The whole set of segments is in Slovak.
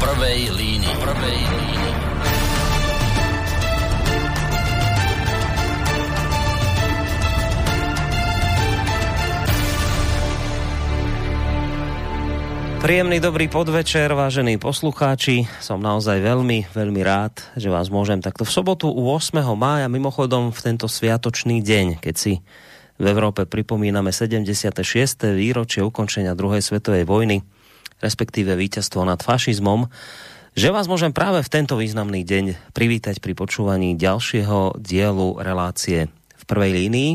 prvej línii. Prvej línii. Príjemný dobrý podvečer, vážení poslucháči. Som naozaj veľmi, veľmi rád, že vás môžem takto v sobotu u 8. mája, mimochodom v tento sviatočný deň, keď si v Európe pripomíname 76. výročie ukončenia druhej svetovej vojny, respektíve víťazstvo nad fašizmom, že vás môžem práve v tento významný deň privítať pri počúvaní ďalšieho dielu relácie v prvej línii.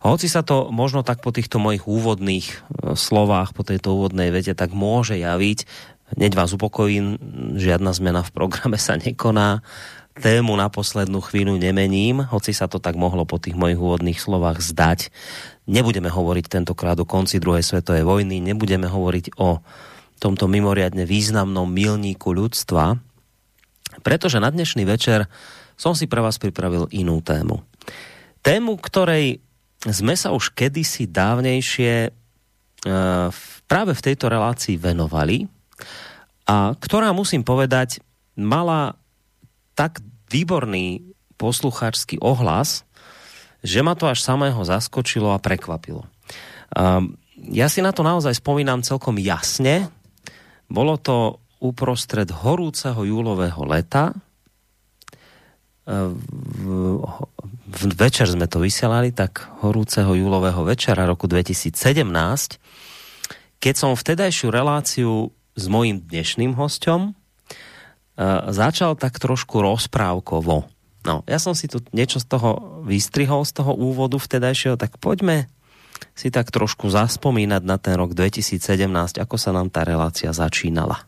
Hoci sa to možno tak po týchto mojich úvodných e, slovách, po tejto úvodnej vete, tak môže javiť, hneď vás upokojím, žiadna zmena v programe sa nekoná, tému na poslednú chvíľu nemením, hoci sa to tak mohlo po tých mojich úvodných slovách zdať. Nebudeme hovoriť tentokrát o konci druhej svetovej vojny, nebudeme hovoriť o tomto mimoriadne významnom milníku ľudstva, pretože na dnešný večer som si pre vás pripravil inú tému. Tému, ktorej sme sa už kedysi dávnejšie e, práve v tejto relácii venovali a ktorá, musím povedať, mala tak výborný poslucháčský ohlas, že ma to až samého zaskočilo a prekvapilo. Ja si na to naozaj spomínam celkom jasne. Bolo to uprostred horúceho júlového leta v, v večer sme to vysielali, tak horúceho júlového večera roku 2017, keď som vtedajšiu reláciu s mojím dnešným hostom uh, začal tak trošku rozprávkovo. No, ja som si tu niečo z toho vystrihol, z toho úvodu vtedajšieho, tak poďme si tak trošku zaspomínať na ten rok 2017, ako sa nám tá relácia začínala.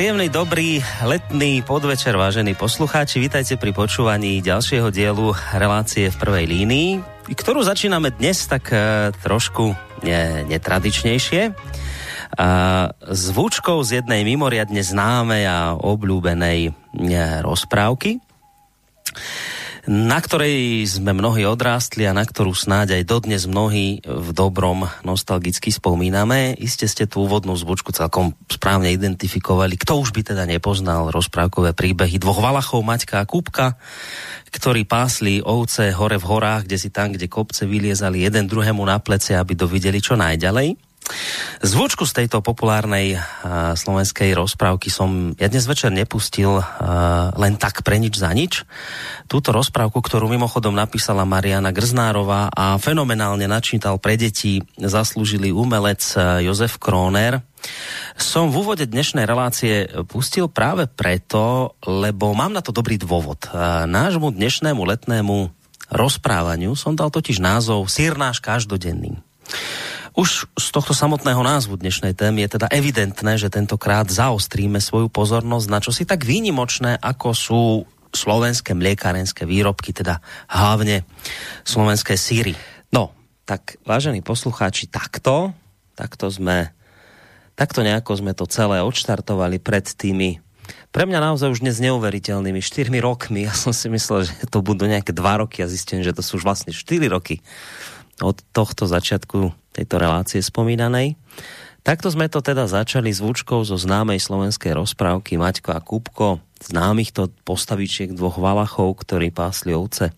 Príjemný, dobrý letný podvečer, vážení poslucháči. Vítajte pri počúvaní ďalšieho dielu relácie v prvej línii, ktorú začíname dnes tak e, trošku ne, netradičnejšie. A, zvučkou z jednej mimoriadne známej a obľúbenej ne, rozprávky na ktorej sme mnohí odrástli a na ktorú snáď aj dodnes mnohí v dobrom nostalgicky spomíname. Iste ste tú úvodnú zvučku celkom správne identifikovali. Kto už by teda nepoznal rozprávkové príbehy dvoch Valachov, Maťka a Kupka, ktorí pásli ovce hore v horách, kde si tam, kde kopce vyliezali jeden druhému na plece, aby dovideli čo najďalej. Zvučku z tejto populárnej uh, slovenskej rozprávky som ja dnes večer nepustil uh, len tak pre nič za nič. Túto rozprávku, ktorú mimochodom napísala Mariana Grznárová a fenomenálne načítal pre deti zaslúžili umelec uh, Jozef Kroner, som v úvode dnešnej relácie pustil práve preto, lebo mám na to dobrý dôvod. Nášmu dnešnému letnému rozprávaniu som dal totiž názov Sírnáš každodenný. Už z tohto samotného názvu dnešnej témy je teda evidentné, že tentokrát zaostríme svoju pozornosť na čosi tak výnimočné, ako sú slovenské mliekárenské výrobky, teda hlavne slovenské síry. No, tak vážení poslucháči, takto, takto sme, takto nejako sme to celé odštartovali pred tými pre mňa naozaj už dnes neuveriteľnými 4 rokmi. Ja som si myslel, že to budú nejaké 2 roky a zistím, že to sú už vlastne 4 roky od tohto začiatku tejto relácie spomínanej. Takto sme to teda začali zvučkou zo známej slovenskej rozprávky Maťko a Kupko, známych to postavičiek dvoch valachov, ktorí pásli ovce,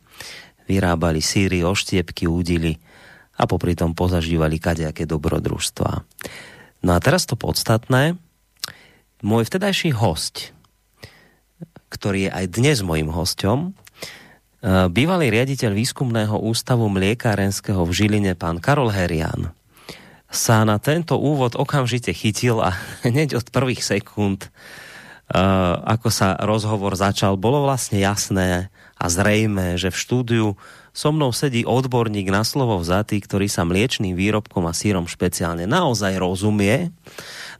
vyrábali síry, oštiepky, údili a popri tom pozažívali kadejaké dobrodružstva. No a teraz to podstatné. Môj vtedajší host, ktorý je aj dnes mojim hostom, bývalý riaditeľ výskumného ústavu mliekárenského v Žiline, pán Karol Herian, sa na tento úvod okamžite chytil a hneď od prvých sekúnd uh, ako sa rozhovor začal, bolo vlastne jasné a zrejme, že v štúdiu so mnou sedí odborník na slovo vzatý, ktorý sa mliečným výrobkom a sírom špeciálne naozaj rozumie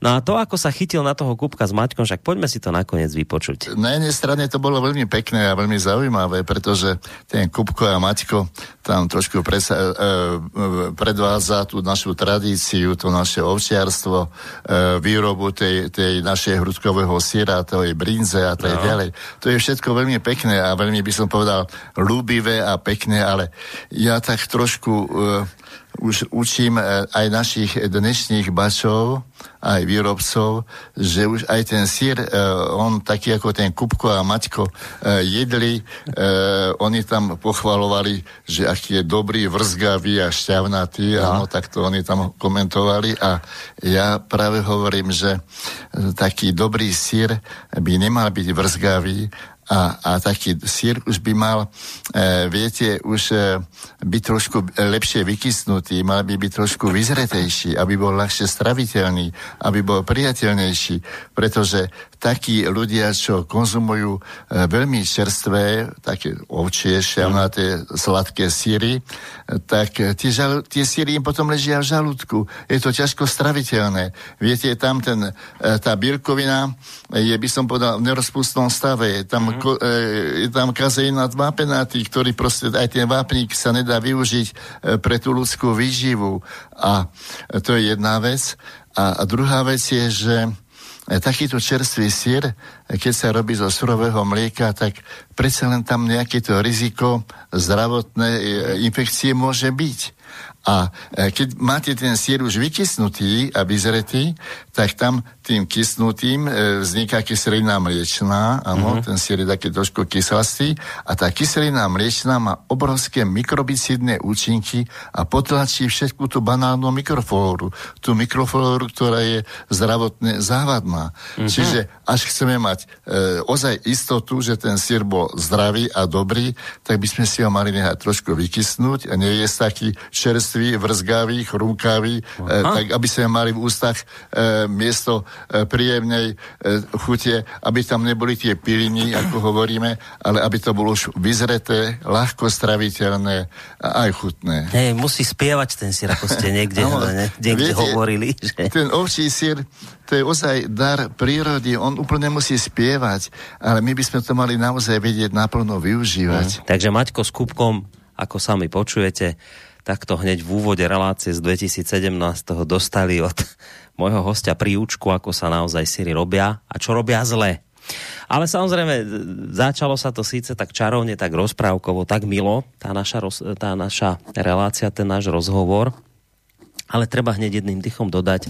No a to, ako sa chytil na toho Kupka s Maťkom, však poďme si to nakoniec vypočuť. Na jednej strane to bolo veľmi pekné a veľmi zaujímavé, pretože ten Kupko a Maťko tam trošku presa, e, e, predvádza tú našu tradíciu, to naše ovčiarstvo, e, výrobu tej, tej našej hrudkového syra, tej brinze a tak no. ďalej. To je všetko veľmi pekné a veľmi by som povedal ľúbivé a pekné, ale ja tak trošku e, už učím e, aj našich dnešných bačov, aj výrobcov, že už aj ten sír, e, on taký ako ten Kupko a Maťko jedli, oni tam pochvalovali, že aký je dobrý, vrzgavý a šťavnatý, no. áno, tak to oni tam komentovali a ja práve hovorím, že taký dobrý sír by nemal byť vrzgavý, a, a taký už by mal, e, viete, už e, byť trošku lepšie vykysnutý, mal by byť trošku vyzretejší, aby bol ľahšie straviteľný, aby bol priateľnejší, pretože takí ľudia, čo konzumujú e, veľmi čerstvé, také ovčie, šelnaté, sladké síry, tak e, tie, žal, tie síry im potom ležia v žalúdku. Je to ťažko straviteľné. Viete, tam ten, e, tá bielkovina je, by som povedal, v nerozpustnom stave. Je tam, mm. ko, je tam kazeínat vápenatý, ktorý proste, aj ten vápnik sa nedá využiť pre tú ľudskú výživu. A to je jedna vec. A, a druhá vec je, že takýto čerstvý sír, e, keď sa robí zo surového mlieka, tak predsa len tam nejaké to riziko zdravotné e, infekcie môže byť. A keď máte ten sír už vykysnutý a vyzretý, tak tam tým kysnutým e, vzniká kyselina mliečná, áno, mm-hmm. ten sír je taký trošku kyslastý a tá kyselina mliečná má obrovské mikrobicidné účinky a potlačí všetku tú banálnu mikroflóru, tú mikroflóru, ktorá je zdravotne závadná. Mm-hmm. Čiže až chceme mať e, ozaj istotu, že ten sír bol zdravý a dobrý, tak by sme si ho mali nehať trošku vykysnúť a nie je taký čerstvý, vrzgavý, chrumkavý, e, tak aby sme mali v ústach e, miesto príjemnej e, chute, aby tam neboli tie piliny, ako hovoríme, ale aby to bolo už vyzreté, ľahko straviteľné a aj chutné. Hej, musí spievať ten sír, ako ste niekde, no, ne, niekde viete, hovorili. Že... Ten ovčí sír, to je ozaj dar prírody, on úplne musí spievať, ale my by sme to mali naozaj vedieť naplno využívať. Mm. Takže Maťko s Kupkom, ako sami počujete, takto hneď v úvode relácie z 2017 dostali od môjho hostia príučku, ako sa naozaj síry robia a čo robia zle. Ale samozrejme, začalo sa to síce tak čarovne, tak rozprávkovo, tak milo, tá naša, tá naša relácia, ten náš rozhovor, ale treba hneď jedným dychom dodať,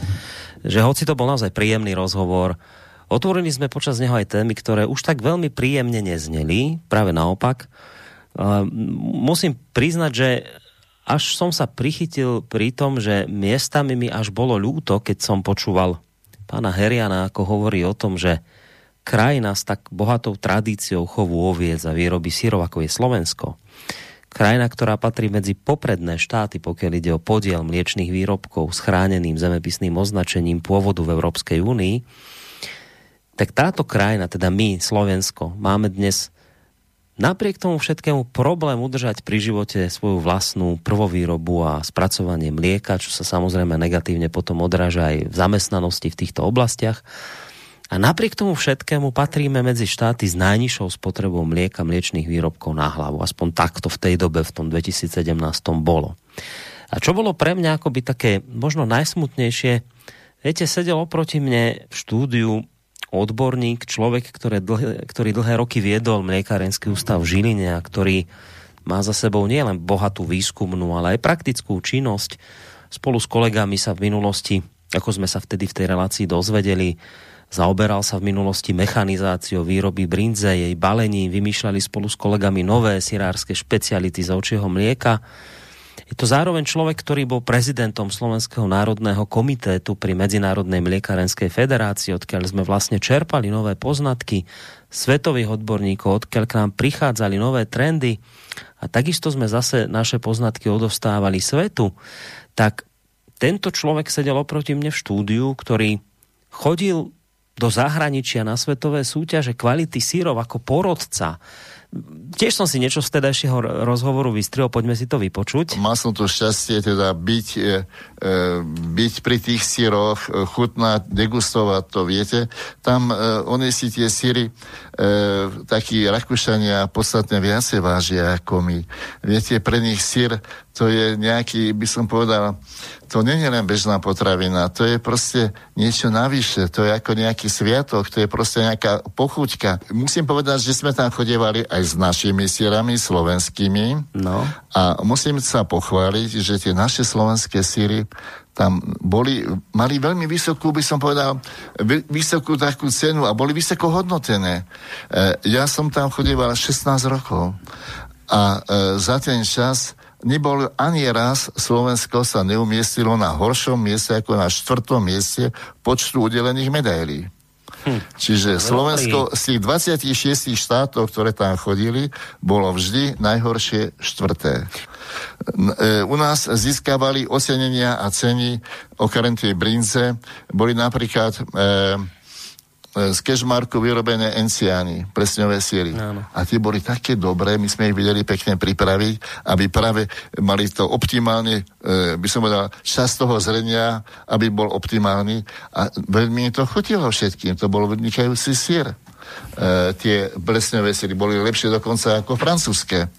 že hoci to bol naozaj príjemný rozhovor, otvorili sme počas neho aj témy, ktoré už tak veľmi príjemne nezneli, práve naopak. Musím priznať, že až som sa prichytil pri tom, že miestami mi až bolo ľúto, keď som počúval pána Heriana, ako hovorí o tom, že krajina s tak bohatou tradíciou chovu oviec a výroby sírov, ako je Slovensko, krajina, ktorá patrí medzi popredné štáty, pokiaľ ide o podiel mliečných výrobkov s chráneným zemepisným označením pôvodu v Európskej únii, tak táto krajina, teda my, Slovensko, máme dnes napriek tomu všetkému problém udržať pri živote svoju vlastnú prvovýrobu a spracovanie mlieka, čo sa samozrejme negatívne potom odráža aj v zamestnanosti v týchto oblastiach. A napriek tomu všetkému patríme medzi štáty s najnižšou spotrebou mlieka, mliečných výrobkov na hlavu. Aspoň takto v tej dobe, v tom 2017 bolo. A čo bolo pre mňa akoby také možno najsmutnejšie, viete, sedel oproti mne v štúdiu odborník, človek, ktoré dlhé, ktorý dlhé roky viedol mliekarenský ústav v Žiline a ktorý má za sebou nielen bohatú výskumnú, ale aj praktickú činnosť. Spolu s kolegami sa v minulosti, ako sme sa vtedy v tej relácii dozvedeli, zaoberal sa v minulosti mechanizáciou výroby brinze, jej balení, vymýšľali spolu s kolegami nové sirárske špeciality za očieho mlieka je to zároveň človek, ktorý bol prezidentom Slovenského národného komitétu pri Medzinárodnej mliekarenskej federácii, odkiaľ sme vlastne čerpali nové poznatky svetových odborníkov, odkiaľ k nám prichádzali nové trendy a takisto sme zase naše poznatky odostávali svetu, tak tento človek sedel oproti mne v štúdiu, ktorý chodil do zahraničia na svetové súťaže kvality sírov ako porodca. Tiež som si niečo z tedajšieho rozhovoru vystrel, poďme si to vypočuť. Mal som to šťastie teda byť, e, e byť pri tých síroch, e, chutnať, degustovať to, viete. Tam oni si tie síry, takí Rakúšania podstatne viacej vážia ako my. Viete, pre nich sír to je nejaký, by som povedal, to nie je len bežná potravina, to je proste niečo navyše, to je ako nejaký sviatok, to je proste nejaká pochuťka. Musím povedať, že sme tam chodevali aj s našimi sírami slovenskými no. a musím sa pochváliť, že tie naše slovenské síry tam boli, mali veľmi vysokú, by som povedal, vysokú takú cenu a boli vysoko hodnotené. E, ja som tam chodeval 16 rokov a e, za ten čas nebol ani raz Slovensko sa neumiestilo na horšom mieste ako na štvrtom mieste počtu udelených medailí. Hm. Čiže Slovensko z tých 26 štátov, ktoré tam chodili, bolo vždy najhoršie štvrté. E, u nás získavali ocenenia a ceny okrem tej brinze. Boli napríklad e, z kešmarku vyrobené enciány, presňové síry. Áno. A tie boli také dobré, my sme ich vedeli pekne pripraviť, aby práve mali to optimálne, e, by som povedal, čas toho zrenia, aby bol optimálny. A veľmi to chutilo všetkým, to bol vynikajúci sír. E, tie plesňové síry boli lepšie dokonca ako francúzske.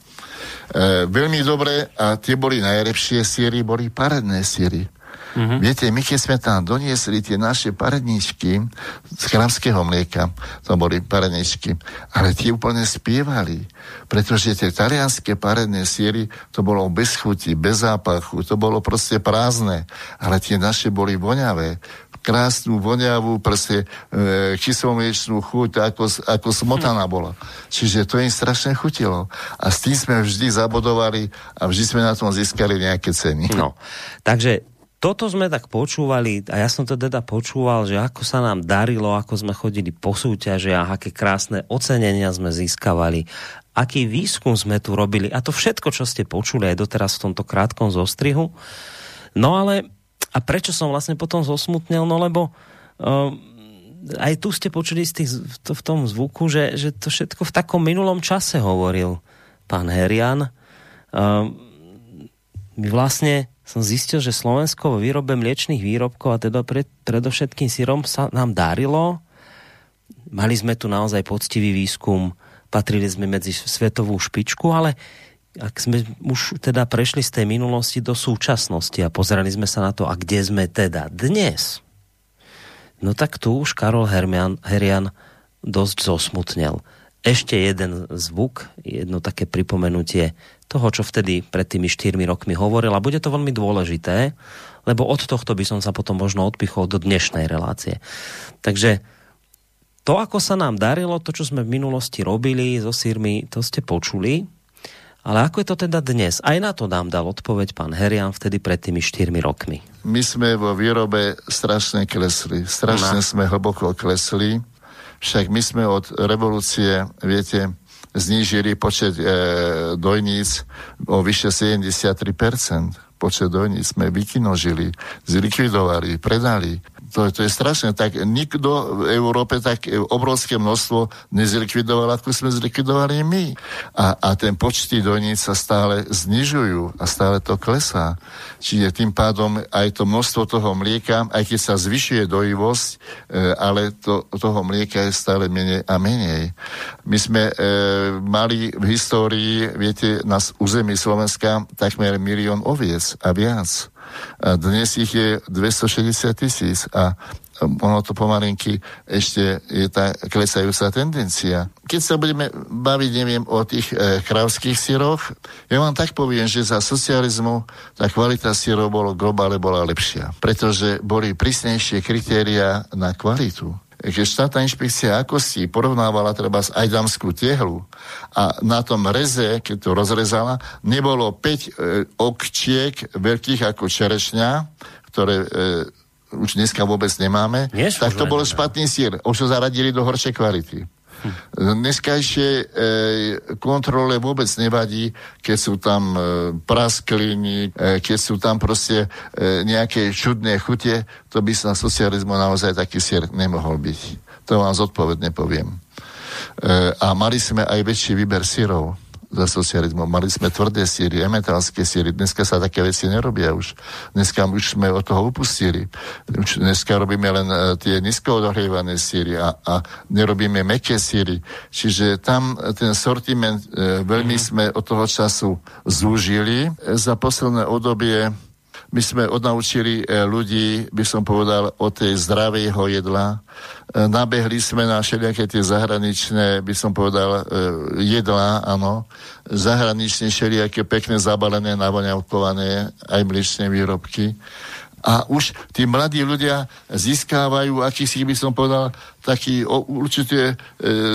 E, veľmi dobré a tie boli najlepšie síry, boli paredné síry. Mm-hmm. Viete, my keď sme tam doniesli tie naše paredničky z kramského mlieka, to boli paredničky, ale tie úplne spievali, pretože tie talianské paredné síry, to bolo bez chuti, bez zápachu, to bolo proste prázdne, ale tie naše boli voňavé, krásnu, voňavú, proste e, kyslomliečnú chuť, ako, ako smotana bola. Čiže to im strašne chutilo. A s tým sme vždy zabodovali a vždy sme na tom získali nejaké ceny. No, takže toto sme tak počúvali a ja som to teda počúval, že ako sa nám darilo, ako sme chodili po súťažiach, aké krásne ocenenia sme získavali, aký výskum sme tu robili a to všetko, čo ste počuli aj doteraz v tomto krátkom zostrihu. No ale a prečo som vlastne potom zosmutnel? No lebo uh, aj tu ste počuli z tých, to, v tom zvuku, že, že to všetko v takom minulom čase hovoril pán Herian. Uh, my vlastne som zistil, že Slovensko vo výrobe mliečných výrobkov a teda pred, predovšetkým sírom sa nám darilo. Mali sme tu naozaj poctivý výskum, patrili sme medzi svetovú špičku, ale ak sme už teda prešli z tej minulosti do súčasnosti a pozerali sme sa na to, a kde sme teda dnes, no tak tu už Karol Hermian, Herian dosť zosmutnel. Ešte jeden zvuk, jedno také pripomenutie toho, čo vtedy pred tými 4 rokmi hovoril a bude to veľmi dôležité, lebo od tohto by som sa potom možno odpichol do dnešnej relácie. Takže to, ako sa nám darilo, to, čo sme v minulosti robili so sírmi, to ste počuli, ale ako je to teda dnes? Aj na to nám dal odpoveď pán Herian vtedy pred tými 4 rokmi. My sme vo výrobe strašne klesli. Strašne no. sme hlboko klesli. Však my sme od revolúcie, viete, znížili počet e, dojníc o vyše 73%. Počet dojníc sme vykinožili, zlikvidovali, predali to, to je strašné. Tak nikto v Európe tak obrovské množstvo nezlikvidoval, ako sme zlikvidovali my. A, a ten počty doníc sa stále znižujú a stále to klesá. Čiže tým pádom aj to množstvo toho mlieka, aj keď sa zvyšuje dojivosť, e, ale to, toho mlieka je stále menej a menej. My sme e, mali v histórii, viete, na území Slovenska takmer milión oviec a viac. Dnes ich je 260 tisíc a ono to pomalinky ešte je tá klesajúca tendencia. Keď sa budeme baviť, neviem, o tých e, kravských síroch, ja vám tak poviem, že za socializmu tá kvalita sírov bolo globále bola lepšia, pretože boli prísnejšie kritéria na kvalitu keď štátna inšpekcia akosti porovnávala treba z ajdamskú tehlu a na tom reze, keď to rozrezala, nebolo 5 e, okčiek veľkých ako čerešňa, ktoré e, už dneska vôbec nemáme, Nie tak to bol špatný sír. Už ho zaradili do horšej kvality. Dneskajšie e, kontrole vôbec nevadí, keď sú tam e, praskliny, e, keď sú tam proste e, nejaké čudné chute, to by sa socializmu naozaj taký sier nemohol byť. To vám zodpovedne poviem. E, a mali sme aj väčší výber syrov za socializmu. Mali sme tvrdé síry, emetálske síry. Dneska sa také veci nerobia už. Dneska už sme od toho upustili. Už dneska robíme len uh, tie nízko odohrievané síry a, a nerobíme meké síry. Čiže tam ten sortiment uh, veľmi mm. sme od toho času zúžili. Za posledné obdobie my sme odnaučili e, ľudí, by som povedal, o tej zdravého jedla. Nabehli sme na všelijaké tie zahraničné, by som povedal, e, jedlá, áno. Zahraničné všelijaké pekné zabalené, navoňavkované, aj mliečné výrobky a už tí mladí ľudia získávajú, akýsi by som povedal, taký určite e,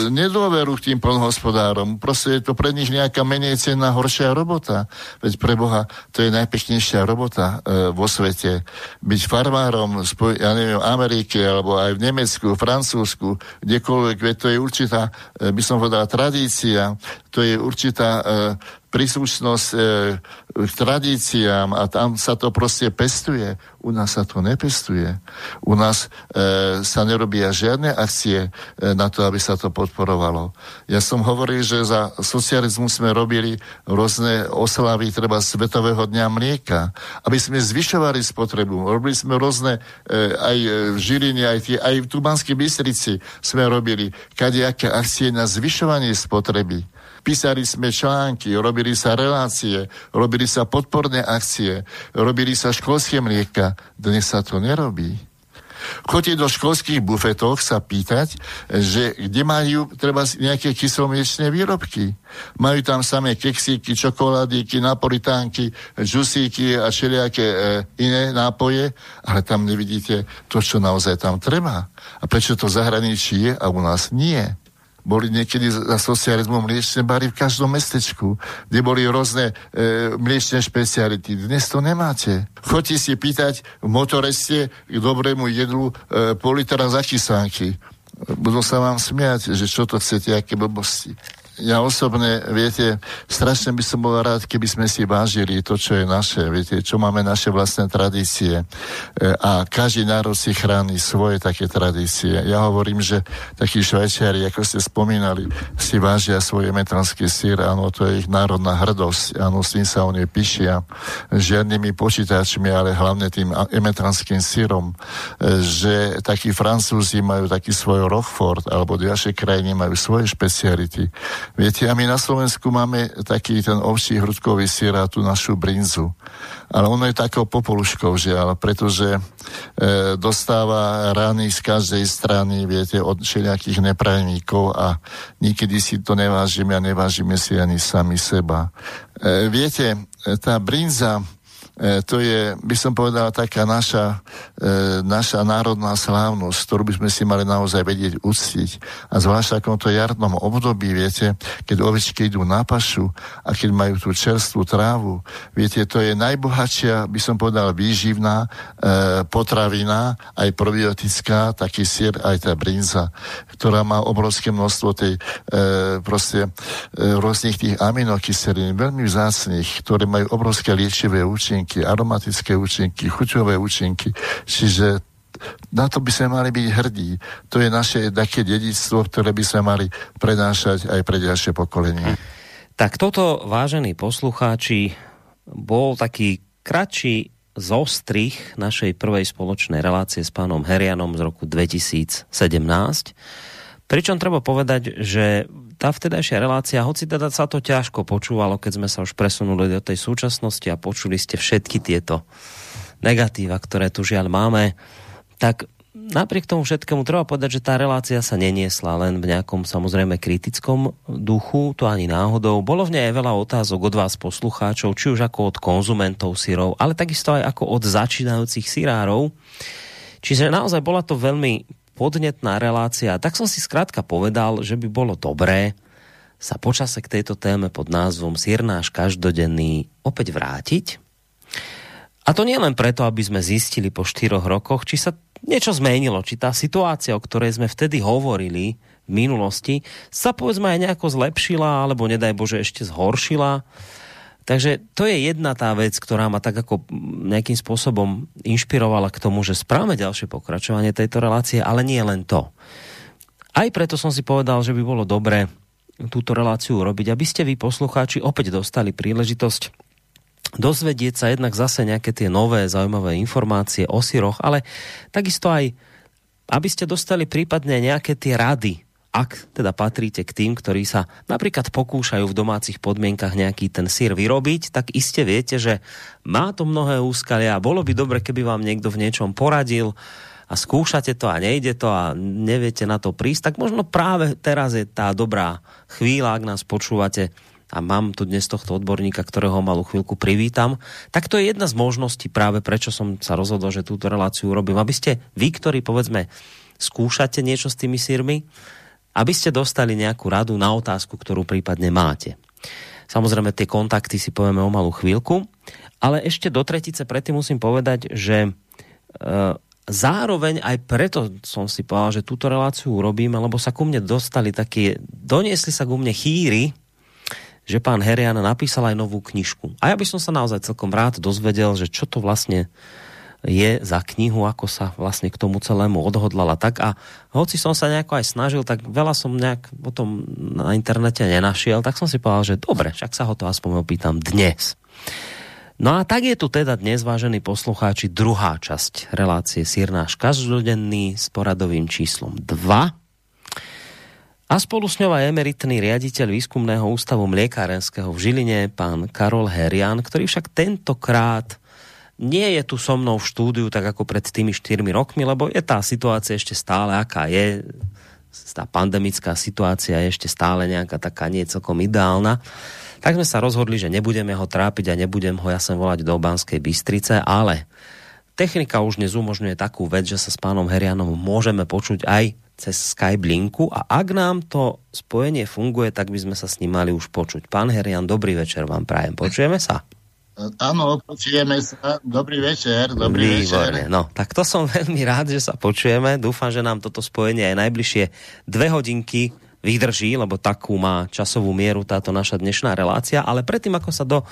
nedôveru k tým plnohospodárom. Proste je to pre nich nejaká menej cenná, horšia robota. Veď pre Boha to je najpeknejšia robota e, vo svete. Byť farmárom, spoj, ja neviem, Amerike, alebo aj v Nemecku, Francúzsku, kdekoľvek, veď to je určitá, e, by som povedal, tradícia, to je určitá e, príslušnosť e, k tradíciám a tam sa to proste pestuje. U nás sa to nepestuje. U nás e, sa nerobia žiadne akcie e, na to, aby sa to podporovalo. Ja som hovoril, že za socializmu sme robili rôzne oslavy treba Svetového dňa mlieka, aby sme zvyšovali spotrebu. Robili sme rôzne e, aj v Žiline, aj, tie, aj v Tubanskej Bystrici sme robili kadejaké akcie na zvyšovanie spotreby. Písali sme články, robili sa relácie, robili sa podporné akcie, robili sa školské mlieka. Dnes sa to nerobí. Chodte do školských bufetov sa pýtať, že kde majú treba nejaké kyslomliečné výrobky. Majú tam samé keksíky, čokoládíky, napolitánky, žusíky a všelijaké e, iné nápoje, ale tam nevidíte to, čo naozaj tam treba. A prečo to zahraničí je a u nás nie? Boli niekedy za socializmu mliečne bary v každom mestečku, kde boli rôzne e, mliečne špeciality. Dnes to nemáte. Chodte si pýtať v motoreste k dobrému jedlu e, pol litra za kysánky. Budú sa vám smiať, že čo to chcete, aké blbosti ja osobne, viete, strašne by som bol rád, keby sme si vážili to, čo je naše, viete, čo máme naše vlastné tradície. E, a každý národ si chráni svoje také tradície. Ja hovorím, že takí švajčiari, ako ste spomínali, si vážia svoj emetranský sír, áno, to je ich národná hrdosť, áno, s tým sa oni píšia. Žiadnymi počítačmi, ale hlavne tým emetranským sírom, e, že takí Francúzi majú taký svoj Rochford, alebo ďalšie krajiny majú svoje špeciality. Viete, a my na Slovensku máme taký ten ovší hrudkový sír a tú našu brinzu. Ale ono je takou popoluškou, žiaľ, pretože e, dostáva rány z každej strany, viete, od všelijakých neprajníkov a nikedy si to nevážime a nevážime si ani sami seba. E, viete, tá brinza E, to je, by som povedal, taká naša, e, naša národná slávnosť, ktorú by sme si mali naozaj vedieť uctiť. A zvlášť v takomto jarnom období, viete, keď ovečky idú na pašu a keď majú tú čerstvú trávu, viete, to je najbohatšia, by som povedal, výživná e, potravina, aj probiotická, taký sír, aj tá brinza, ktorá má obrovské množstvo tej e, proste e, rôznych tých aminokyselín, veľmi vzácných, ktoré majú obrovské liečivé účinky účinky, aromatické účinky, chuťové účinky. Čiže na to by sme mali byť hrdí. To je naše také dedictvo, ktoré by sme mali prenášať aj pre ďalšie pokolenie. Tak toto, vážení poslucháči, bol taký kratší zostrich našej prvej spoločnej relácie s pánom Herianom z roku 2017. Pričom treba povedať, že tá vtedajšia relácia, hoci teda sa to ťažko počúvalo, keď sme sa už presunuli do tej súčasnosti a počuli ste všetky tieto negatíva, ktoré tu žiaľ máme, tak napriek tomu všetkému treba povedať, že tá relácia sa neniesla len v nejakom samozrejme kritickom duchu, to ani náhodou. Bolo v nej veľa otázok od vás poslucháčov, či už ako od konzumentov syrov, ale takisto aj ako od začínajúcich syrárov. Čiže naozaj bola to veľmi podnetná relácia. Tak som si skrátka povedal, že by bolo dobré sa počase k tejto téme pod názvom Sirnáš každodenný opäť vrátiť. A to nie len preto, aby sme zistili po štyroch rokoch, či sa niečo zmenilo, či tá situácia, o ktorej sme vtedy hovorili v minulosti, sa povedzme aj nejako zlepšila, alebo nedaj Bože ešte zhoršila Takže to je jedna tá vec, ktorá ma tak ako nejakým spôsobom inšpirovala k tomu, že správame ďalšie pokračovanie tejto relácie, ale nie len to. aj preto som si povedal, že by bolo dobré túto reláciu urobiť, aby ste vy poslucháči opäť dostali príležitosť dozvedieť sa jednak zase nejaké tie nové zaujímavé informácie o syroch, ale takisto aj, aby ste dostali prípadne nejaké tie rady, ak teda patríte k tým, ktorí sa napríklad pokúšajú v domácich podmienkach nejaký ten sír vyrobiť, tak iste viete, že má to mnohé úskalia a bolo by dobre, keby vám niekto v niečom poradil a skúšate to a nejde to a neviete na to prísť, tak možno práve teraz je tá dobrá chvíľa, ak nás počúvate a mám tu dnes tohto odborníka, ktorého malú chvíľku privítam, tak to je jedna z možností práve prečo som sa rozhodol, že túto reláciu urobím. Aby ste vy, ktorí povedzme skúšate niečo s tými sírmi, aby ste dostali nejakú radu na otázku, ktorú prípadne máte. Samozrejme, tie kontakty si povieme o malú chvíľku, ale ešte do tretice predtým musím povedať, že e, zároveň aj preto som si povedal, že túto reláciu urobíme, lebo sa ku mne dostali také, doniesli sa ku mne chýry, že pán Herian napísal aj novú knižku. A ja by som sa naozaj celkom rád dozvedel, že čo to vlastne je za knihu, ako sa vlastne k tomu celému odhodlala tak a hoci som sa nejako aj snažil, tak veľa som nejak o tom na internete nenašiel, tak som si povedal, že dobre, však sa ho to aspoň opýtam dnes. No a tak je tu teda dnes, vážení poslucháči, druhá časť relácie Sírnáš každodenný s poradovým číslom 2. A spolu s ňou aj emeritný riaditeľ výskumného ústavu mliekárenského v Žiline, pán Karol Herian, ktorý však tentokrát nie je tu so mnou v štúdiu tak ako pred tými 4 rokmi, lebo je tá situácia ešte stále aká je. Tá pandemická situácia je ešte stále nejaká taká nie celkom ideálna. Tak sme sa rozhodli, že nebudeme ho trápiť a nebudem ho ja sem volať do Banskej Bystrice, ale technika už dnes umožňuje takú vec, že sa s pánom Herianom môžeme počuť aj cez Skype linku a ak nám to spojenie funguje, tak by sme sa s ním mali už počuť. Pán Herian, dobrý večer vám prajem. Počujeme sa? Áno, počujeme sa. Dobrý večer, dobrý Výborné. večer. No, tak to som veľmi rád, že sa počujeme. Dúfam, že nám toto spojenie aj najbližšie dve hodinky vydrží, lebo takú má časovú mieru táto naša dnešná relácia. Ale predtým, ako sa do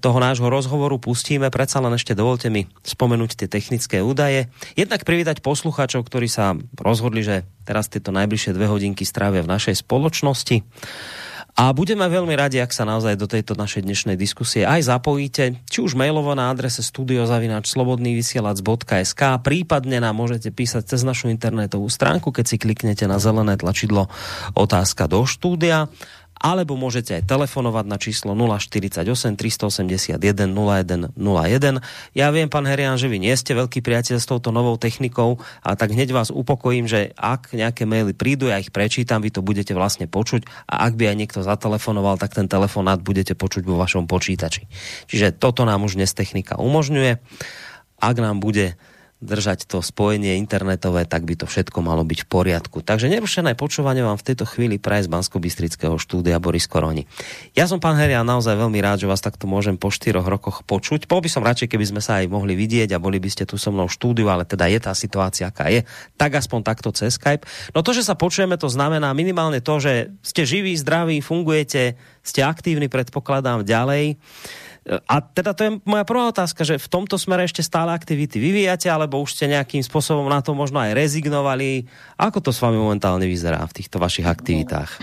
toho nášho rozhovoru pustíme, predsa len ešte dovolte mi spomenúť tie technické údaje. Jednak privítať poslucháčov, ktorí sa rozhodli, že teraz tieto najbližšie dve hodinky strávia v našej spoločnosti. A budeme veľmi radi, ak sa naozaj do tejto našej dnešnej diskusie aj zapojíte, či už mailovo na adrese studiozavinačslobodnývysielac.sk, prípadne nám môžete písať cez našu internetovú stránku, keď si kliknete na zelené tlačidlo otázka do štúdia alebo môžete aj telefonovať na číslo 048 381 0101. Ja viem, pán Herian, že vy nie ste veľký priateľ s touto novou technikou, a tak hneď vás upokojím, že ak nejaké maily prídu, ja ich prečítam, vy to budete vlastne počuť a ak by aj niekto zatelefonoval, tak ten telefonát budete počuť vo vašom počítači. Čiže toto nám už dnes technika umožňuje. Ak nám bude držať to spojenie internetové, tak by to všetko malo byť v poriadku. Takže nerušené počúvanie vám v tejto chvíli praje z bansko štúdia Boris Koroni. Ja som pán Heria naozaj veľmi rád, že vás takto môžem po štyroch rokoch počuť. Bol by som radšej, keby sme sa aj mohli vidieť a boli by ste tu so mnou v štúdiu, ale teda je tá situácia, aká je. Tak aspoň takto cez Skype. No to, že sa počujeme, to znamená minimálne to, že ste živí, zdraví, fungujete, ste aktívni, predpokladám ďalej. A teda to je moja prvá otázka, že v tomto smere ešte stále aktivity vyvíjate, alebo už ste nejakým spôsobom na to možno aj rezignovali. Ako to s vami momentálne vyzerá v týchto vašich aktivitách?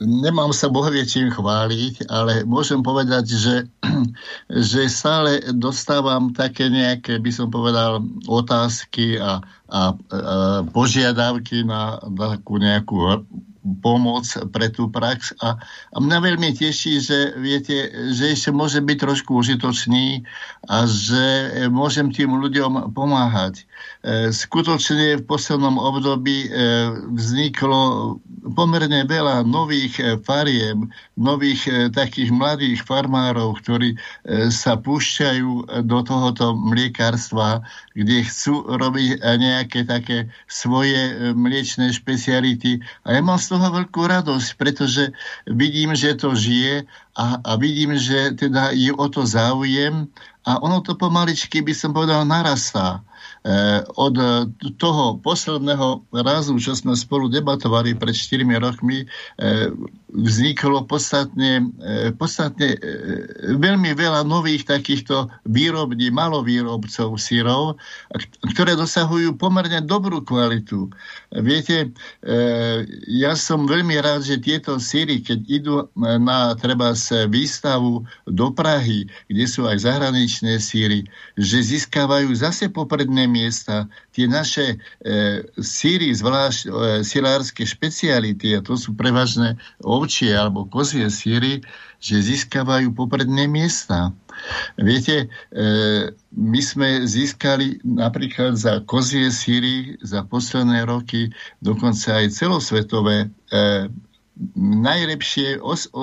Nemám sa bohvie čím chváliť, ale môžem povedať, že, že stále dostávam také nejaké, by som povedal, otázky a, a, a požiadavky na, takú nejakú pomoc pre tú prax a, a mňa veľmi teší, že viete, že ešte môže byť trošku užitočný a že môžem tým ľuďom pomáhať. E, skutočne v poslednom období e, vzniklo pomerne veľa nových e, fariem, nových takých mladých farmárov, ktorí sa púšťajú do tohoto mliekárstva, kde chcú robiť nejaké také svoje mliečne špeciality. A ja mám z toho veľkú radosť, pretože vidím, že to žije a, a vidím, že teda je o to záujem a ono to pomaličky, by som povedal, narastá. od toho posledného razu, čo sme spolu debatovali pred 4 rokmi, vzniklo podstatne, podstatne veľmi veľa nových takýchto výrobní, malovýrobcov sírov, ktoré dosahujú pomerne dobrú kvalitu. Viete, ja som veľmi rád, že tieto síry, keď idú na treba výstavu do Prahy, kde sú aj zahraničné síry, že získavajú zase popredné miesta. Tie naše e, síry, zvlášť e, silárske špeciality, a to sú prevažné ovčie alebo kozie síry, že získavajú popredné miesta. Viete, e, my sme získali napríklad za kozie síry za posledné roky dokonca aj celosvetové e, najlepšie os, o,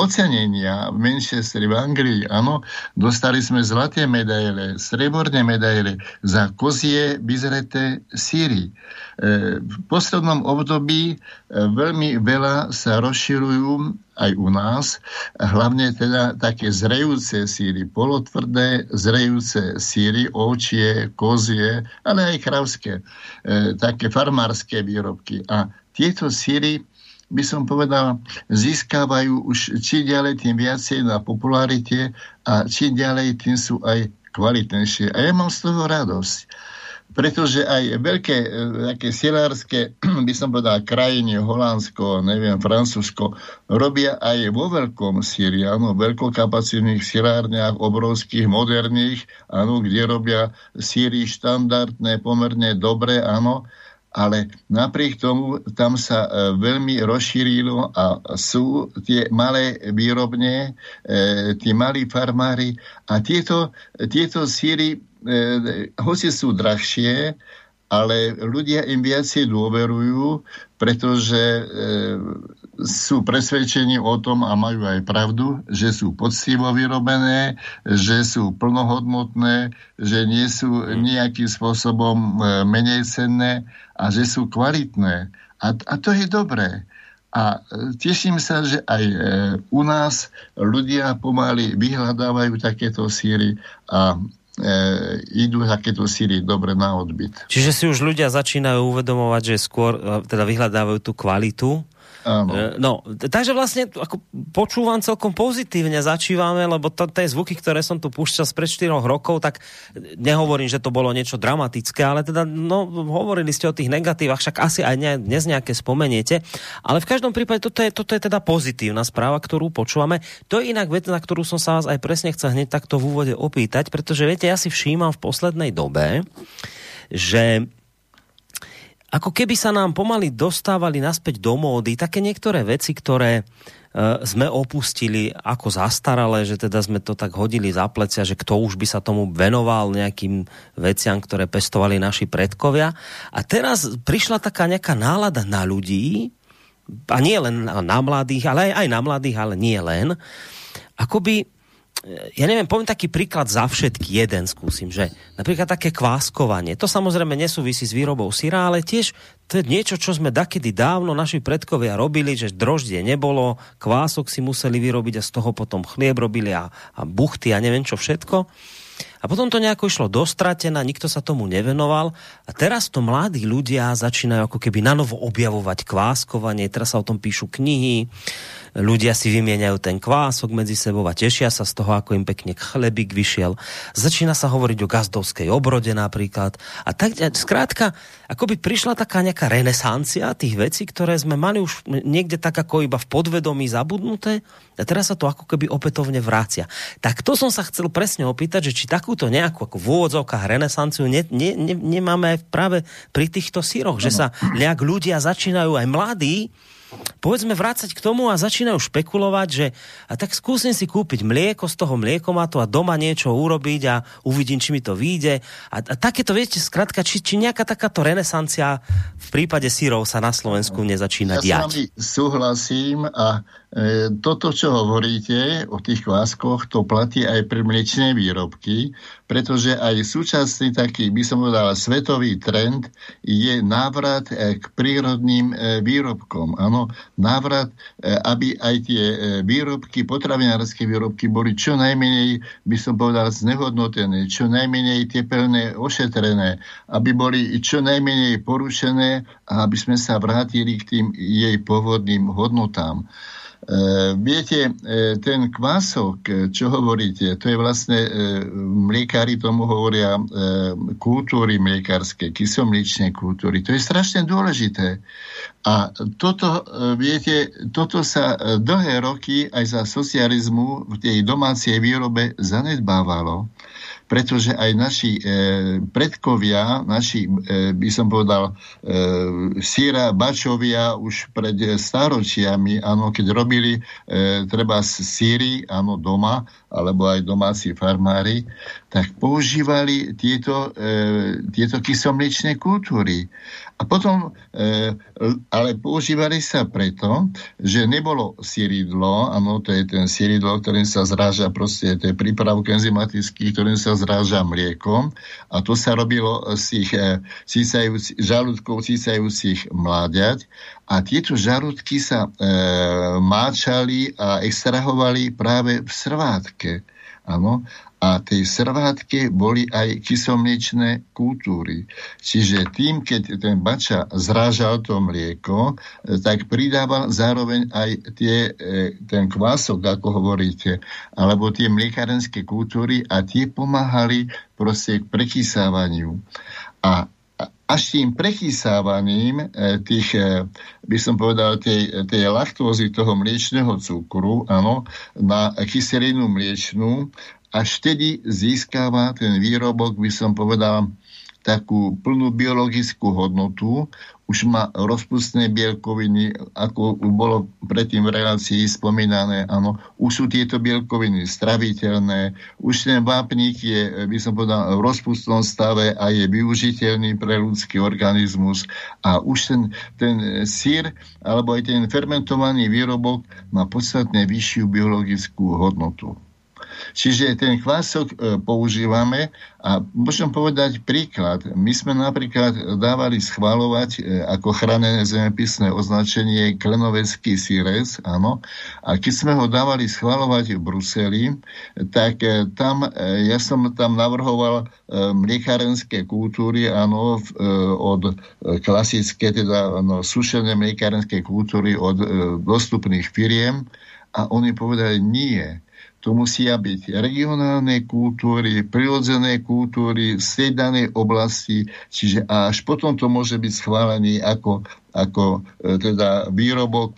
ocenenia v Manchesteri, v Anglii, áno, dostali sme zlaté medaile, streborné medaile za kozie vyzreté síry. E, v poslednom období e, veľmi veľa sa rozširujú aj u nás, hlavne teda také zrejúce síry, polotvrdé zrejúce síry, ovčie, kozie, ale aj kravské, e, také farmárske výrobky. A tieto síry by som povedal, získavajú už či ďalej tým viacej na popularite a či ďalej tým sú aj kvalitnejšie. A ja mám z toho radosť pretože aj veľké e, také silárske, by som povedal, krajiny, Holandsko, neviem, Francúzsko, robia aj vo veľkom síri, áno, veľkokapacitných silárniach, obrovských, moderných, áno, kde robia síry štandardné, pomerne dobre, áno, ale napriek tomu tam sa e, veľmi rozšírilo a sú tie malé výrobne, e, tí malí farmári a tieto, tieto síry, e, hoci sú drahšie, ale ľudia im viacej dôverujú, pretože sú presvedčení o tom a majú aj pravdu, že sú poctivo vyrobené, že sú plnohodnotné, že nie sú nejakým spôsobom e, menej cenné a že sú kvalitné. A, a to je dobré. A e, teším sa, že aj e, u nás ľudia pomaly vyhľadávajú takéto síry a e, idú takéto síry dobre na odbyt. Čiže si už ľudia začínajú uvedomovať, že skôr teda vyhľadávajú tú kvalitu Áno. E, no, takže vlastne ako počúvam celkom pozitívne, začívame, lebo to, tie zvuky, ktoré som tu púšťal spred 4 rokov, tak nehovorím, že to bolo niečo dramatické, ale teda, no, hovorili ste o tých negatívach, však asi aj ne, dnes nejaké spomeniete, ale v každom prípade toto je, toto je teda pozitívna správa, ktorú počúvame. To je inak vec, na ktorú som sa vás aj presne chcel hneď takto v úvode opýtať, pretože viete, ja si všímam v poslednej dobe, že ako keby sa nám pomaly dostávali naspäť do módy také niektoré veci, ktoré e, sme opustili ako zastaralé, že teda sme to tak hodili za plecia, že kto už by sa tomu venoval nejakým veciam, ktoré pestovali naši predkovia. A teraz prišla taká nejaká nálada na ľudí, a nie len na mladých, ale aj, aj na mladých, ale nie len, akoby ja neviem, poviem taký príklad za všetky, jeden skúsim, že napríklad také kváskovanie, to samozrejme nesúvisí s výrobou syra, ale tiež to je niečo, čo sme dakedy dávno naši predkovia robili, že droždie nebolo, kvások si museli vyrobiť a z toho potom chlieb robili a, a buchty a neviem čo všetko. A potom to nejako išlo dostratená, nikto sa tomu nevenoval a teraz to mladí ľudia začínajú ako keby nanovo objavovať kváskovanie, teraz sa o tom píšu knihy, ľudia si vymieňajú ten kvások medzi sebou a tešia sa z toho, ako im pekne chlebík vyšiel. Začína sa hovoriť o gazdovskej obrode napríklad. A tak, skrátka, ako by prišla taká nejaká renesancia tých vecí, ktoré sme mali už niekde tak ako iba v podvedomí zabudnuté a teraz sa to ako keby opätovne vrácia. Tak to som sa chcel presne opýtať, že či takúto nejakú ako v úvodzovkách renesanciu ne, ne, ne, nemáme práve pri týchto síroch, že sa nejak ľudia začínajú aj mladí povedzme vrácať k tomu a začínajú špekulovať, že a tak skúsim si kúpiť mlieko z toho mliekomatu a doma niečo urobiť a uvidím, či mi to vyjde. A, a takéto, viete, skratka, či, či nejaká takáto renesancia v prípade sírov sa na Slovensku nezačína ja diať. Ja s vami súhlasím a toto, čo hovoríte o tých kváskoch, to platí aj pre mliečné výrobky, pretože aj súčasný taký, by som povedal, svetový trend je návrat k prírodným výrobkom. Áno, návrat, aby aj tie výrobky, potravinárske výrobky boli čo najmenej, by som povedal, znehodnotené, čo najmenej tepelné ošetrené, aby boli čo najmenej porušené a aby sme sa vrátili k tým jej pôvodným hodnotám. E, viete, e, ten kvások, e, čo hovoríte, to je vlastne, mliekári tomu hovoria kultúry mliekárske, kysomličné kultúry. To je strašne dôležité. A toto, viete, toto sa dlhé roky aj za socializmu v tej domácej výrobe zanedbávalo pretože aj naši e, predkovia, naši, e, by som povedal, e, síra bačovia už pred stáročiami, áno, keď robili e, treba síry, áno, doma, alebo aj domáci farmári, tak používali tieto, e, tieto kysomličné kultúry. A potom, e, ale používali sa preto, že nebolo síridlo, áno, to je ten síridlo, ktorým sa zráža proste, to je prípravok enzymatický, ktorým sa zráža mliekom a to sa robilo z tých e, císajúc, žalúdkov císajúcich mláďať a tieto žalúdky sa e, máčali a extrahovali práve v srvátke. Áno a tej servátke boli aj kysomliečné kultúry. Čiže tým, keď ten bača zrážal to mlieko, tak pridával zároveň aj tie, e, ten kvások, ako hovoríte, alebo tie mliekarenské kultúry a tie pomáhali proste k prekysávaniu. A až tým prechysávaním e, tých, e, by som povedal, tej, tej laktózy toho mliečného cukru, áno, na kyselinu mliečnú, až vtedy získava ten výrobok, by som povedal, takú plnú biologickú hodnotu, už má rozpustné bielkoviny, ako bolo predtým v relácii spomínané, áno, už sú tieto bielkoviny straviteľné, už ten vápnik je, by som povedal, v rozpustnom stave a je využiteľný pre ľudský organizmus a už ten, ten sír alebo aj ten fermentovaný výrobok má podstatne vyššiu biologickú hodnotu. Čiže ten kvások e, používame a môžem povedať príklad. My sme napríklad dávali schváľovať e, ako chránené zemepisné označenie klenovecký sírec, áno. A keď sme ho dávali schváľovať v Bruseli, tak e, tam, ja som tam navrhoval mliekárenské kultúry, áno, od klasické, teda no, sušené mliekárenské kultúry od dostupných firiem a oni povedali nie to musia byť regionálne kultúry, prirodzené kultúry z tej danej oblasti, čiže až potom to môže byť schválený ako, ako e, teda výrobok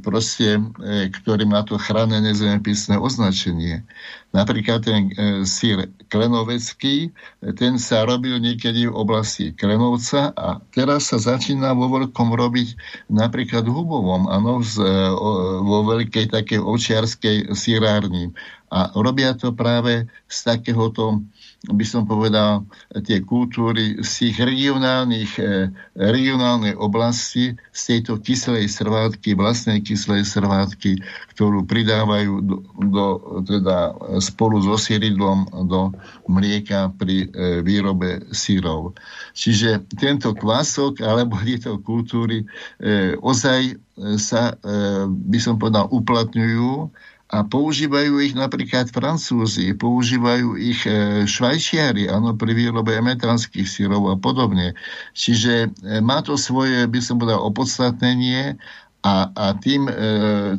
proste, e, ktorý má to chránené zemepisné označenie. Napríklad ten e, sír klenovecký, ten sa robil niekedy v oblasti Klenovca a teraz sa začína vo veľkom robiť napríklad Hubovom, ano, z, o, vo veľkej takej ovčiarskej sírárni. A robia to práve z takéhoto by som povedal, tie kultúry z tých regionálnych, eh, regionálnej oblasti, z tejto kyslej srvátky, vlastnej kyslej srvátky, ktorú pridávajú do, do, teda spolu so síridlom do mlieka pri e, výrobe sírov. Čiže tento kvások alebo tieto kultúry e, ozaj sa, by som povedal, uplatňujú a používajú ich napríklad Francúzi, používajú ich e, Švajčiari, áno, pri výrobe emetranských sírov a podobne. Čiže e, má to svoje, by som povedal, opodstatnenie a, a tým, e,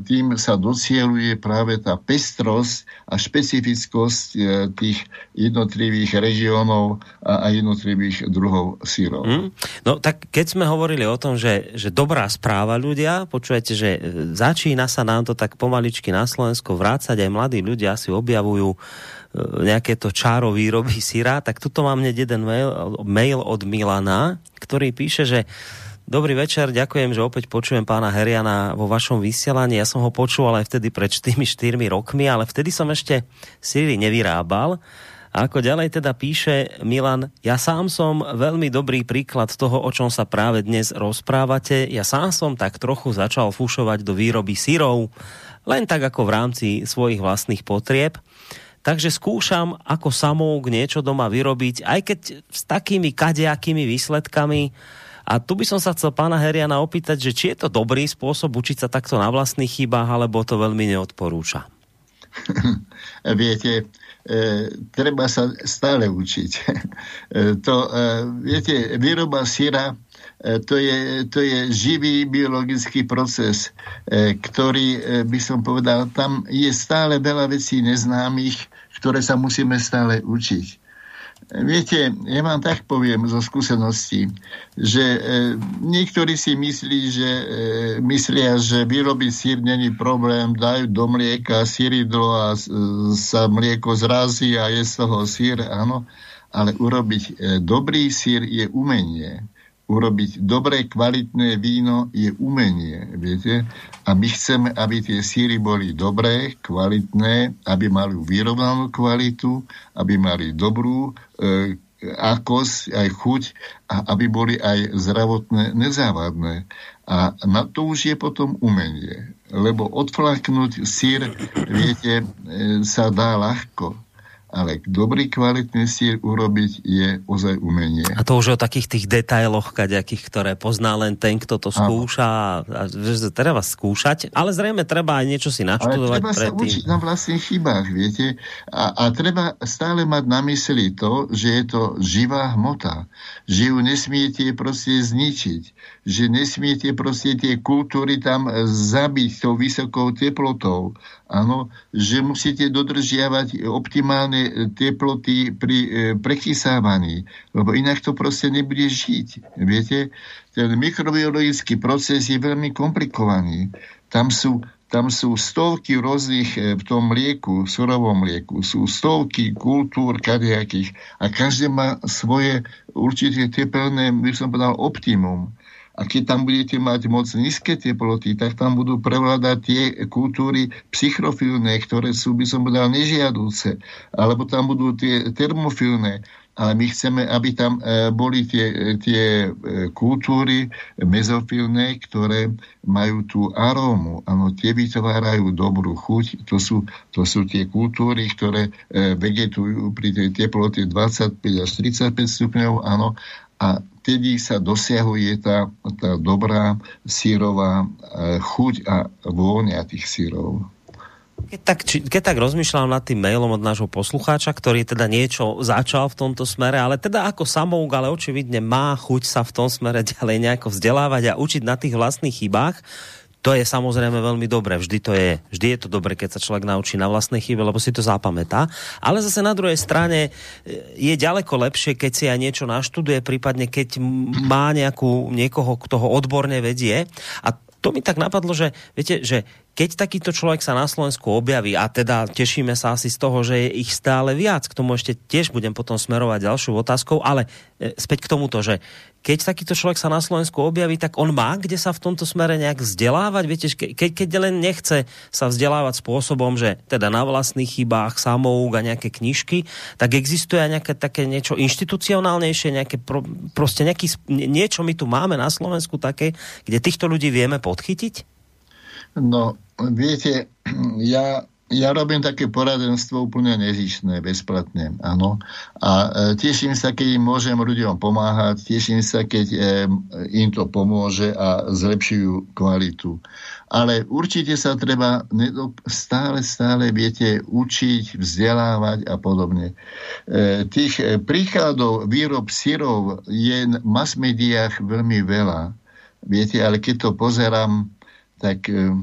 tým sa docieluje práve tá pestrosť a špecifickosť e, tých jednotlivých regiónov a, a jednotlivých druhov sírov. Mm. No tak keď sme hovorili o tom, že, že dobrá správa ľudia, počujete, že e, začína sa nám to tak pomaličky na Slovensko vrácať, aj mladí ľudia si objavujú e, nejaké to čáro výroby syra, tak tuto mám hneď jeden mail, mail od Milana, ktorý píše, že Dobrý večer, ďakujem, že opäť počujem pána Heriana vo vašom vysielaní. Ja som ho počúval aj vtedy pred 4-4 rokmi, ale vtedy som ešte Siri nevyrábal A ako ďalej teda píše Milan, ja sám som veľmi dobrý príklad toho, o čom sa práve dnes rozprávate. Ja sám som tak trochu začal fušovať do výroby syrov, len tak ako v rámci svojich vlastných potrieb. Takže skúšam ako samouk niečo doma vyrobiť, aj keď s takými kadejakými výsledkami. A tu by som sa chcel pána Heriana opýtať, že či je to dobrý spôsob učiť sa takto na vlastných chybách, alebo to veľmi neodporúča. Viete, e, treba sa stále učiť. e, to, e, viete, výroba syra e, to je, to je živý biologický proces, e, ktorý, e, by som povedal, tam je stále veľa vecí neznámych, ktoré sa musíme stále učiť. Viete, ja vám tak poviem zo skúsenosti, že e, niektorí si myslí, že, e, myslia, že vyrobiť sír není problém, dajú do mlieka síridlo a e, sa mlieko zrazí a je z toho sír, áno, ale urobiť e, dobrý sír je umenie urobiť dobré, kvalitné víno je umenie, viete? A my chceme, aby tie síry boli dobré, kvalitné, aby mali vyrovnanú kvalitu, aby mali dobrú e, akosť, aj chuť a aby boli aj zdravotné, nezávadné. A na to už je potom umenie. Lebo odflaknúť sír, viete, e, sa dá ľahko ale dobrý kvalitný sír urobiť je ozaj umenie. A to už o takých tých detailoch, kaďakých, ktoré pozná len ten, kto to skúša. A, že treba skúšať, ale zrejme treba aj niečo si naštudovať. Ale treba sa tým. učiť na vlastných chybách, viete. A, a treba stále mať na mysli to, že je to živá hmota. Že ju nesmiete proste zničiť. Že nesmiete proste tie kultúry tam zabiť tou vysokou teplotou Áno, že musíte dodržiavať optimálne teploty pri e, prechysávaní, lebo inak to proste nebude žiť. Viete, ten mikrobiologický proces je veľmi komplikovaný. Tam sú, tam sú stovky rôznych e, v tom mlieku, v surovom mlieku, sú stovky kultúr kadejakých a každé má svoje určité tepelné, by som povedal, optimum. A keď tam budete mať moc nízke teploty, tak tam budú prevládať tie kultúry psychrofilné, ktoré sú, by som povedal, nežiadúce. Alebo tam budú tie termofilné. Ale my chceme, aby tam e, boli tie, tie e, kultúry mezofilné, ktoré majú tú arómu. Áno, tie vytvárajú dobrú chuť. To sú, to sú tie kultúry, ktoré e, vegetujú pri tej teplote 25 až 35 stupňov. Áno, a vtedy sa dosiahuje tá, tá dobrá sírová e, chuť a vôňa tých sírov. Keď tak, či, keď tak rozmýšľam nad tým mailom od nášho poslucháča, ktorý teda niečo začal v tomto smere, ale teda ako samouk, ale očividne má chuť sa v tom smere ďalej nejako vzdelávať a učiť na tých vlastných chybách, to je samozrejme veľmi dobré. Vždy to je, vždy je to dobré, keď sa človek naučí na vlastnej chybe, lebo si to zapamätá. Ale zase na druhej strane e, je ďaleko lepšie, keď si aj niečo naštuduje, prípadne keď má nejakú, niekoho, kto ho odborne vedie. A to mi tak napadlo, že viete, že keď takýto človek sa na Slovensku objaví, a teda tešíme sa asi z toho, že je ich stále viac, k tomu ešte tiež budem potom smerovať ďalšou otázkou, ale e, späť k tomuto, že keď takýto človek sa na Slovensku objaví, tak on má kde sa v tomto smere nejak vzdelávať? Viete, keď, keď len nechce sa vzdelávať spôsobom, že teda na vlastných chybách, samouk a nejaké knižky, tak existuje nejaké také niečo inštitucionálnejšie, nejaké pro, proste nejaký, niečo my tu máme na Slovensku také, kde týchto ľudí vieme podchytiť? No, viete, ja ja robím také poradenstvo úplne nezišné, bezplatne, áno. A e, teším sa, keď im môžem ľuďom pomáhať, teším sa, keď e, im to pomôže a zlepšujú kvalitu. Ale určite sa treba stále, stále, viete, učiť, vzdelávať a podobne. E, tých e, príkladov výrob syrov je v mass médiách veľmi veľa. Viete, ale keď to pozerám, tak e,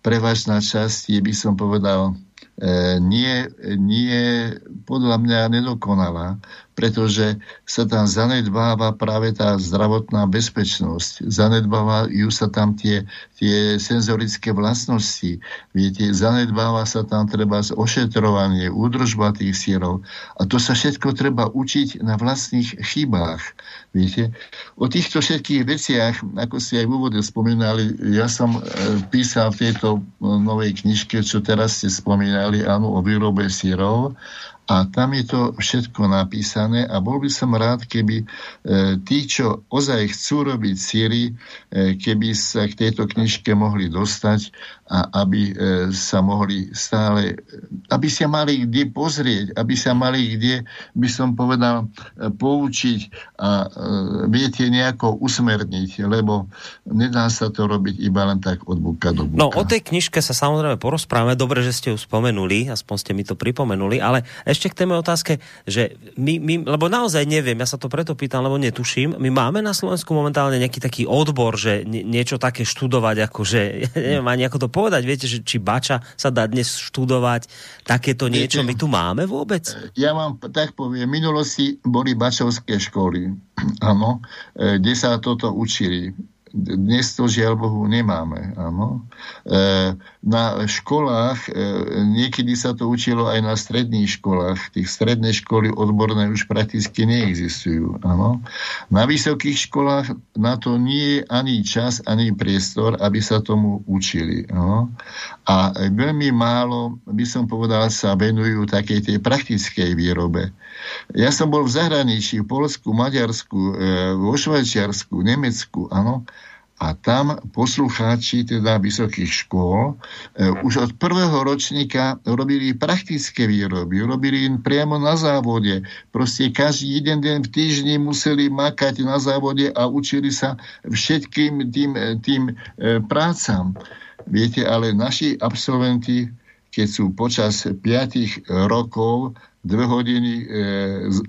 prevažná časť je, by som povedal, e, nie, nie podľa mňa nedokonalá pretože sa tam zanedbáva práve tá zdravotná bezpečnosť. Zanedbávajú sa tam tie, tie senzorické vlastnosti. Viete, zanedbáva sa tam treba ošetrovanie, údržba tých sierov. A to sa všetko treba učiť na vlastných chybách. Viete, o týchto všetkých veciach, ako ste aj v úvode spomínali, ja som e, písal v tejto novej knižke, čo teraz ste spomínali, áno, o výrobe sírov a tam je to všetko napísané a bol by som rád, keby e, tí, čo ozaj chcú robiť síry, e, keby sa k tejto knižke mohli dostať a aby e, sa mohli stále, aby sa mali kde pozrieť, aby sa mali kde, by som povedal, e, poučiť a e, viete nejako usmerniť, lebo nedá sa to robiť iba len tak od buka do buka. No, o tej knižke sa samozrejme porozprávame, dobre, že ste ju spomenuli, aspoň ste mi to pripomenuli, ale ešte k téme otázke, že my, my, lebo naozaj neviem, ja sa to preto pýtam, lebo netuším, my máme na Slovensku momentálne nejaký taký odbor, že niečo také študovať, ako že, neviem ani ako to povedať, viete, že či bača sa dá dnes študovať, takéto niečo viete, my tu máme vôbec? Ja vám tak poviem, v minulosti boli bačovské školy, áno, e, kde sa toto učili dnes to žiaľ Bohu nemáme. Áno. E, na školách, e, niekedy sa to učilo aj na stredných školách. Tých stredné školy odborné už prakticky neexistujú. Áno. Na vysokých školách na to nie je ani čas, ani priestor, aby sa tomu učili. Áno. A veľmi málo, by som povedal, sa venujú takej tej praktickej výrobe. Ja som bol v zahraničí, v Polsku, Maďarsku, e, vo Švajčiarsku, Nemecku, áno, a tam poslucháči teda vysokých škôl e, už od prvého ročníka robili praktické výroby, robili im priamo na závode. Proste každý jeden deň v týždni museli makať na závode a učili sa všetkým tým, e, tým e, prácam. Viete, ale naši absolventi, keď sú počas 5 rokov dve hodiny e,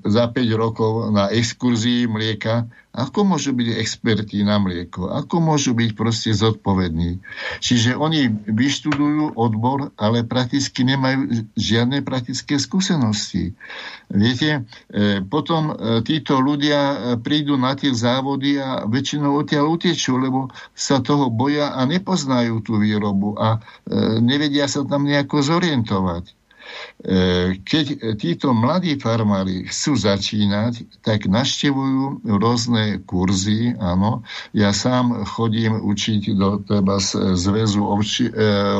za 5 rokov na exkurzii mlieka, ako môžu byť experti na mlieko? Ako môžu byť proste zodpovední? Čiže oni vyštudujú odbor, ale prakticky nemajú žiadne praktické skúsenosti. Viete, e, potom e, títo ľudia e, prídu na tie závody a väčšinou odtiaľ utečú, lebo sa toho boja a nepoznajú tú výrobu a e, nevedia sa tam nejako zorientovať. E, keď títo mladí farmári chcú začínať, tak naštevujú rôzne kurzy, áno. Ja sám chodím učiť do treba zväzu ovči, e,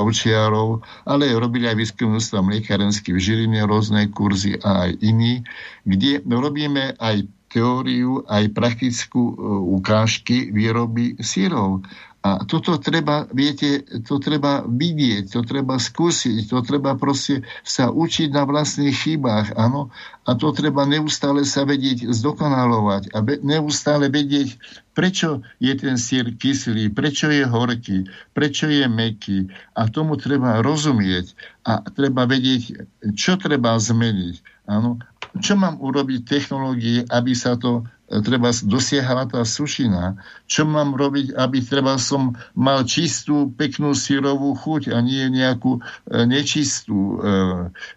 ovčiarov, ale robili aj výskumnústva mliekarenský v Žiline rôzne kurzy a aj iní, kde robíme aj teóriu, aj praktickú e, ukážky výroby sírov. A toto treba, viete, to treba vidieť, to treba skúsiť, to treba proste sa učiť na vlastných chybách, áno. A to treba neustále sa vedieť zdokonalovať a be, neustále vedieť, prečo je ten sír kyslý, prečo je horký, prečo je meký. A tomu treba rozumieť a treba vedieť, čo treba zmeniť. Áno. Čo mám urobiť technológie, aby sa to treba dosiahla tá sušina. Čo mám robiť, aby treba som mal čistú, peknú sírovú chuť a nie nejakú e, nečistú. E,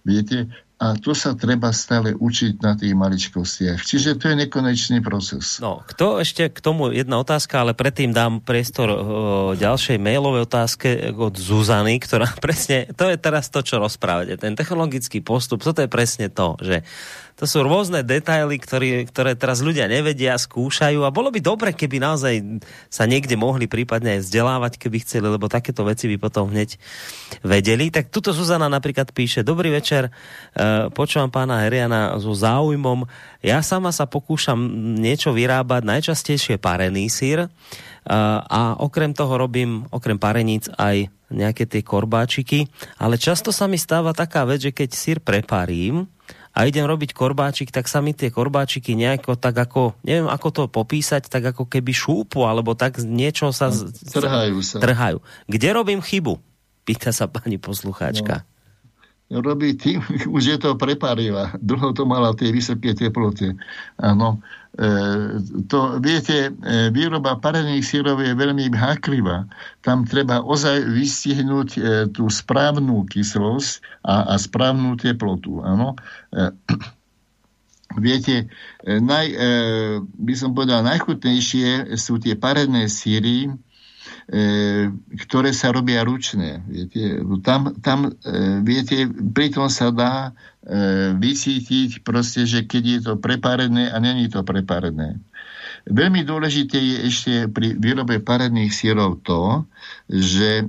viete, a to sa treba stále učiť na tých maličkostiach. Čiže to je nekonečný proces. No, kto ešte k tomu jedna otázka, ale predtým dám priestor o, ďalšej mailovej otázke od Zuzany, ktorá presne, to je teraz to, čo rozprávate. Ten technologický postup, toto je presne to, že to sú rôzne detaily, ktoré, ktoré teraz ľudia nevedia, skúšajú a bolo by dobre, keby naozaj sa niekde mohli prípadne aj vzdelávať, keby chceli, lebo takéto veci by potom hneď vedeli. Tak tuto Zuzana napríklad píše, dobrý večer, e, počúvam pána Heriana so záujmom. Ja sama sa pokúšam niečo vyrábať, najčastejšie parený sír, e, a okrem toho robím, okrem pareníc, aj nejaké tie korbáčiky, ale často sa mi stáva taká vec, že keď sír preparím, a idem robiť korbáčik, tak sa mi tie korbáčiky nejako tak ako, neviem ako to popísať, tak ako keby šúpu, alebo tak niečo sa... Trhajú sa. Trhajú. Kde robím chybu? Pýta sa pani poslucháčka. No robí tým, už je to preparila. Dlho to mala tie vysoké teploty. Áno. E, to, viete, e, výroba parených sírov je veľmi háklivá. Tam treba ozaj vystihnúť e, tú správnu kyslosť a, a správnu teplotu. Áno. Viete, naj, by som povedal, najchutnejšie sú tie parené síry, ktoré sa robia ručne. Viete, tam, tam viete, pritom sa dá E, vycítiť proste, že keď je to preparené a není to preparené. Veľmi dôležité je ešte pri výrobe parených sírov to, že e,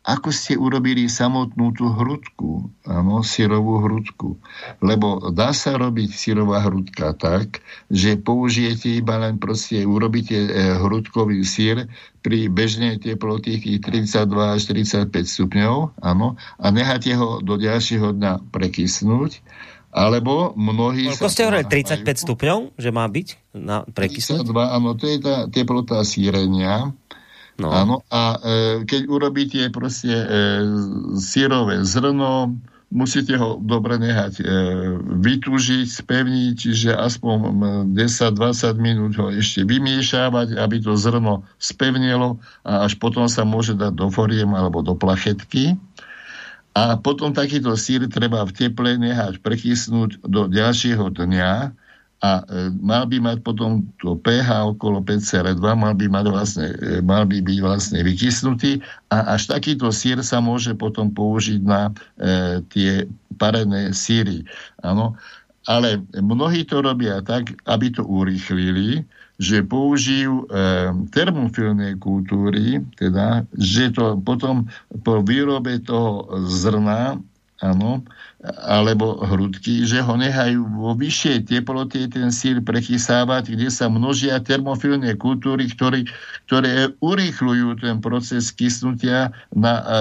ako ste urobili samotnú tú hrudku, áno, syrovú hrudku. Lebo dá sa robiť syrová hrudka tak, že použijete iba len proste, urobíte e, hrudkový sír pri bežnej teploty 32 až 35 stupňov, áno, a necháte ho do ďalšieho dňa prekysnúť, alebo mnohí... Koľko ste hovorili, 35 stupňov, že má byť na prekysnúť? 32, áno, to je tá teplota sírenia, No. Áno, a e, keď urobíte proste e, sírové zrno, musíte ho dobre nehať e, vytúžiť, spevniť, čiže aspoň 10-20 minút ho ešte vymiešávať, aby to zrno spevnilo a až potom sa môže dať do foriem alebo do plachetky. A potom takýto sír treba v teple nehať prekysnúť do ďalšieho dňa, a e, mal by mať potom to pH okolo 5,2, mal by, mať vlastne, e, mal by byť vlastne vykysnutý a až takýto sír sa môže potom použiť na e, tie parené síry. Ano. Ale mnohí to robia tak, aby to urýchlili, že použijú e, termofilné kultúry, teda, že to potom po výrobe toho zrna áno, alebo hrudky, že ho nehajú vo vyššej teplote ten sír prechysávať, kde sa množia termofilné kultúry, ktoré, ktoré urýchľujú ten proces kysnutia na, a,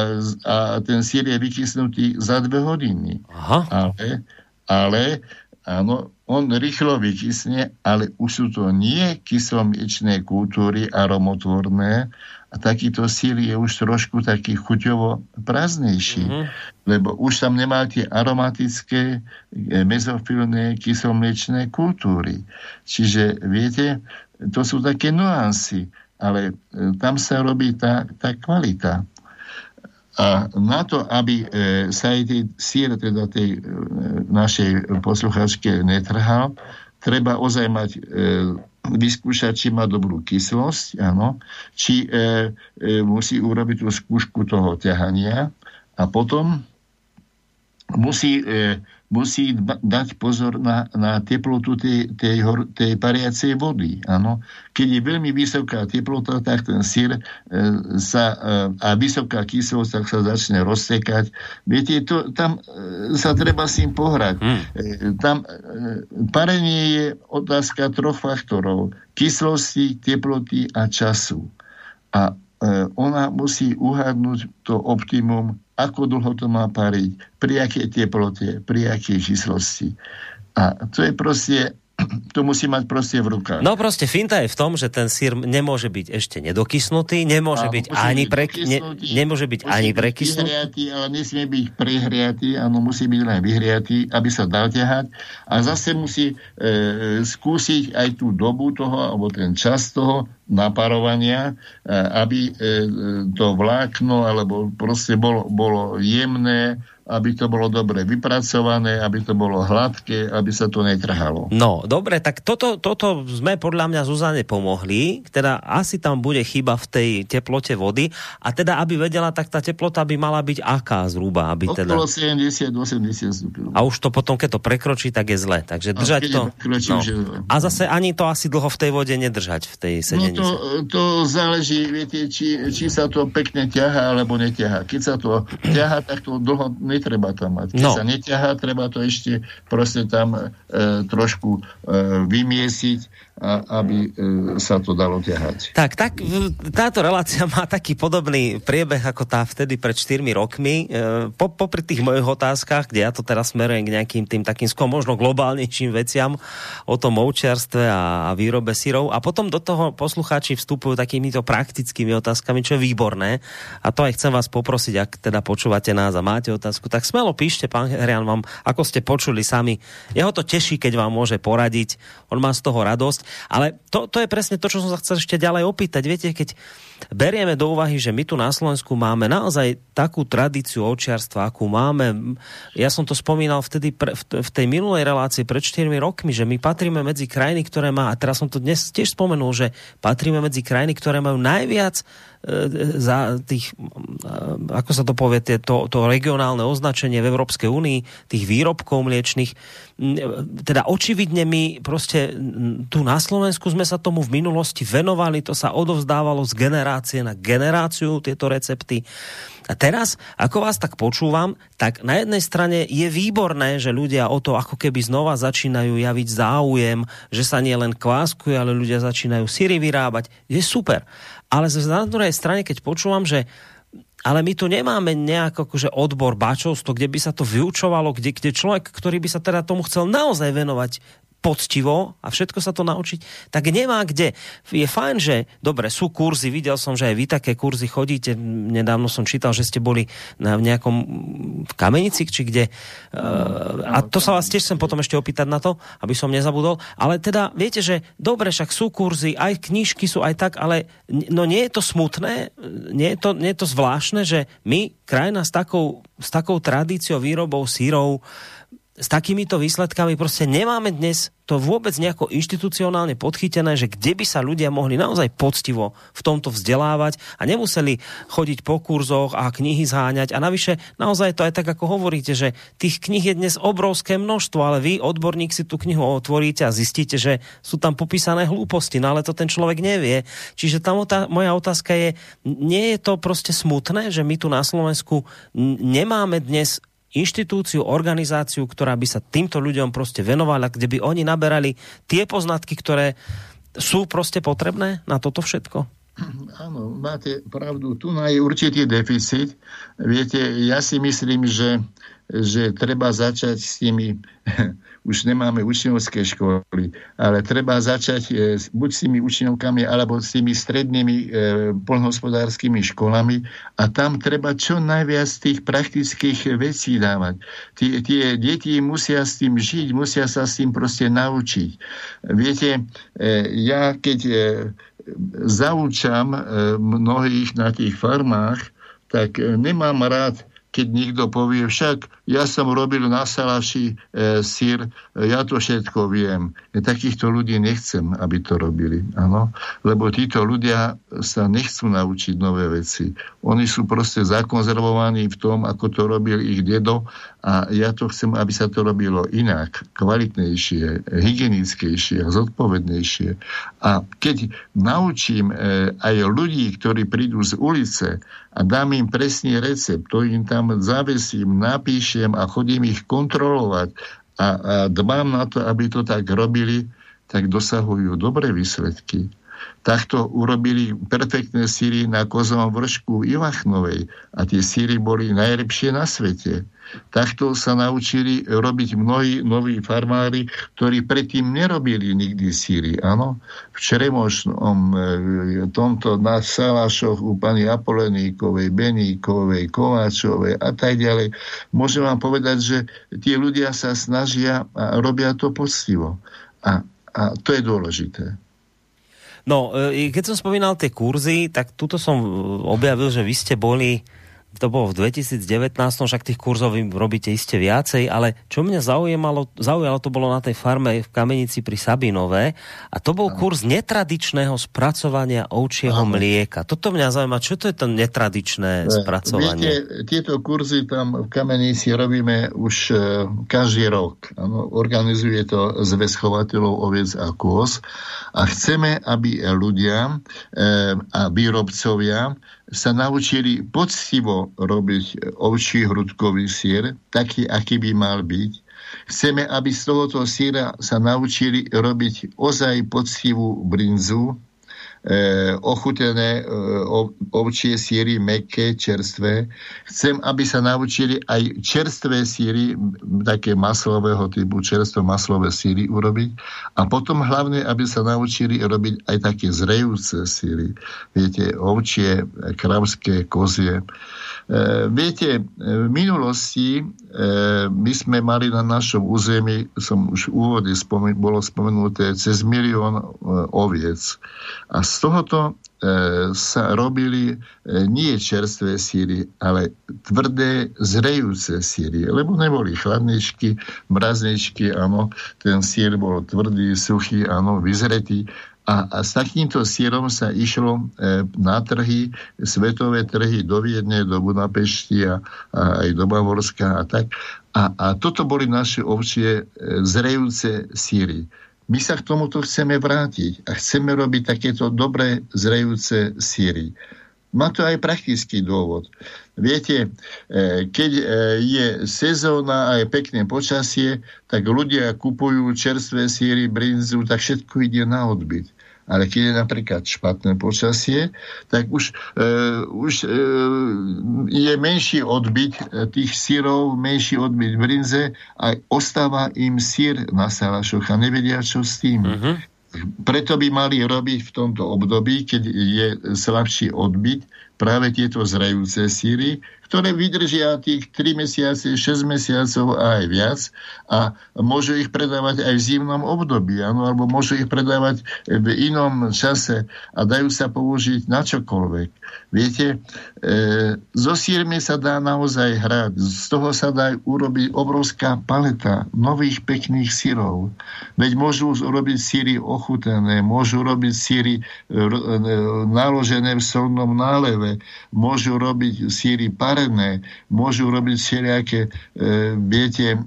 a ten sír je vykysnutý za dve hodiny. Aha. Ale, ale áno, on rýchlo vykysne, ale už sú to nie kyslomliečné kultúry aromotvorné, a takýto sír je už trošku taký chuťovo prázdnejší, mm-hmm. lebo už tam nemá tie aromatické, e, mezofilné, kyslomliečné kultúry. Čiže, viete, to sú také nuancy, ale e, tam sa robí tá, tá kvalita. A na to, aby e, sa aj tej sír, teda tej našej posluchačke netrhal, treba ozaj mať vyskúšať, či má dobrú kyslosť, áno, či e, e, musí urobiť tú skúšku toho ťahania a potom musí e, musí dať pozor na, na teplotu tej, tej, tej pariacej vody. Ano. Keď je veľmi vysoká teplota, tak ten sír e, sa, e, a vysoká kyslosť tak sa začne rozsekať. Viete, to, tam e, sa treba s tým pohrať. Hmm. E, tam e, parenie je otázka troch faktorov. Kyslosti, teploty a času. A e, ona musí uhadnúť to optimum ako dlho to má pariť, pri akej teplote, pri akej číslosti. A to je proste to musí mať proste v rukách. No proste finta je v tom, že ten sír nemôže byť ešte nedokysnutý, nemôže a, byť ani pre, ne, nemôže byť ani prekysnutý. Vyhriatý, ale nesmie byť prehriatý, áno, musí byť len vyhriatý, aby sa dal ťahať. A zase musí e, skúsiť aj tú dobu toho, alebo ten čas toho naparovania, e, aby e, to vlákno, alebo proste bolo, bolo jemné, aby to bolo dobre vypracované, aby to bolo hladké, aby sa to netrhalo. No, dobre, tak toto, toto sme podľa mňa Zuzane pomohli, teda asi tam bude chyba v tej teplote vody a teda, aby vedela, tak tá teplota by mala byť aká zhruba? Aby teda... 70-80 stupňov. A už to potom, keď to prekročí, tak je zle. Takže držať to... Prekročí, no. že... A zase ani to asi dlho v tej vode nedržať, v tej sedení. No to, to záleží, viete, či, či sa to pekne ťaha, alebo neťaha. Keď sa to ťaha, tak to dlho netreba tam mať. Keď no. sa neťahá, treba to ešte proste tam e, trošku e, vymiesiť a, aby e, sa to dalo ťahať. Tak, tak, táto relácia má taký podobný priebeh ako tá vtedy pred 4 rokmi. E, po, popri tých mojich otázkach, kde ja to teraz smerujem k nejakým tým takým skôr možno globálnejším veciam o tom ovčiarstve a, a výrobe syrov. A potom do toho poslucháči vstupujú takýmito praktickými otázkami, čo je výborné. A to aj chcem vás poprosiť, ak teda počúvate nás a máte otázku, tak smelo píšte, pán Herian, vám, ako ste počuli sami. Jeho to teší, keď vám môže poradiť. On má z toho radosť. Ale to, to je presne to, čo som sa chcel ešte ďalej opýtať. Viete, keď berieme do úvahy, že my tu na Slovensku máme naozaj takú tradíciu očiarstva, akú máme. Ja som to spomínal vtedy pre, v, v tej minulej relácii pred 4 rokmi, že my patríme medzi krajiny, ktoré má, a teraz som to dnes tiež spomenul, že patríme medzi krajiny, ktoré majú najviac za tých, ako sa to povie, to, to regionálne označenie v Európskej únii, tých výrobkov mliečných. Teda očividne my proste tu na Slovensku sme sa tomu v minulosti venovali, to sa odovzdávalo z generácie na generáciu, tieto recepty. A teraz, ako vás tak počúvam, tak na jednej strane je výborné, že ľudia o to ako keby znova začínajú javiť záujem, že sa nie len kváskuje, ale ľudia začínajú síry vyrábať. Je super. Ale na druhej strane, keď počúvam, že ale my tu nemáme nejak akože odbor bačovstvo, kde by sa to vyučovalo, kde, kde človek, ktorý by sa teda tomu chcel naozaj venovať poctivo a všetko sa to naučiť, tak nemá kde. Je fajn, že dobre, sú kurzy, videl som, že aj vy také kurzy chodíte, nedávno som čítal, že ste boli na nejakom v kamenici, či kde. Uh, a to sa vás tiež chcem potom ešte opýtať na to, aby som nezabudol. Ale teda, viete, že dobre, však sú kurzy, aj knižky sú aj tak, ale no nie je to smutné, nie je to, nie je to zvláštne, že my, krajina s takou, s takou tradíciou výrobou sírov, s takýmito výsledkami proste nemáme dnes to vôbec nejako inštitucionálne podchytené, že kde by sa ľudia mohli naozaj poctivo v tomto vzdelávať a nemuseli chodiť po kurzoch a knihy zháňať. A navyše, naozaj to aj tak, ako hovoríte, že tých knih je dnes obrovské množstvo, ale vy, odborník, si tú knihu otvoríte a zistíte, že sú tam popísané hlúposti, no ale to ten človek nevie. Čiže tam tá, moja otázka je, nie je to proste smutné, že my tu na Slovensku nemáme dnes inštitúciu, organizáciu, ktorá by sa týmto ľuďom proste venovala, kde by oni naberali tie poznatky, ktoré sú proste potrebné na toto všetko? Áno, máte pravdu. Tu je určitý deficit. Viete, ja si myslím, že, že treba začať s tými už nemáme učňovské školy, ale treba začať e, buď s tými učňovkami, alebo s tými strednými e, polnohospodárskymi školami a tam treba čo najviac tých praktických vecí dávať. Tie, tie deti musia s tým žiť, musia sa s tým proste naučiť. Viete, e, ja keď e, zaučam e, mnohých na tých farmách, tak e, nemám rád keď niekto povie, však ja som robil na salaši e, sír, e, ja to všetko viem. Ja takýchto ľudí nechcem, aby to robili. Ano? Lebo títo ľudia sa nechcú naučiť nové veci. Oni sú proste zakonzervovaní v tom, ako to robil ich dedo a ja to chcem, aby sa to robilo inak, kvalitnejšie, hygienickejšie a zodpovednejšie. A keď naučím e, aj ľudí, ktorí prídu z ulice a dám im presný recept, to im tam zavesím, napíšem a chodím ich kontrolovať a, a dbám na to, aby to tak robili, tak dosahujú dobré výsledky. Takto urobili perfektné síry na kozovom vršku Ivachnovej a tie síry boli najlepšie na svete. Takto sa naučili robiť mnohí noví farmári, ktorí predtým nerobili nikdy síry. Áno, v Čeremošnom, e, tomto na Salašoch u pani Apoleníkovej, Beníkovej, Kováčovej a tak ďalej. Môžem vám povedať, že tie ľudia sa snažia a robia to poctivo. A, a to je dôležité. No, e, keď som spomínal tie kurzy, tak tuto som objavil, že vy ste boli to bolo v 2019, však tých kurzov vy robíte iste viacej, ale čo mňa zaujímalo, zaujalo, to bolo na tej farme v Kamenici pri Sabinové a to bol kurz netradičného spracovania ovčieho Aha. mlieka. Toto mňa zaujíma, čo to je to netradičné spracovanie? Viete, tieto kurzy tam v Kamenici robíme už uh, každý rok. Ano, organizuje to zväz chovateľov oviec a kôz a chceme, aby ľudia uh, a výrobcovia sa naučili poctivo robiť ovčí hrudkový sír, taký, aký by mal byť. Chceme, aby z tohoto síra sa naučili robiť ozaj poctivú brinzu, e, ochutené e, ovčie síry, meké, čerstvé. Chcem, aby sa naučili aj čerstvé síry, také maslového typu, čerstvé maslové síry urobiť. A potom hlavne, aby sa naučili robiť aj také zrejúce síry. Viete, ovčie, kravské, kozie. E, viete, v minulosti e, my sme mali na našom území, som už v úvode spomen- bolo spomenuté, cez milión e, oviec. A z tohoto sa robili nie čerstvé síry, ale tvrdé, zrejúce síry, lebo neboli chladničky, mrazničky, áno, ten sír bol tvrdý, suchý, áno, vyzretý A, a s takýmto sírom sa išlo e, na trhy, svetové trhy do Viedne, do Budapešti a, a aj do Bavorska a tak. A, a toto boli naše ovčie e, zrejúce síry. My sa k tomuto chceme vrátiť a chceme robiť takéto dobré zrejúce síry. Má to aj praktický dôvod. Viete, e, keď e, je sezóna a je pekné počasie, tak ľudia kupujú čerstvé síry, brinzu, tak všetko ide na odbyt. Ale keď je napríklad špatné počasie, tak už, e, už e, je menší odbyt e, tých sírov, menší odbyt brinze a ostáva im sír na salašoch a nevedia, čo s tým. Uh-huh. Preto by mali robiť v tomto období, keď je slabší odbyt, práve tieto zrajúce síry, ktoré vydržia tých 3 mesiace, 6 mesiacov a aj viac a môžu ich predávať aj v zimnom období, ano, alebo môžu ich predávať v inom čase a dajú sa použiť na čokoľvek. Viete, e, so sírmi sa dá naozaj hrať, z toho sa dá urobiť obrovská paleta nových pekných sírov. Veď môžu urobiť síry ochutené, môžu robiť síry e, e, naložené v solnom náleve, môžu robiť síry pare varené, môžu robiť všelijaké, e, viete, e,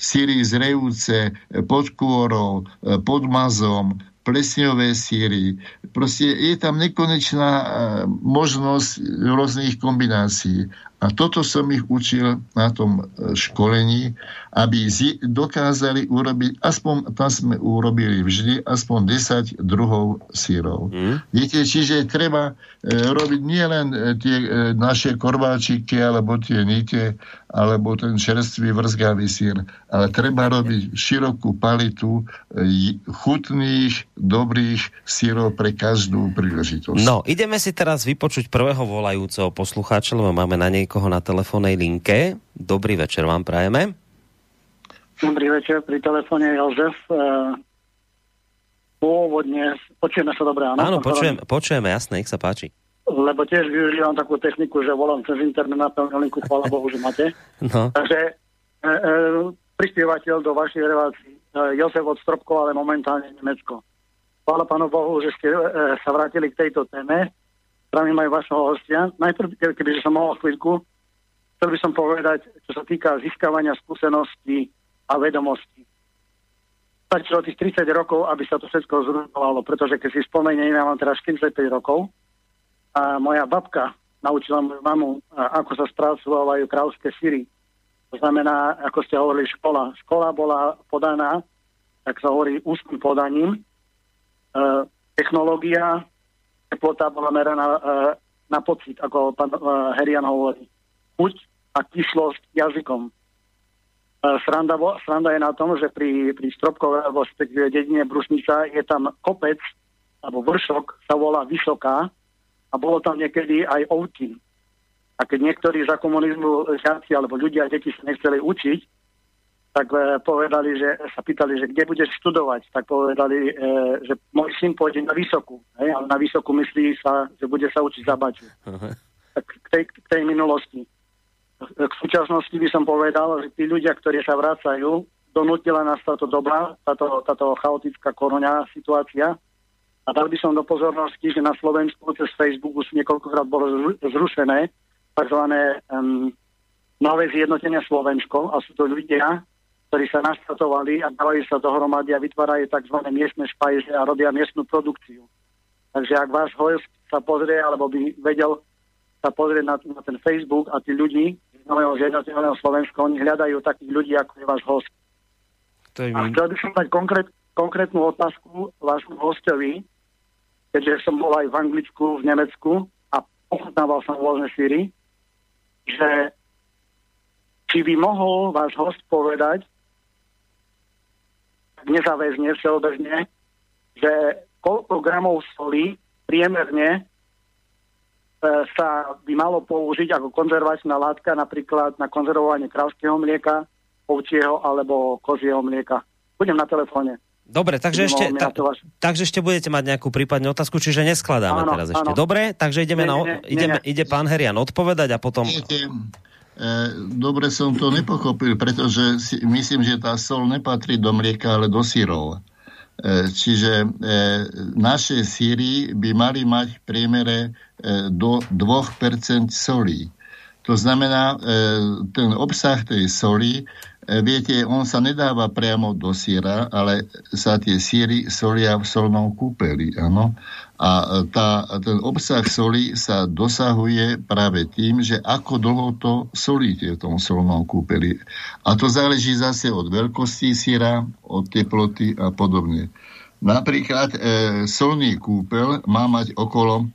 síry zrejúce e, pod kôrou, e, pod mazom, plesňové síry. Proste je tam nekonečná e, možnosť rôznych kombinácií. A toto som ich učil na tom e, školení, aby dokázali urobiť, aspoň tam sme urobili vždy, aspoň 10 druhov sírov. Mm. Viete, čiže treba e, robiť nielen e, tie e, naše korváčiky, alebo tie nite, alebo ten čerstvý vrzgavý sír, ale treba robiť širokú palitu e, chutných, dobrých sírov pre každú príležitosť. No, ideme si teraz vypočuť prvého volajúceho poslucháča, lebo máme na niekoho na telefónnej linke. Dobrý večer vám prajeme. Dobrý večer, pri telefóne Jozef. Uh, pôvodne, počujeme sa dobre, áno? Áno, počujem, počujeme, jasné, nech sa páči. Lebo tiež využívam takú techniku, že volám cez internet na pevnú linku, chvála Bohu, že máte. No. Takže e, e, prispievateľ do vašej relácii e, Jozef od Stropkova, ale momentálne Nemecko. Chvála Pánu Bohu, že ste e, sa vrátili k tejto téme. Zdravím aj vašho hostia. Najprv, keby som mohol chvíľku, chcel by som povedať, čo sa týka získavania skúseností a vedomosti. Stačilo tých 30 rokov, aby sa to všetko zrujnovalo, pretože keď si spomeniem, ja mám teraz 45 rokov a moja babka naučila moju mamu, ako sa spracovávajú kráľovské syry. To znamená, ako ste hovorili, škola. Škola bola podaná, tak sa hovorí, ústnym podaním. E, technológia, teplota bola meraná e, na pocit, ako pán e, Herian hovorí. Chuť a kyslosť jazykom. Sranda, sranda je na tom, že pri, pri Stropkove alebo v dedine Brusnica je tam kopec alebo vršok sa volá Vysoká a bolo tam niekedy aj Outin. A keď niektorí za komunizmu žiaci alebo ľudia, deti sa nechceli učiť, tak e, povedali, že sa pýtali, že kde budeš študovať, tak povedali, e, že môj syn pôjde na vysokú. Hej? Ale na vysokú myslí sa, že bude sa učiť za baču. Uh-huh. Tak k tej, k tej minulosti k súčasnosti by som povedal, že tí ľudia, ktorí sa vracajú, donútila nás táto doba, táto, táto chaotická koronia situácia. A dal by som do pozornosti, že na Slovensku cez Facebook už niekoľkokrát bolo zrušené tzv. Um, nové zjednotenia Slovensko a sú to ľudia, ktorí sa naštatovali a dávajú sa dohromady a vytvárajú tzv. miestne špajze a robia miestnu produkciu. Takže ak váš host sa pozrie alebo by vedel sa pozrieť na, na ten Facebook a tí ľudí z Nového zjednoteného Slovenska, oni hľadajú takých ľudí, ako je váš host. To je a chcel by som dať konkrét, konkrétnu otázku vášmu hostovi, keďže som bol aj v Anglicku, v Nemecku a ochutnával som rôzne síry, že či by mohol váš host povedať nezáväzne, všeobecne, že koľko gramov soli priemerne E, sa by malo použiť ako konzervačná látka napríklad na konzervovanie kravského mlieka, ovčieho alebo kozieho mlieka. Budem na telefóne. Dobre, takže ešte, ta, takže ešte budete mať nejakú prípadnú otázku, čiže neskladáme áno, teraz ešte. Áno. Dobre, takže ideme nie, na, nie, ideme, nie, ide pán Herian odpovedať a potom... E, dobre som to nepochopil, pretože si, myslím, že tá sol nepatrí do mlieka, ale do sírov. čiže e, naše síry by mali mať v priemere e, do 2% solí. To znamená, ten obsah tej soli E, viete, on sa nedáva priamo do síra, ale sa tie síry solia v solnom kúpeli, áno. A e, tá, ten obsah soli sa dosahuje práve tým, že ako dlho to solíte v tom solnom kúpeli. A to záleží zase od veľkosti síra, od teploty a podobne. Napríklad e, solný kúpel má mať okolo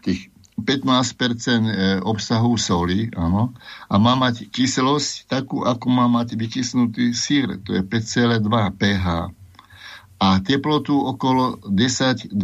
tých 15% e, obsahu soli, áno, a má mať kyselosť takú, ako má mať vykysnutý sír, to je 5,2 pH. A teplotu okolo 10-12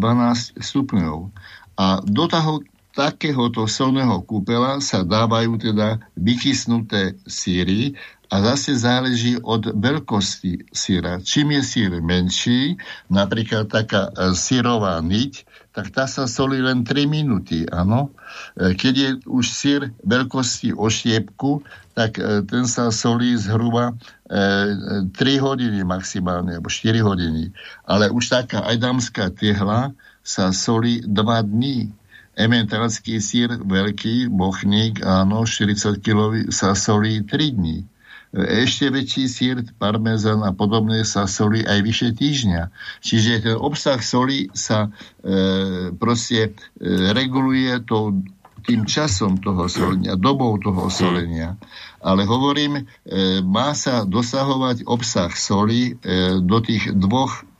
stupňov. A do toho takéhoto solného kúpela sa dávajú teda vykysnuté síry a zase záleží od veľkosti síra. Čím je sír menší, napríklad taká e, sírová niť, tak tá sa solí len 3 minúty, áno. E, keď je už sír veľkosti oštiepku, tak e, ten sa solí zhruba 3 e, hodiny maximálne, alebo 4 hodiny. Ale už taká ajdamská tehla sa solí 2 dní. Ementalský sír veľký, bochník, áno, 40 kg sa solí 3 dní ešte väčší sír, parmezán a podobné sa solí aj vyše týždňa. Čiže ten obsah soli sa e, proste e, reguluje to, tým časom toho solenia, dobou toho solenia. Ale hovorím, e, má sa dosahovať obsah soli e, do tých 2%.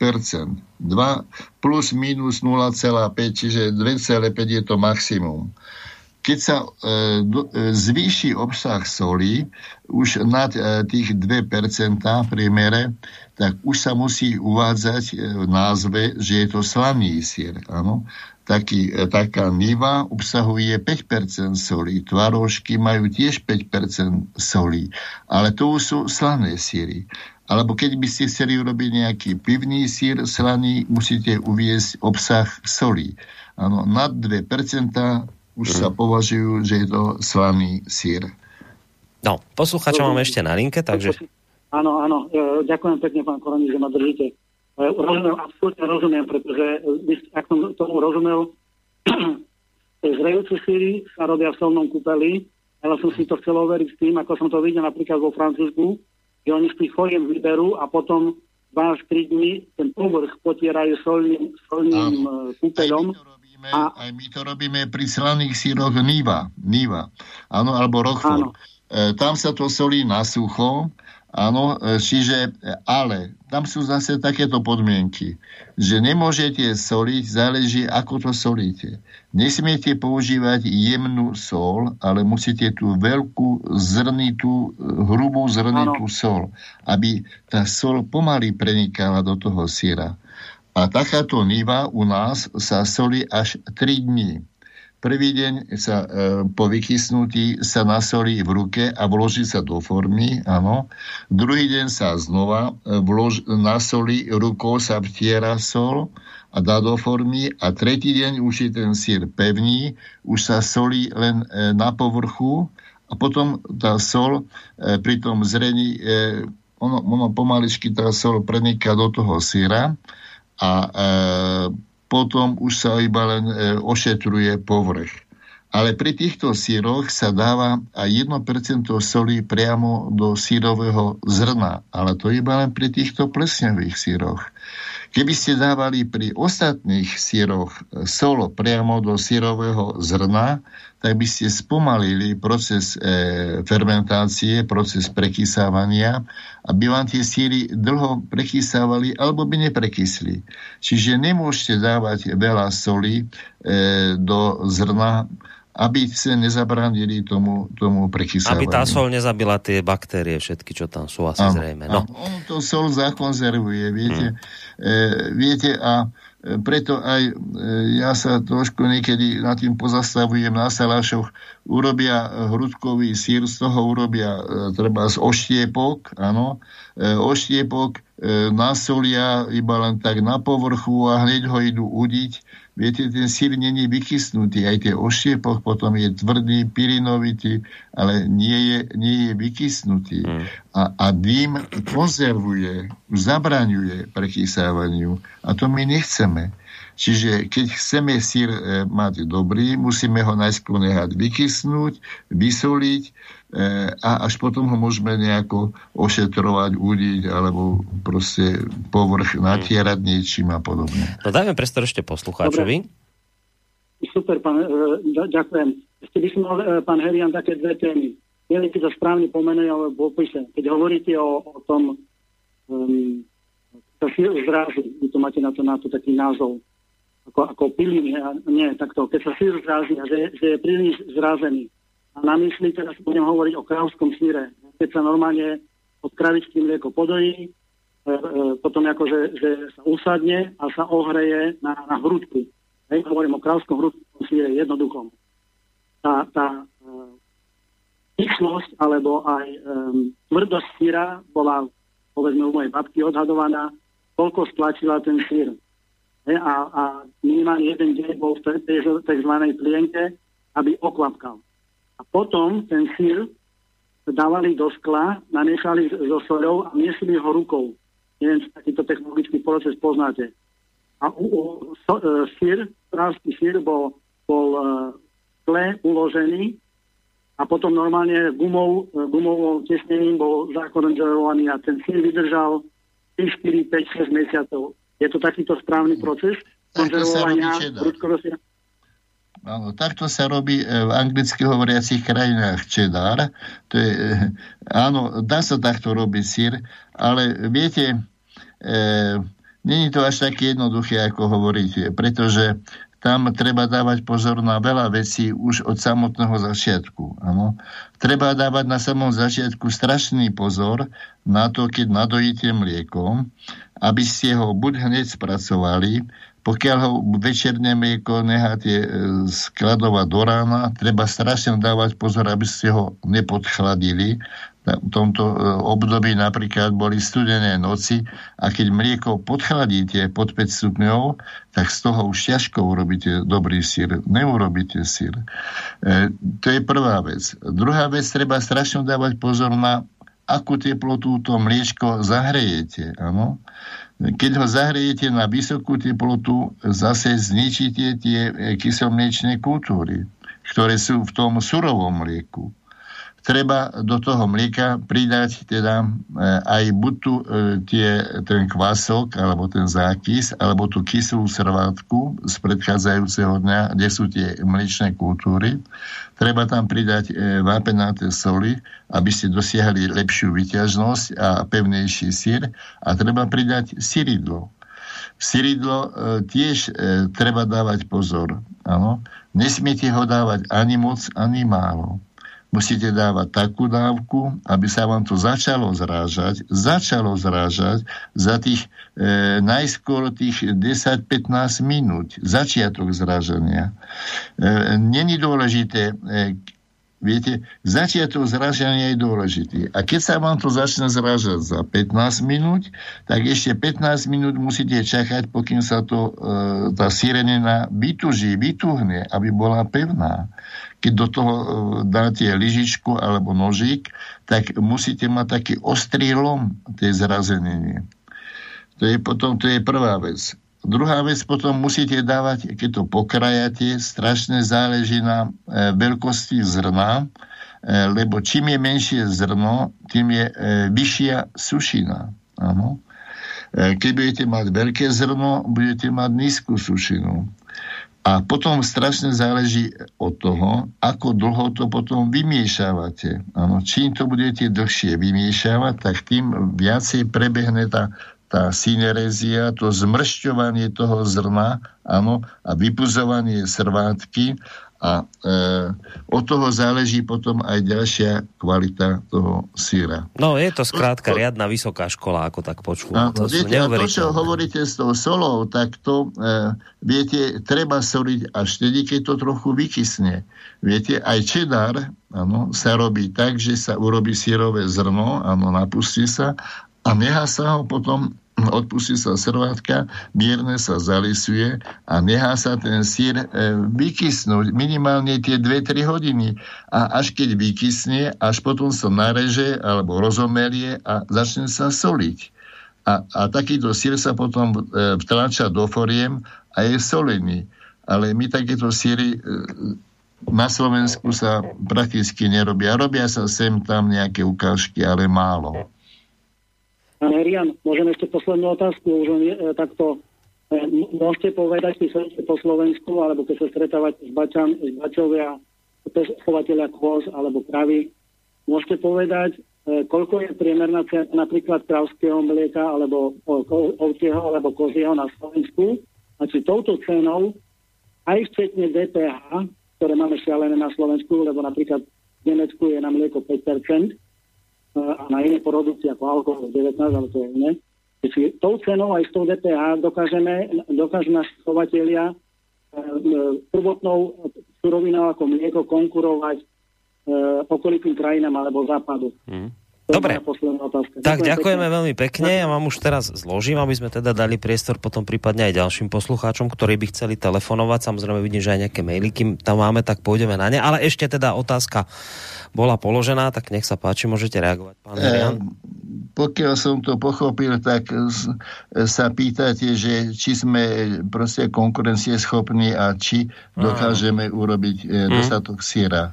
2 plus minus 0,5, čiže 2,5 je to maximum keď sa e, do, e, zvýši obsah soli už nad e, tých 2% v priemere, tak už sa musí uvádzať e, v názve, že je to slaný sír. Áno? Taký, e, taká niva obsahuje 5% soli, tvarožky majú tiež 5% soli, ale to už sú slané síry. Alebo keď by ste chceli urobiť nejaký pivný sír slaný, musíte uviesť obsah soli. Áno, nad 2% už sa mhm. považujú, že je to slaný sír. No, posluchača mám ešte na linke, takže... Áno, áno, e, ďakujem pekne, pán Koroni, že ma držíte. E, rozumiem, absolútne rozumiem, pretože e, ak som tomu rozumel, zrejúce síry sa robia v solnom kúpeli, ale som si to chcel overiť s tým, ako som to videl napríklad vo Francúzsku, že oni z tých foliem vyberú a potom 2-3 dní ten povrch potierajú solným, solným kúpeľom robíme, a... aj my to robíme pri slaných síroch Niva, Niva áno, alebo Rochford. E, tam sa to solí na sucho, áno, e, čiže, ale tam sú zase takéto podmienky, že nemôžete soliť, záleží, ako to solíte. Nesmiete používať jemnú sol, ale musíte tú veľkú zrnitú, hrubú zrnitú ano. sol, aby tá sol pomaly prenikala do toho síra. A takáto niva u nás sa solí až 3 dní. Prvý deň sa e, po vykysnutí sa nasolí v ruke a vloží sa do formy, áno. Druhý deň sa znova e, vlož, nasolí, rukou sa vtiera sol a dá do formy a tretí deň už je ten sír pevný, už sa solí len e, na povrchu a potom tá sol e, pri tom zrení, e, ono, ono pomaličky tá sol preniká do toho síra a e, potom už sa iba len e, ošetruje povrch. Ale pri týchto síroch sa dáva aj 1% soli priamo do sírového zrna, ale to iba len pri týchto plesňových síroch. Keby ste dávali pri ostatných síroch solo priamo do sírového zrna, tak by ste spomalili proces e, fermentácie, proces prekysávania, aby vám tie síry dlho prekysávali alebo by neprekysli. Čiže nemôžete dávať veľa soli e, do zrna, aby sa nezabránili tomu, tomu prekysávaniu. Aby tá sol nezabila tie baktérie všetky, čo tam sú asi zrejme. No. On to sol zakonzervuje, viete. Hmm. E, viete, a e, preto aj e, ja sa trošku niekedy nad tým pozastavujem na salášoch. Urobia hrudkový sír, z toho urobia treba z oštiepok, áno. Oštiepok nasolia iba len tak na povrchu a hneď ho idú udiť viete, ten sír není vykysnutý, aj tie oštiepoch potom je tvrdý, pirinovitý, ale nie je, nie je vykysnutý. Mm. A, a dým konzervuje, zabraňuje prekysávaniu a to my nechceme. Čiže keď chceme sír e, mať dobrý, musíme ho najskôr nehať vykysnúť, vysoliť e, a až potom ho môžeme nejako ošetrovať, udiť alebo proste povrch natierať niečím a podobne. No dajme prestor ešte poslucháčovi. Dobre. Super, pán, e, ďakujem. Ešte by som mal, e, pán Herian, také dve témy. Neviem, keď sa správne pomenuje, ale v opise. Keď hovoríte o, o tom um, sa zrazu, vy to máte na to, na to taký názov, ako, ako piliny, a nie, takto, keď sa sír zrazí a že, že je príliš zrazený. A na mysli teraz budem hovoriť o kravskom síre. Keď sa normálne od kravičky mlieko podojí, e, e, potom ako, že, sa usadne a sa ohreje na, na hrudku. Hej, hovorím o kravskom hrudkom síre jednoduchom. Tá, tá e, alebo aj e, tvrdosť síra bola povedzme u mojej babky odhadovaná, koľko stlačila ten sír a, a minimálne jeden deň bol v tej tzv. plienke, aby okvapkal. A potom ten sír dávali do skla, namiešali so soľou a miesili ho rukou. Neviem, či takýto technologický proces poznáte. A u, u, so, e, sír, správsky sír bol, bol e, tle uložený a potom normálne gumou, e, gumovou tesnením bol zakonzervovaný a ten sír vydržal 3, 4, 5, 6 mesiacov je to takýto správny proces konzervovania prudkorosia? Áno, takto sa robí e, v anglicky hovoriacich krajinách cheddar. To je, e, áno, dá sa takto robiť sír, ale viete, e, není to až také jednoduché, ako hovoríte, pretože tam treba dávať pozor na veľa vecí už od samotného začiatku. Ano. Treba dávať na samom začiatku strašný pozor na to, keď nadojíte mlieko, aby ste ho buď hneď spracovali, pokiaľ ho večerné mlieko necháte e, skladovať do rána, treba strašne dávať pozor, aby ste ho nepodchladili. V tomto e, období napríklad boli studené noci a keď mlieko podchladíte pod 5 stupňov, tak z toho už ťažko urobíte dobrý sír. Neurobíte sír. E, to je prvá vec. Druhá vec, treba strašne dávať pozor na akú teplotu to mliečko zahrejete. Ano? Keď ho zahrejete na vysokú teplotu, zase zničíte tie kyselmliečné kultúry, ktoré sú v tom surovom mlieku treba do toho mlieka pridať teda e, aj buď tu e, tie, ten kvások, alebo ten zákis, alebo tú kyslú srvátku z predchádzajúceho dňa, kde sú tie mliečné kultúry. Treba tam pridať e, vápenaté soli, aby ste dosiahli lepšiu vyťažnosť a pevnejší sír. A treba pridať syridlo. Syridlo tiež treba dávať pozor. Áno. Nesmiete ho dávať ani moc, ani málo musíte dávať takú dávku, aby sa vám to začalo zrážať, začalo zrážať za tých e, najskôr tých 10-15 minút, začiatok zrážania. E, Není dôležité, e, Viete, začiatok zražania je dôležitý. A keď sa vám to začne zražať za 15 minút, tak ešte 15 minút musíte čakať, pokým sa to, e, tá sirenina vytuží, vytuhne, aby bola pevná keď do toho e, dáte lyžičku alebo nožík, tak musíte mať taký ostrý lom tej zrazeniny. To je potom, to je prvá vec. Druhá vec potom musíte dávať, keď to pokrajate, strašne záleží na e, veľkosti zrna, e, lebo čím je menšie zrno, tým je vyššia sušina. Ano. E, keď budete mať veľké zrno, budete mať nízku sušinu. A potom strašne záleží od toho, ako dlho to potom vymiešávate. Ano, čím to budete dlhšie vymiešávať, tak tým viacej prebehne tá, tá synerezia, to zmršťovanie toho zrna ano, a vypuzovanie srvátky a e, od toho záleží potom aj ďalšia kvalita toho síra. No je to skrátka to, riadna vysoká škola, ako tak počúvam. to, viete, a to, čo hovoríte s tou solou, tak to, e, viete, treba soliť až vtedy, keď to trochu vykysne. Viete, aj čedár ano, sa robí tak, že sa urobí sírové zrno, ano, napustí sa a nechá sa ho potom odpustí sa srvátka, mierne sa zalisuje a nechá sa ten sír e, vykysnúť minimálne tie 2-3 hodiny. A až keď vykysne, až potom sa nareže alebo rozomelie a začne sa soliť. A, a takýto sír sa potom e, do foriem a je solený. Ale my takéto síry e, na Slovensku sa prakticky nerobia. Robia sa sem tam nejaké ukážky, ale málo. Pán Herian, môžem ešte poslednú otázku, už len e, takto e, môžete povedať, keď sa po Slovensku, alebo keď sa stretávate s, bačan, s bačovia, chovateľia kôz alebo kravy, môžete povedať, e, koľko je priemerná cena napríklad kravského mlieka alebo ovčieho alebo kozieho na Slovensku? A či touto cenou aj včetne DPH, ktoré máme šialené na Slovensku, lebo napríklad v Nemecku je na mlieko 5%, a na iné produkty ako alkohol 19, ale to je iné. Čiže tou cenou aj s tou DPH dokážeme, dokážu naši chovateľia e, prvotnou surovinou ako mlieko konkurovať e, okolitým krajinám alebo západu. Mm. Dobre. Tak ďakujem ďakujeme pekne. veľmi pekne. Ja vám už teraz zložím, aby sme teda dali priestor potom prípadne aj ďalším poslucháčom, ktorí by chceli telefonovať. Samozrejme vidím, že aj nejaké maily, kým tam máme, tak pôjdeme na ne. Ale ešte teda otázka bola položená, tak nech sa páči, môžete reagovať, pán e, Pokiaľ som to pochopil, tak sa pýtate, že či sme proste konkurencieschopní a či dokážeme urobiť e, mhm. dostatok siera.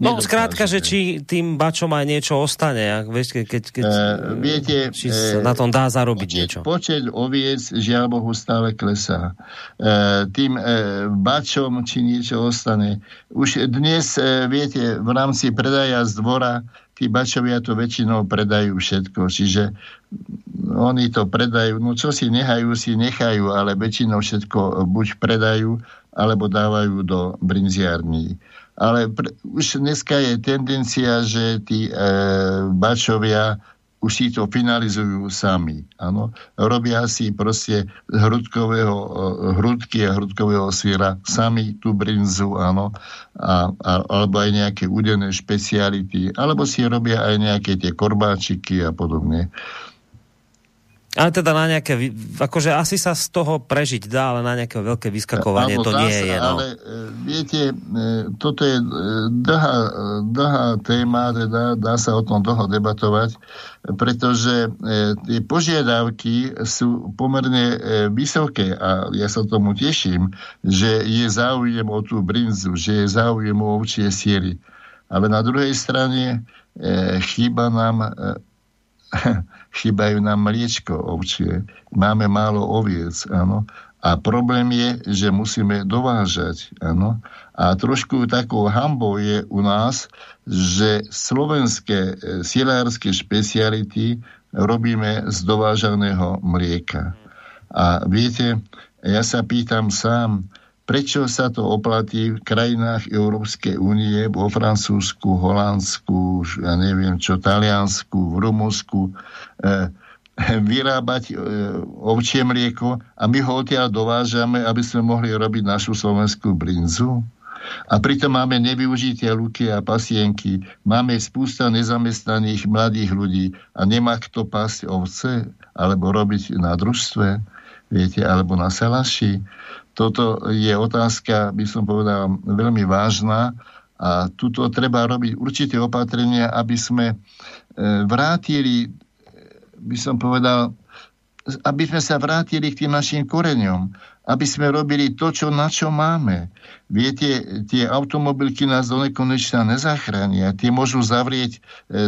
No, skrátka, že či tým bačom aj niečo ostane, ak, vieš, keď, keď uh, viete, či sa na tom dá zarobiť počet, niečo. Počet oviec, žiaľ Bohu, stále klesá. Uh, tým uh, bačom, či niečo ostane. Už dnes, uh, viete, v rámci predaja z dvora, tí bačovia to väčšinou predajú všetko, čiže oni to predajú, no čo si nehajú, si nechajú, ale väčšinou všetko buď predajú, alebo dávajú do brinziarní ale pr- už dneska je tendencia, že tí e, bačovia už si to finalizujú sami. Ano? Robia si proste hrudkového, e, hrudky a hrudkového sviera sami tú brinzu, áno, a, a, alebo aj nejaké udené špeciality, alebo si robia aj nejaké tie korbáčiky a podobne. Ale teda na nejaké, akože asi sa z toho prežiť dá, ale na nejaké veľké vyskakovanie Áno, to nie je. No. Ale e, viete, e, toto je e, dlhá, dlhá téma, teda dá sa o tom dlho debatovať, pretože tie požiadavky sú pomerne vysoké a ja sa tomu teším, že je záujem o tú brinzu, že je záujem o ovčie siery. Ale na druhej strane chýba nám chýbajú nám mliečko ovčie, máme málo oviec, áno. A problém je, že musíme dovážať, áno. A trošku takou hambou je u nás, že slovenské e, silárske špeciality robíme z dovážaného mlieka. A viete, ja sa pýtam sám, prečo sa to oplatí v krajinách Európskej únie, vo Francúzsku, Holandsku, ja neviem čo, Taliansku, v Rumunsku, e, vyrábať e, ovčie mlieko a my ho odtiaľ dovážame, aby sme mohli robiť našu slovenskú brinzu. A pritom máme nevyužité luky a pasienky, máme spústa nezamestnaných mladých ľudí a nemá kto pásť ovce alebo robiť na družstve, viete, alebo na salaši toto je otázka, by som povedal, veľmi vážna a tuto treba robiť určité opatrenia, aby sme e, vrátili, by som povedal, aby sme sa vrátili k tým našim koreňom, aby sme robili to, čo, na čo máme. Viete, tie automobilky nás do nekonečna nezachránia. Tie môžu zavrieť e, e,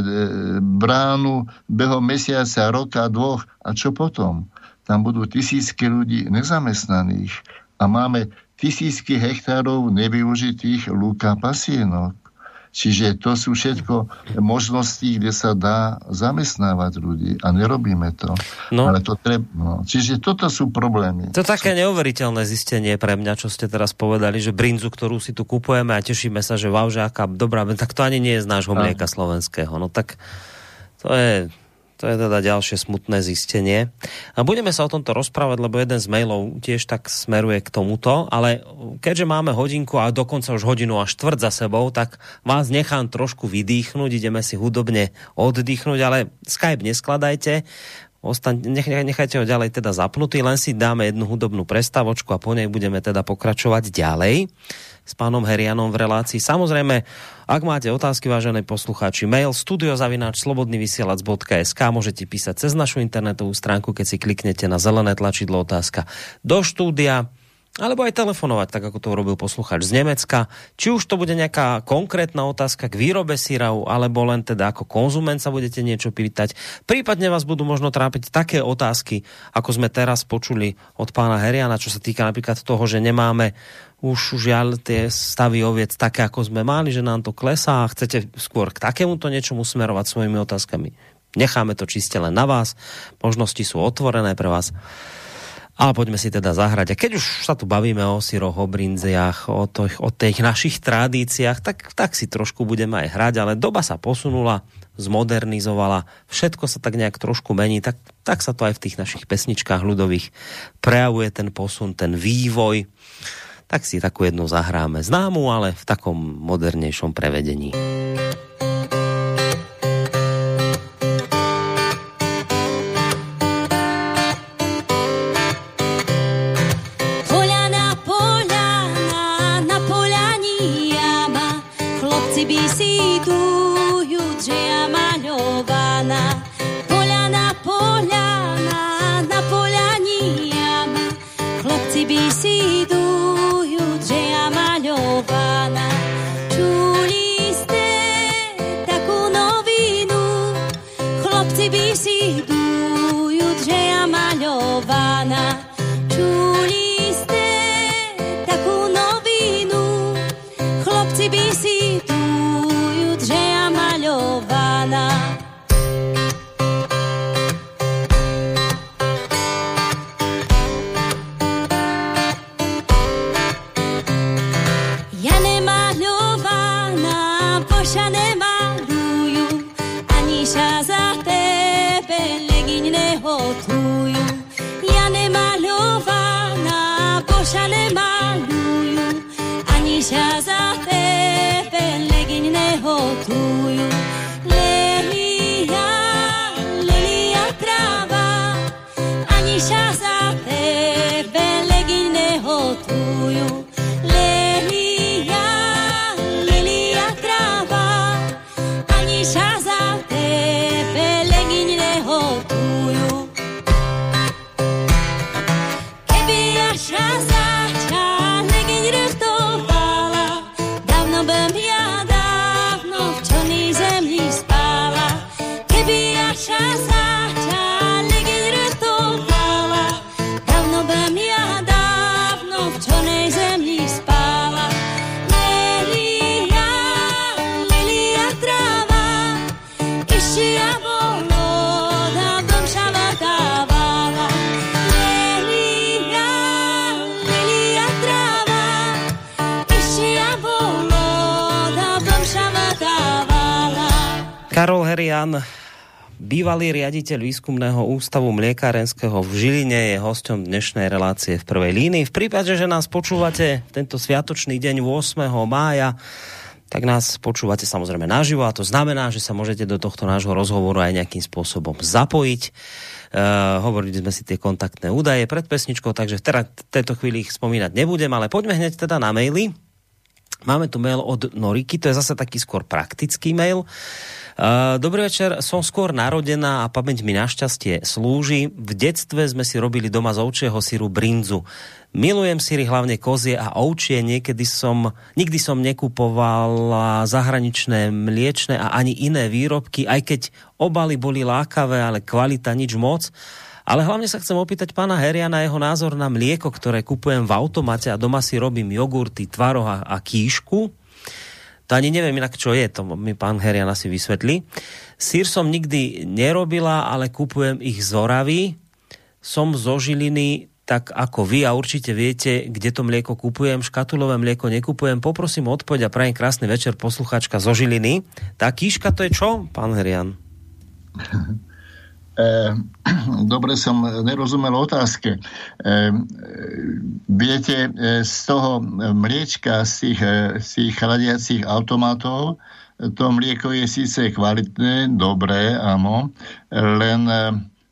bránu behom mesiaca, roka, dvoch. A čo potom? Tam budú tisícky ľudí nezamestnaných a máme tisícky hektárov nevyužitých lúka pasienok. Čiže to sú všetko možnosti, kde sa dá zamestnávať ľudí a nerobíme to. No. Ale to treba, no. Čiže toto sú problémy. To je také neuveriteľné zistenie pre mňa, čo ste teraz povedali, že brinzu, ktorú si tu kupujeme a tešíme sa, že wow, že aká dobrá, tak to ani nie je z nášho mlieka slovenského. No tak to je to je teda ďalšie smutné zistenie. A budeme sa o tomto rozprávať, lebo jeden z mailov tiež tak smeruje k tomuto, ale keďže máme hodinku a dokonca už hodinu až štvrt za sebou, tak vás nechám trošku vydýchnuť, ideme si hudobne oddychnúť, ale Skype neskladajte, Ostaň, nech, nechajte ho ďalej teda zapnutý, len si dáme jednu hudobnú prestávočku a po nej budeme teda pokračovať ďalej s pánom Herianom v relácii. Samozrejme, ak máte otázky, vážené poslucháči, mail studiozavináčslobodnyvysielac.sk môžete písať cez našu internetovú stránku, keď si kliknete na zelené tlačidlo otázka do štúdia alebo aj telefonovať, tak ako to urobil posluchač z Nemecka. Či už to bude nejaká konkrétna otázka k výrobe sírau, alebo len teda ako konzument sa budete niečo pýtať. Prípadne vás budú možno trápiť také otázky, ako sme teraz počuli od pána Heriana, čo sa týka napríklad toho, že nemáme už žiaľ tie stavy oviec také, ako sme mali, že nám to klesá a chcete skôr k takémuto niečomu smerovať svojimi otázkami. Necháme to čiste len na vás. Možnosti sú otvorené pre vás. Ale poďme si teda zahrať. A keď už sa tu bavíme o syroch, o brinziach, o, to, o tých našich tradíciách, tak, tak si trošku budeme aj hrať, ale doba sa posunula, zmodernizovala, všetko sa tak nejak trošku mení, tak, tak sa to aj v tých našich pesničkách ľudových prejavuje ten posun, ten vývoj. Tak si takú jednu zahráme známu, ale v takom modernejšom prevedení. Riaditeľ výskumného ústavu mliekárenského v Žiline je hosťom dnešnej relácie v prvej línii. V prípade, že nás počúvate tento sviatočný deň 8. mája, tak nás počúvate samozrejme naživo a to znamená, že sa môžete do tohto nášho rozhovoru aj nejakým spôsobom zapojiť. Uh, hovorili sme si tie kontaktné údaje pred pesničkou, takže v teda, tejto chvíli ich spomínať nebudem, ale poďme hneď teda na maily. Máme tu mail od Noriky, to je zase taký skôr praktický mail. Uh, Dobrý večer, som skôr narodená a pamäť mi našťastie slúži. V detstve sme si robili doma z ovčieho síru brinzu. Milujem síry hlavne kozie a ovčie, niekedy som, nikdy som nekupoval zahraničné mliečne a ani iné výrobky, aj keď obaly boli lákavé, ale kvalita nič moc. Ale hlavne sa chcem opýtať pána Heria na jeho názor na mlieko, ktoré kupujem v automate a doma si robím jogurty, tvaroh a kýšku to ani neviem inak, čo je, to mi pán Herian asi vysvetlí. Sír som nikdy nerobila, ale kupujem ich z Oravy. Som zo Žiliny, tak ako vy a určite viete, kde to mlieko kupujem. Škatulové mlieko nekupujem. Poprosím odpoď a prajem krásny večer posluchačka zo Žiliny. Tá kýška to je čo, pán Herian? E, dobre som nerozumel otázke. E, viete, e, z toho mliečka, z tých, z tých chladiacich automatov, to mlieko je síce kvalitné, dobré, áno, len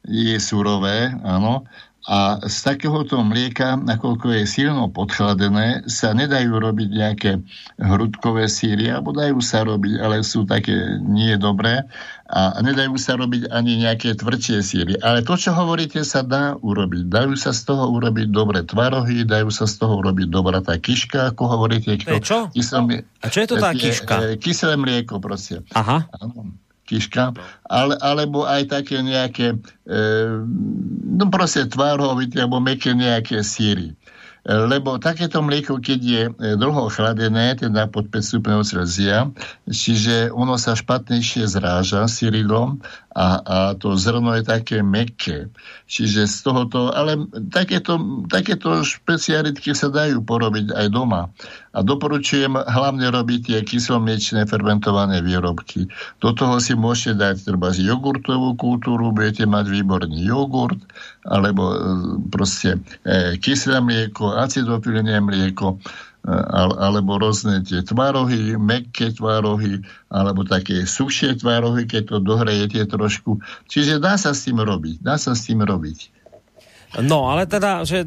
je surové, áno, a z takéhoto mlieka, nakoľko je silno podchladené, sa nedajú robiť nejaké hrudkové síry, alebo dajú sa robiť, ale sú také nie dobré a nedajú sa robiť ani nejaké tvrdšie síry. Ale to, čo hovoríte, sa dá urobiť. Dajú sa z toho urobiť dobré tvarohy, dajú sa z toho urobiť dobrá tá kiška, ako hovoríte. To je čo? Kyslé, a čo je to tá kiška? E, kyselé mlieko, prosím. Aha. Áno kiška, ale, alebo aj také nejaké, e, no proste tvárovité, alebo meké nejaké síry. Lebo takéto mlieko, keď je e, dlho chladené, teda pod 5 stupňov Celzia, čiže ono sa špatnejšie zráža syridlom a, a to zrno je také meké. Čiže z tohoto, ale takéto, takéto špecialitky sa dajú porobiť aj doma. A doporučujem hlavne robiť tie kyslomliečné fermentované výrobky. Do toho si môžete dať treba jogurtovú kultúru, budete mať výborný jogurt, alebo e, proste e, kyslé mlieko, acidofilné mlieko, alebo rôzne tie tvárohy, mekké tvárohy, alebo také sušie tvárohy, keď to dohrejete trošku. Čiže dá sa s tým robiť. Dá sa s tým robiť. No, ale teda, že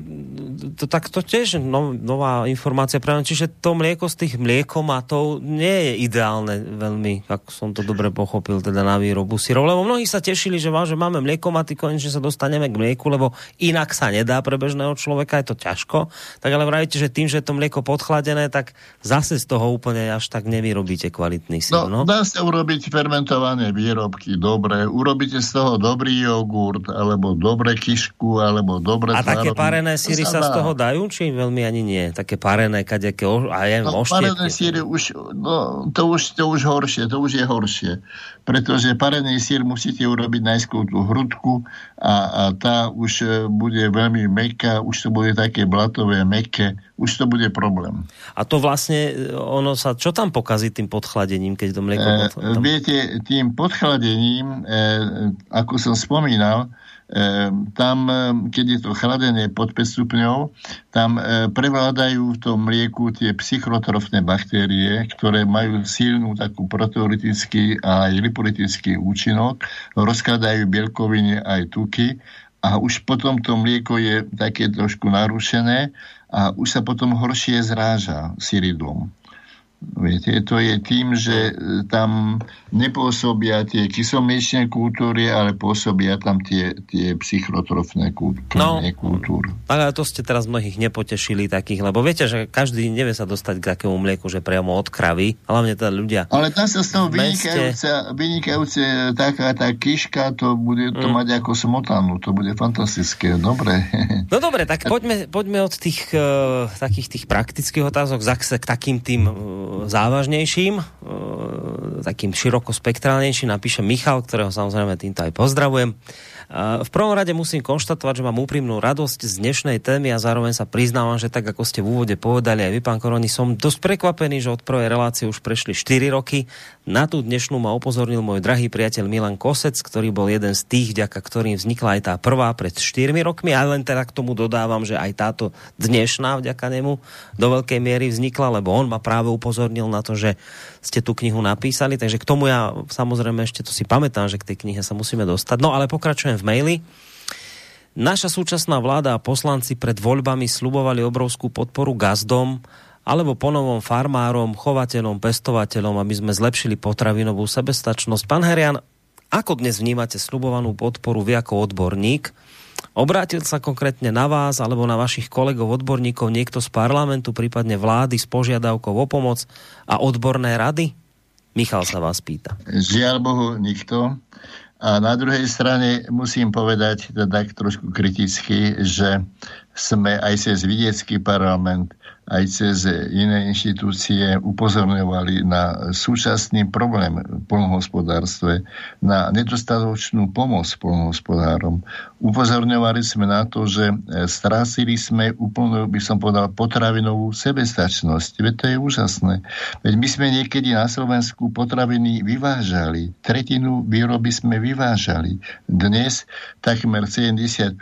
to, tak to tiež no, nová informácia pre mňa, čiže to mlieko z tých mliekomatov nie je ideálne veľmi, ako som to dobre pochopil, teda na výrobu syrov, lebo mnohí sa tešili, že, má, že máme mliekomaty, konečne sa dostaneme k mlieku, lebo inak sa nedá pre bežného človeka, je to ťažko, tak ale vravíte, že tým, že je to mlieko podchladené, tak zase z toho úplne až tak nevyrobíte kvalitný syr. No, no? dá sa urobiť fermentované výrobky, dobre, urobíte z toho dobrý jogurt, alebo dobre kišku, alebo alebo dobre A také parené síry sa, sa z toho dajú, či veľmi ani nie? Také parené, kadeké, a ja no, parené síry už, no, to už, to už horšie, to už je horšie. Pretože parený sír musíte urobiť najskôr tú hrudku a, a tá už e, bude veľmi meká, už to bude také blatové, meké, už to bude problém. A to vlastne, e, ono sa, čo tam pokazí tým podchladením, keď to mlieko... E, tam... Viete, tým podchladením, e, ako som spomínal, tam, ehm, keď je to chladené pod 5 stupňov, tam ehm, prevládajú v tom mlieku tie psychotrofné baktérie, ktoré majú silnú takú proteolitický a aj lipolitický účinok, rozkladajú bielkoviny aj tuky a už potom to mlieko je také trošku narušené a už sa potom horšie zráža syridlom. Viete, to je tým, že e, tam nepôsobia tie kysomiečné kultúry, ale pôsobia tam tie, tie psychotrofné kultúry. No, kultúry. ale to ste teraz mnohých nepotešili takých, lebo viete, že každý nevie sa dostať k takému mlieku, že priamo od kravy, hlavne teda ľudia. Ale tam sa z toho vynikajúce, vynikajúce taká tá kiška, to bude to mm. mať ako smotanu, to bude fantastické, dobre. No dobre, tak poďme, poďme od tých uh, takých tých praktických otázok zase k takým tým uh, závažnejším, uh, takým širokospektrálnejším, napíše Michal, ktorého samozrejme týmto aj pozdravujem. V prvom rade musím konštatovať, že mám úprimnú radosť z dnešnej témy a zároveň sa priznávam, že tak ako ste v úvode povedali aj vy, pán Koroni, som dosť prekvapený, že od prvej relácie už prešli 4 roky. Na tú dnešnú ma upozornil môj drahý priateľ Milan Kosec, ktorý bol jeden z tých, ďaka ktorým vznikla aj tá prvá pred 4 rokmi, ale len teda k tomu dodávam, že aj táto dnešná vďaka nemu do veľkej miery vznikla, lebo on ma práve upozornil na to, že ste tú knihu napísali, takže k tomu ja samozrejme ešte to si pamätám, že k tej knihe sa musíme dostať. No ale pokračujem v maili. Naša súčasná vláda a poslanci pred voľbami slubovali obrovskú podporu gazdom alebo ponovom farmárom, chovateľom, pestovateľom, aby sme zlepšili potravinovú sebestačnosť. Pán Herian, ako dnes vnímate slubovanú podporu vy ako odborník? Obrátil sa konkrétne na vás alebo na vašich kolegov odborníkov niekto z parlamentu, prípadne vlády s požiadavkou o pomoc a odborné rady? Michal sa vás pýta. Žiaľ Bohu, nikto. A na druhej strane musím povedať tak trošku kriticky, že sme aj cez vidiecký parlament aj cez iné inštitúcie upozorňovali na súčasný problém v polnohospodárstve, na nedostatočnú pomoc polnohospodárom. Upozorňovali sme na to, že strásili sme úplne, by som povedal, potravinovú sebestačnosť. Veď to je úžasné. Veď my sme niekedy na Slovensku potraviny vyvážali. Tretinu výroby sme vyvážali. Dnes takmer 70%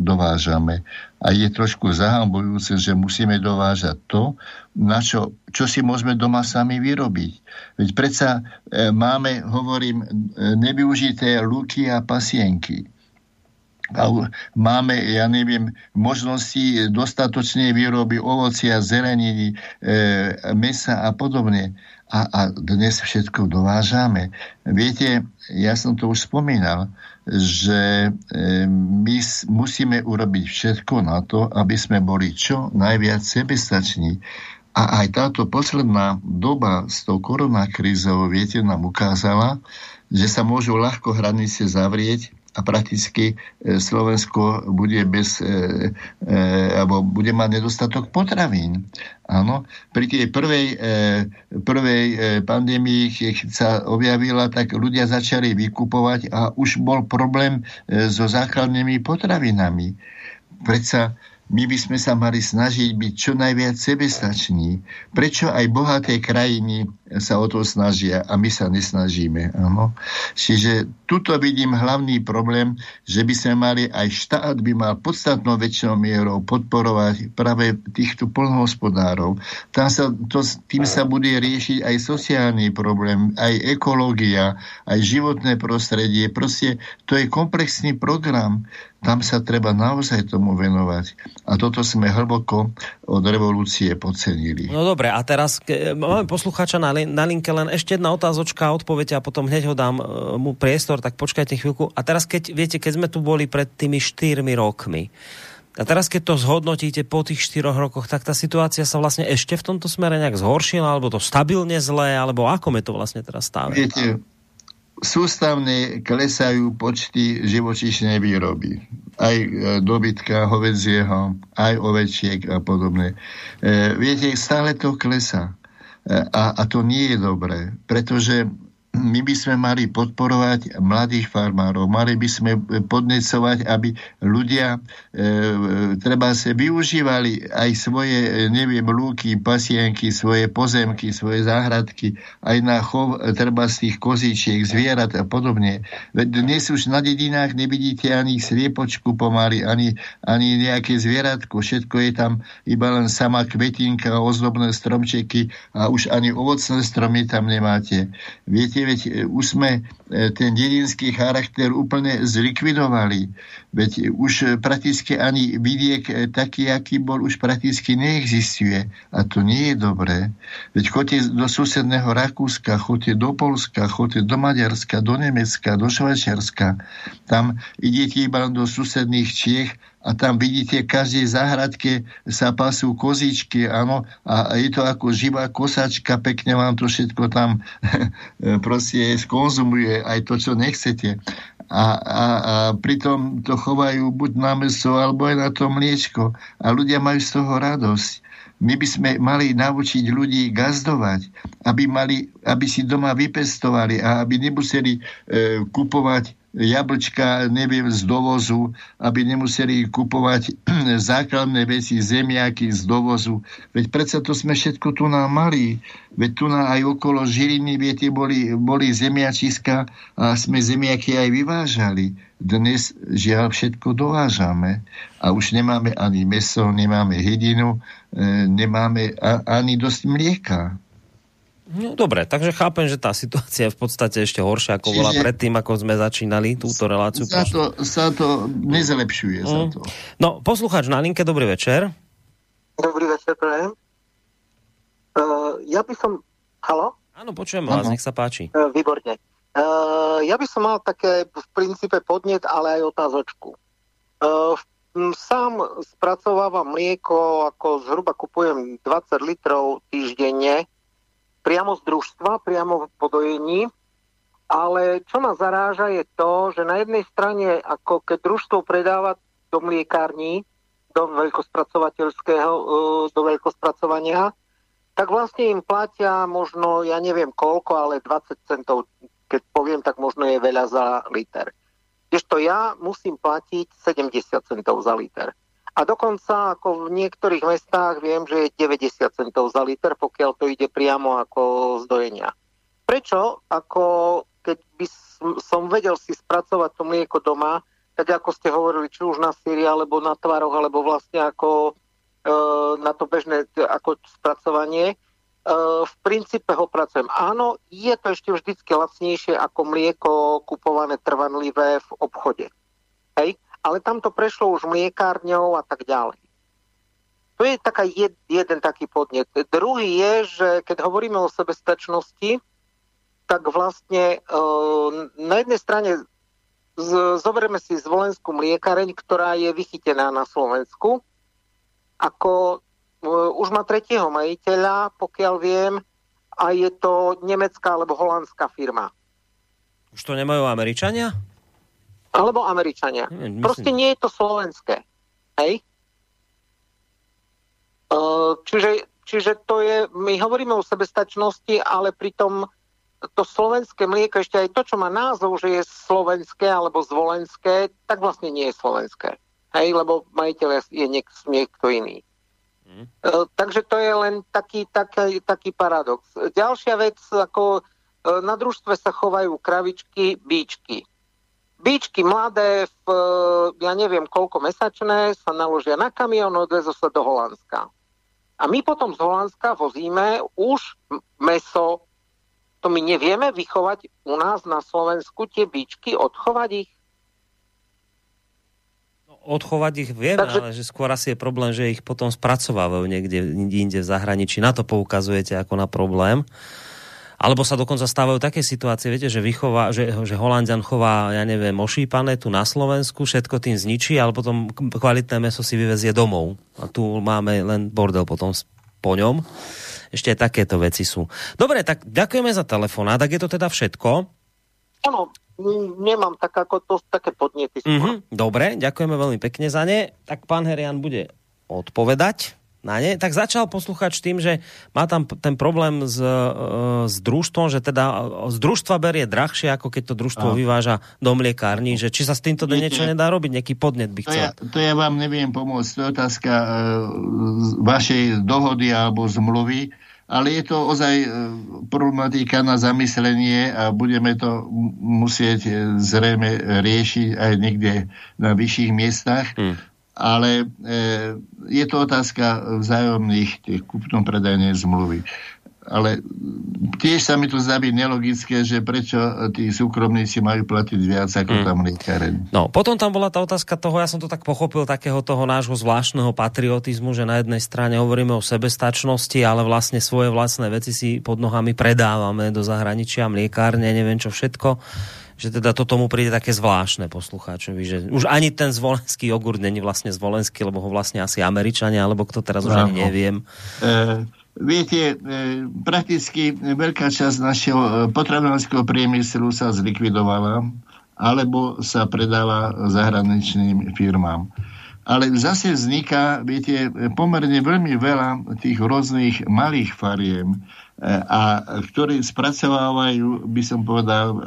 dovážame. A je trošku zahambujúce, že musíme dovážať to, na čo, čo si môžeme doma sami vyrobiť. Veď predsa e, máme, hovorím, e, nevyužité luky a pasienky. a máme, ja neviem, možnosti dostatočnej výroby ovocia, zeleniny, e, mesa a podobne. A, a dnes všetko dovážame. Viete, ja som to už spomínal, že e, my musíme urobiť všetko na to, aby sme boli čo najviac sebestační. A aj táto posledná doba s tou koronakrízou, viete, nám ukázala, že sa môžu ľahko hranice zavrieť a prakticky e, Slovensko bude bez, e, e, alebo bude mať nedostatok potravín. Áno, pri tej prvej, prvej pandémii, keď sa objavila, tak ľudia začali vykupovať a už bol problém so základnými potravinami. Predsa my by sme sa mali snažiť byť čo najviac sebestační. Prečo aj bohaté krajiny sa o to snažia a my sa nesnažíme? Ano? Čiže tuto vidím hlavný problém, že by sme mali, aj štát by mal podstatnou väčšinou mierou podporovať práve týchto polnohospodárov. Tam sa, to, tým sa bude riešiť aj sociálny problém, aj ekológia, aj životné prostredie. Proste to je komplexný program tam sa treba naozaj tomu venovať. A toto sme hlboko od revolúcie podcenili. No dobre, a teraz máme poslucháča na, na linke, len ešte jedna otázočka, odpovede a potom hneď ho dám e, mu priestor, tak počkajte chvíľku. A teraz, keď, viete, keď sme tu boli pred tými štyrmi rokmi, a teraz, keď to zhodnotíte po tých štyroch rokoch, tak tá situácia sa vlastne ešte v tomto smere nejak zhoršila, alebo to stabilne zlé, alebo ako je to vlastne teraz stále? Viete, sústavne klesajú počty živočíšnej výroby. Aj e, dobytka, hovedzieho, aj ovečiek a podobne. E, viete, stále to klesa. E, a, a to nie je dobré, pretože my by sme mali podporovať mladých farmárov, mali by sme podnecovať, aby ľudia e, treba sa využívali aj svoje, e, neviem, lúky, pasienky, svoje pozemky, svoje záhradky, aj na chov e, treba z tých kozíčiek, zvierat a podobne. Dnes už na dedinách nevidíte ani sliepočku pomaly, ani, ani nejaké zvieratko, všetko je tam iba len sama kvetinka, ozdobné stromčeky a už ani ovocné stromy tam nemáte. Viete, veď e, už sme e, ten dedinský charakter úplne zlikvidovali. Veď už e, prakticky ani vidiek taký, aký bol, už prakticky neexistuje. A to nie je dobré. Veď chodte do susedného Rakúska, chodte do Polska, chodte do Maďarska, do Nemecka, do Švajčiarska. Tam idete iba do susedných Čiech a tam vidíte, každej záhradke sa pasú kozičky, áno, a je to ako živá kosačka, pekne vám to všetko tam proste skonzumuje, aj to, čo nechcete. A, a, a pritom to chovajú buď na meso, alebo aj na to mliečko. A ľudia majú z toho radosť. My by sme mali naučiť ľudí gazdovať, aby, mali, aby si doma vypestovali a aby nemuseli e, kupovať jablčka, neviem, z dovozu, aby nemuseli kupovať základné veci, zemiaky z dovozu. Veď predsa to sme všetko tu nám mali. Veď tu na aj okolo Žiliny, viete, boli, boli zemiačiska a sme zemiaky aj vyvážali. Dnes žiaľ všetko dovážame a už nemáme ani meso, nemáme hydinu, e, nemáme ani dosť mlieka. No dobre, takže chápem, že tá situácia je v podstate ešte horšia, ako Čiže bola predtým, ako sme začínali túto reláciu. Sa to, sa to nezlepšuje. Mm. Sa to. No, poslucháč na linke, dobrý večer. Dobrý večer, prajem. Uh, ja by som... Halo? Áno, počujem vás, nech sa páči. Uh, výborne. Uh, ja by som mal také v princípe podnet, ale aj otázočku. Uh, sám spracovávam mlieko, ako zhruba kupujem 20 litrov týždenne priamo z družstva, priamo v podojení. Ale čo ma zaráža je to, že na jednej strane, ako keď družstvo predáva do mliekární, do veľkospracovateľského, e, do veľkospracovania, tak vlastne im platia možno, ja neviem koľko, ale 20 centov, keď poviem, tak možno je veľa za liter. Kdežto ja musím platiť 70 centov za liter. A dokonca ako v niektorých mestách viem, že je 90 centov za liter, pokiaľ to ide priamo ako z. Prečo? Ako keď by som vedel si spracovať to mlieko doma, tak ako ste hovorili, či už na síri, alebo na tvaroch, alebo vlastne ako e, na to bežné ako spracovanie, e, v princípe ho pracujem. Áno, je to ešte vždycky lacnejšie ako mlieko kupované trvanlivé v obchode. Hej? Ale tam to prešlo už mliekárňou a tak ďalej. To je taká jed, jeden taký podnet. Druhý je, že keď hovoríme o sebestačnosti, tak vlastne e, na jednej strane z, zoberieme si zvolenskú mliekareň, ktorá je vychytená na Slovensku. Ako e, už má tretieho majiteľa, pokiaľ viem, a je to nemecká alebo holandská firma. Už to nemajú Američania? Alebo Američania. Myslím... Proste nie je to slovenské. Hej? Čiže, čiže to je, my hovoríme o sebestačnosti, ale pritom to slovenské mlieko, ešte aj to, čo má názov, že je slovenské alebo zvolenské, tak vlastne nie je slovenské. Hej, lebo majiteľ je niek- niekto iný. Mm. takže to je len taký, taký, taký paradox. Ďalšia vec, ako e, na družstve sa chovajú kravičky, bíčky. Bíčky mladé, v, ja neviem koľko mesačné, sa naložia na kamión, odvezú sa do Holandska. A my potom z Holandska vozíme už meso. To my nevieme vychovať u nás na Slovensku tie bičky, odchovať ich? No, odchovať ich vieme, Takže... ale že skôr asi je problém, že ich potom spracovávajú niekde inde v zahraničí. Na to poukazujete ako na problém. Alebo sa dokonca stávajú také situácie, viete, že, vychová, že, že Holandian chová, ja neviem, ošípané tu na Slovensku, všetko tým zničí, ale potom kvalitné meso si vyvezie domov. A tu máme len bordel potom po ňom. Ešte aj takéto veci sú. Dobre, tak ďakujeme za telefón. Tak je to teda všetko? Áno, nemám tak ako to, také podnety. Mm-hmm, dobre, ďakujeme veľmi pekne za ne. Tak pán Herian bude odpovedať na ne, tak začal posluchač tým, že má tam ten problém s, e, s družstvom, že teda z družstva berie drahšie, ako keď to družstvo a. vyváža do mliekární, že či sa s týmto Viete, niečo nedá robiť, nejaký podnet by chcel. To ja, to ja vám neviem pomôcť, to je otázka uh, vašej dohody alebo zmluvy, ale je to ozaj uh, problematika na zamyslenie a budeme to musieť zrejme riešiť aj niekde na vyšších miestach. Hmm ale e, je to otázka vzájomných tých kupno-predajnej zmluvy. Ale tiež sa mi to zdá byť nelogické, že prečo tí súkromníci majú platiť viac ako mm. tam mliekareň. No, potom tam bola tá otázka toho, ja som to tak pochopil, takého toho nášho zvláštneho patriotizmu, že na jednej strane hovoríme o sebestačnosti, ale vlastne svoje vlastné veci si pod nohami predávame do zahraničia, mliekárne, neviem čo všetko že teda to tomu príde také zvláštne poslucháčovi, že už ani ten zvolenský jogurt není vlastne zvolenský, lebo ho vlastne asi Američania, alebo kto teraz už ani neviem. E, viete, e, prakticky veľká časť našeho e, potravinárskeho priemyslu sa zlikvidovala, alebo sa predala zahraničným firmám. Ale zase vzniká, viete, pomerne veľmi veľa tých rôznych malých fariem, a ktorí spracovávajú, by som povedal, e,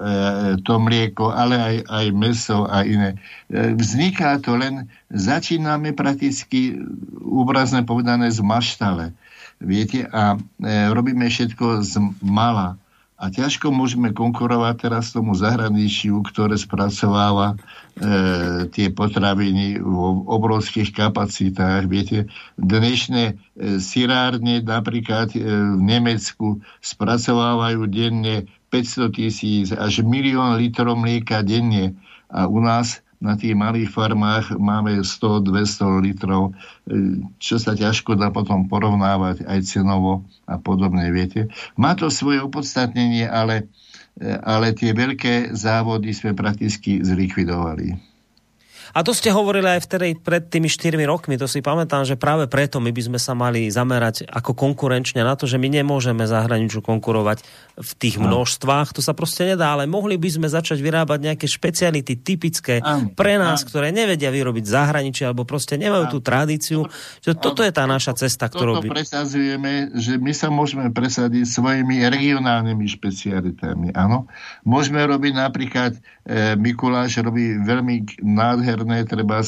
to mlieko, ale aj, aj meso a iné. E, vzniká to len, začíname prakticky úbrazne povedané z maštale. Viete, a e, robíme všetko z mala a ťažko môžeme konkurovať teraz tomu zahraničiu, ktoré spracováva e, tie potraviny v obrovských kapacitách. Viete, dnešné e, sirárne napríklad e, v Nemecku spracovávajú denne 500 tisíc až milión litrov mlieka denne a u nás na tých malých farmách máme 100-200 litrov, e, čo sa ťažko dá potom porovnávať aj cenovo a podobne, viete. Má to svoje opodstatnenie, ale, e, ale tie veľké závody sme prakticky zlikvidovali. A to ste hovorili aj vtedy pred tými 4 rokmi, to si pamätám, že práve preto my by sme sa mali zamerať ako konkurenčne na to, že my nemôžeme zahraničiu konkurovať v tých no. množstvách, to sa proste nedá, ale mohli by sme začať vyrábať nejaké špeciality typické ano. pre nás, ano. ktoré nevedia vyrobiť zahraničie alebo proste nemajú ano. tú tradíciu. Že toto je tá naša cesta, ktorú by... presadzujeme, že my sa môžeme presadiť svojimi regionálnymi špecialitami. Áno. Môžeme robiť napríklad, e, Mikuláš robí veľmi nádherné treba e,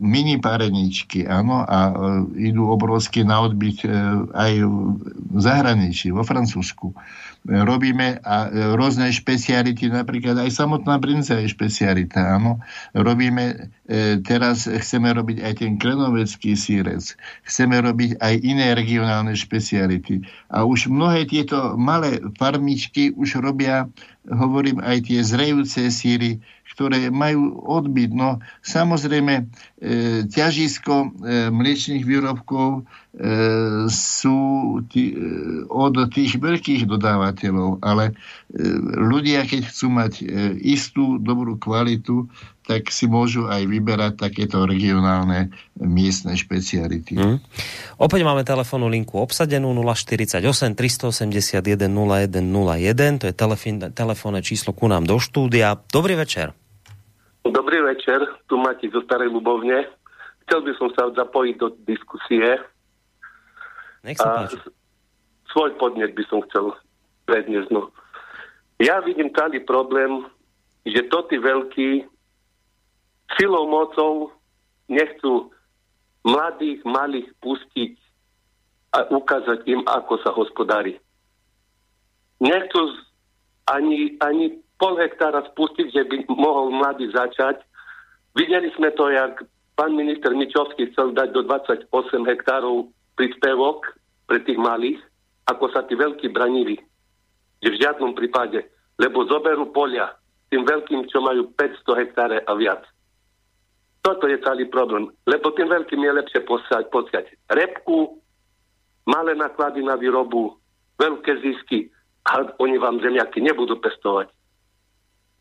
mini pareničky, áno, a e, idú obrovské na odbyť e, aj v zahraničí, vo Francúzsku. Robíme a rôzne špeciality, napríklad aj samotná brinza je špecialita, áno. Robíme, teraz chceme robiť aj ten krenovecký sírec, chceme robiť aj iné regionálne špeciality. A už mnohé tieto malé farmičky už robia, hovorím, aj tie zrejúce síry, ktoré majú odbyt. No samozrejme, e, ťažisko e, mliečných výrobkov e, sú tí, e, od tých veľkých dodávateľov, ale e, ľudia, keď chcú mať e, istú dobrú kvalitu, tak si môžu aj vyberať takéto regionálne miestne špeciality. Mm. Opäť máme telefónnu linku obsadenú 048 381 0101, to je telefónne číslo ku nám do štúdia. Dobrý večer. Dobrý večer, tu máte zo Starej Ľubovne. Chcel by som sa zapojiť do diskusie. Nech sa páči. Svoj podnet by som chcel predniesť. No. Ja vidím tady problém, že to tí veľkí silou mocou nechcú mladých, malých pustiť a ukázať im, ako sa hospodári. Nechcú ani, ani pol hektára spustiť, že by mohol mladý začať. Videli sme to, jak pán minister Mičovský chcel dať do 28 hektárov príspevok pre tých malých, ako sa tí veľkí branili. Že v žiadnom prípade. Lebo zoberú polia tým veľkým, čo majú 500 hektáre a viac. Toto je celý problém. Lebo tým veľkým je lepšie posiať, posiať repku, malé náklady na výrobu, veľké zisky a oni vám zemiaky nebudú pestovať.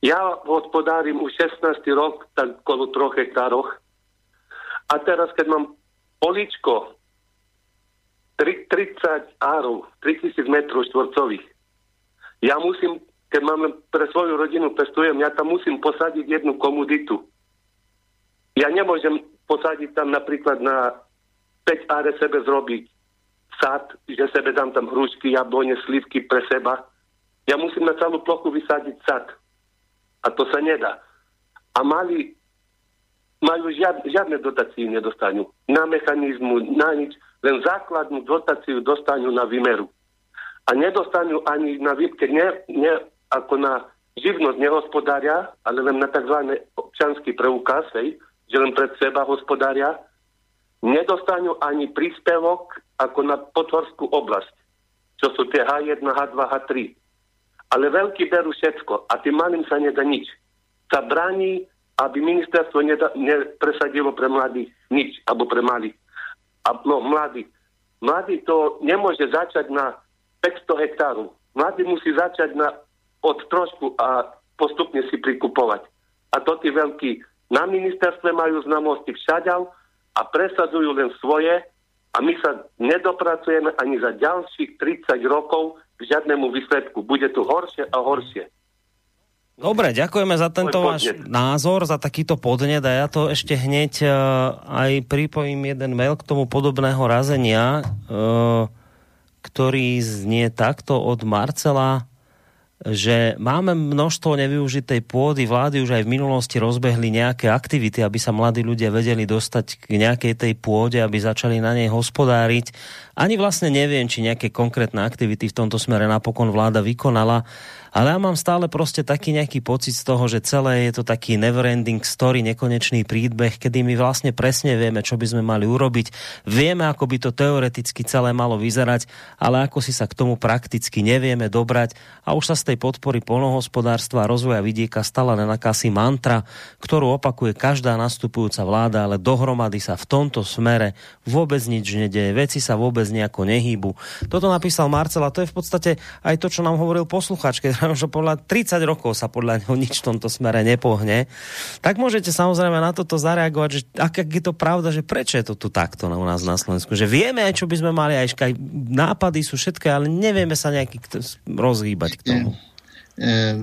Ja hospodárim už 16 rok, tak kolo troch hektároch. A teraz, keď mám poličko 30 árov, 3000 metrov štvorcových, ja musím, keď máme pre svoju rodinu pestujem, ja tam musím posadiť jednu komuditu. Ja nemôžem posadiť tam napríklad na 5 áre sebe zrobiť sad, že sebe dám tam hrušky, jablone, slivky pre seba. Ja musím na celú plochu vysadiť sad. A to sa nedá. A mali, majú žiad, žiadne dotácie nedostanú. Na mechanizmu, na nič. Len základnú dotáciu dostanú na výmeru. A nedostanú ani na výpke, ne, ne, ako na živnosť nehospodária, ale len na tzv. občanský preukaz, hej, že len pred seba hospodária, nedostanú ani príspevok ako na potvorskú oblasť, čo sú tie H1, H2, H3. Ale veľkí berú všetko a tým malým sa nedá nič. Sa bráni, aby ministerstvo neda, nepresadilo pre mladých nič, alebo pre malých. A, no, mladí. Mladý to nemôže začať na 500 hektárov. Mladý musí začať na, od trošku a postupne si prikupovať. A to tí veľkí na ministerstve majú znamosti všaďal a presadzujú len svoje a my sa nedopracujeme ani za ďalších 30 rokov k žiadnemu výsledku. Bude tu horšie a horšie. Dobre, ďakujeme za tento váš názor, za takýto podnet a ja to ešte hneď uh, aj pripojím jeden mail k tomu podobného razenia, uh, ktorý znie takto od Marcela že máme množstvo nevyužitej pôdy, vlády už aj v minulosti rozbehli nejaké aktivity, aby sa mladí ľudia vedeli dostať k nejakej tej pôde, aby začali na nej hospodáriť. Ani vlastne neviem, či nejaké konkrétne aktivity v tomto smere napokon vláda vykonala. Ale ja mám stále proste taký nejaký pocit z toho, že celé je to taký neverending story, nekonečný príbeh, kedy my vlastne presne vieme, čo by sme mali urobiť. Vieme, ako by to teoreticky celé malo vyzerať, ale ako si sa k tomu prakticky nevieme dobrať a už sa z tej podpory polnohospodárstva a rozvoja vidieka stala len akási mantra, ktorú opakuje každá nastupujúca vláda, ale dohromady sa v tomto smere vôbec nič nedeje, veci sa vôbec nejako nehýbu. Toto napísal Marcel a to je v podstate aj to, čo nám hovoril posluchač, keď že podľa 30 rokov sa podľa neho nič v tomto smere nepohne, tak môžete samozrejme na toto zareagovať, že ak je to pravda, že prečo je to tu takto u nás na Slovensku, že vieme čo by sme mali, aj, nápady sú všetké, ale nevieme sa nejaký rozhýbať k tomu. E,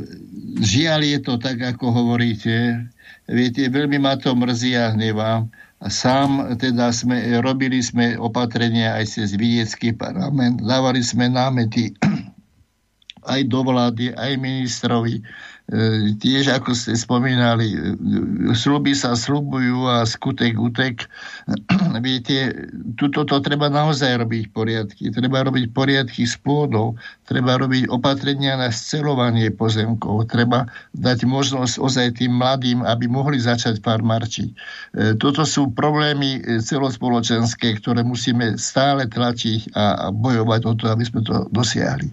žiaľ je to tak, ako hovoríte. Viete, veľmi ma to mrzí a hnevá. Sám teda sme, robili sme opatrenia aj cez vidiecký parlament, dávali sme námety aj do vlády, aj ministrovi. Tiež, ako ste spomínali, sluby sa slubujú a skutek utek. Viete, tuto to treba naozaj robiť poriadky. Treba robiť poriadky s pôdou, treba robiť opatrenia na scelovanie pozemkov, treba dať možnosť ozaj tým mladým, aby mohli začať farmarčiť. Toto sú problémy celospoločenské, ktoré musíme stále tlačiť a bojovať o to, aby sme to dosiahli.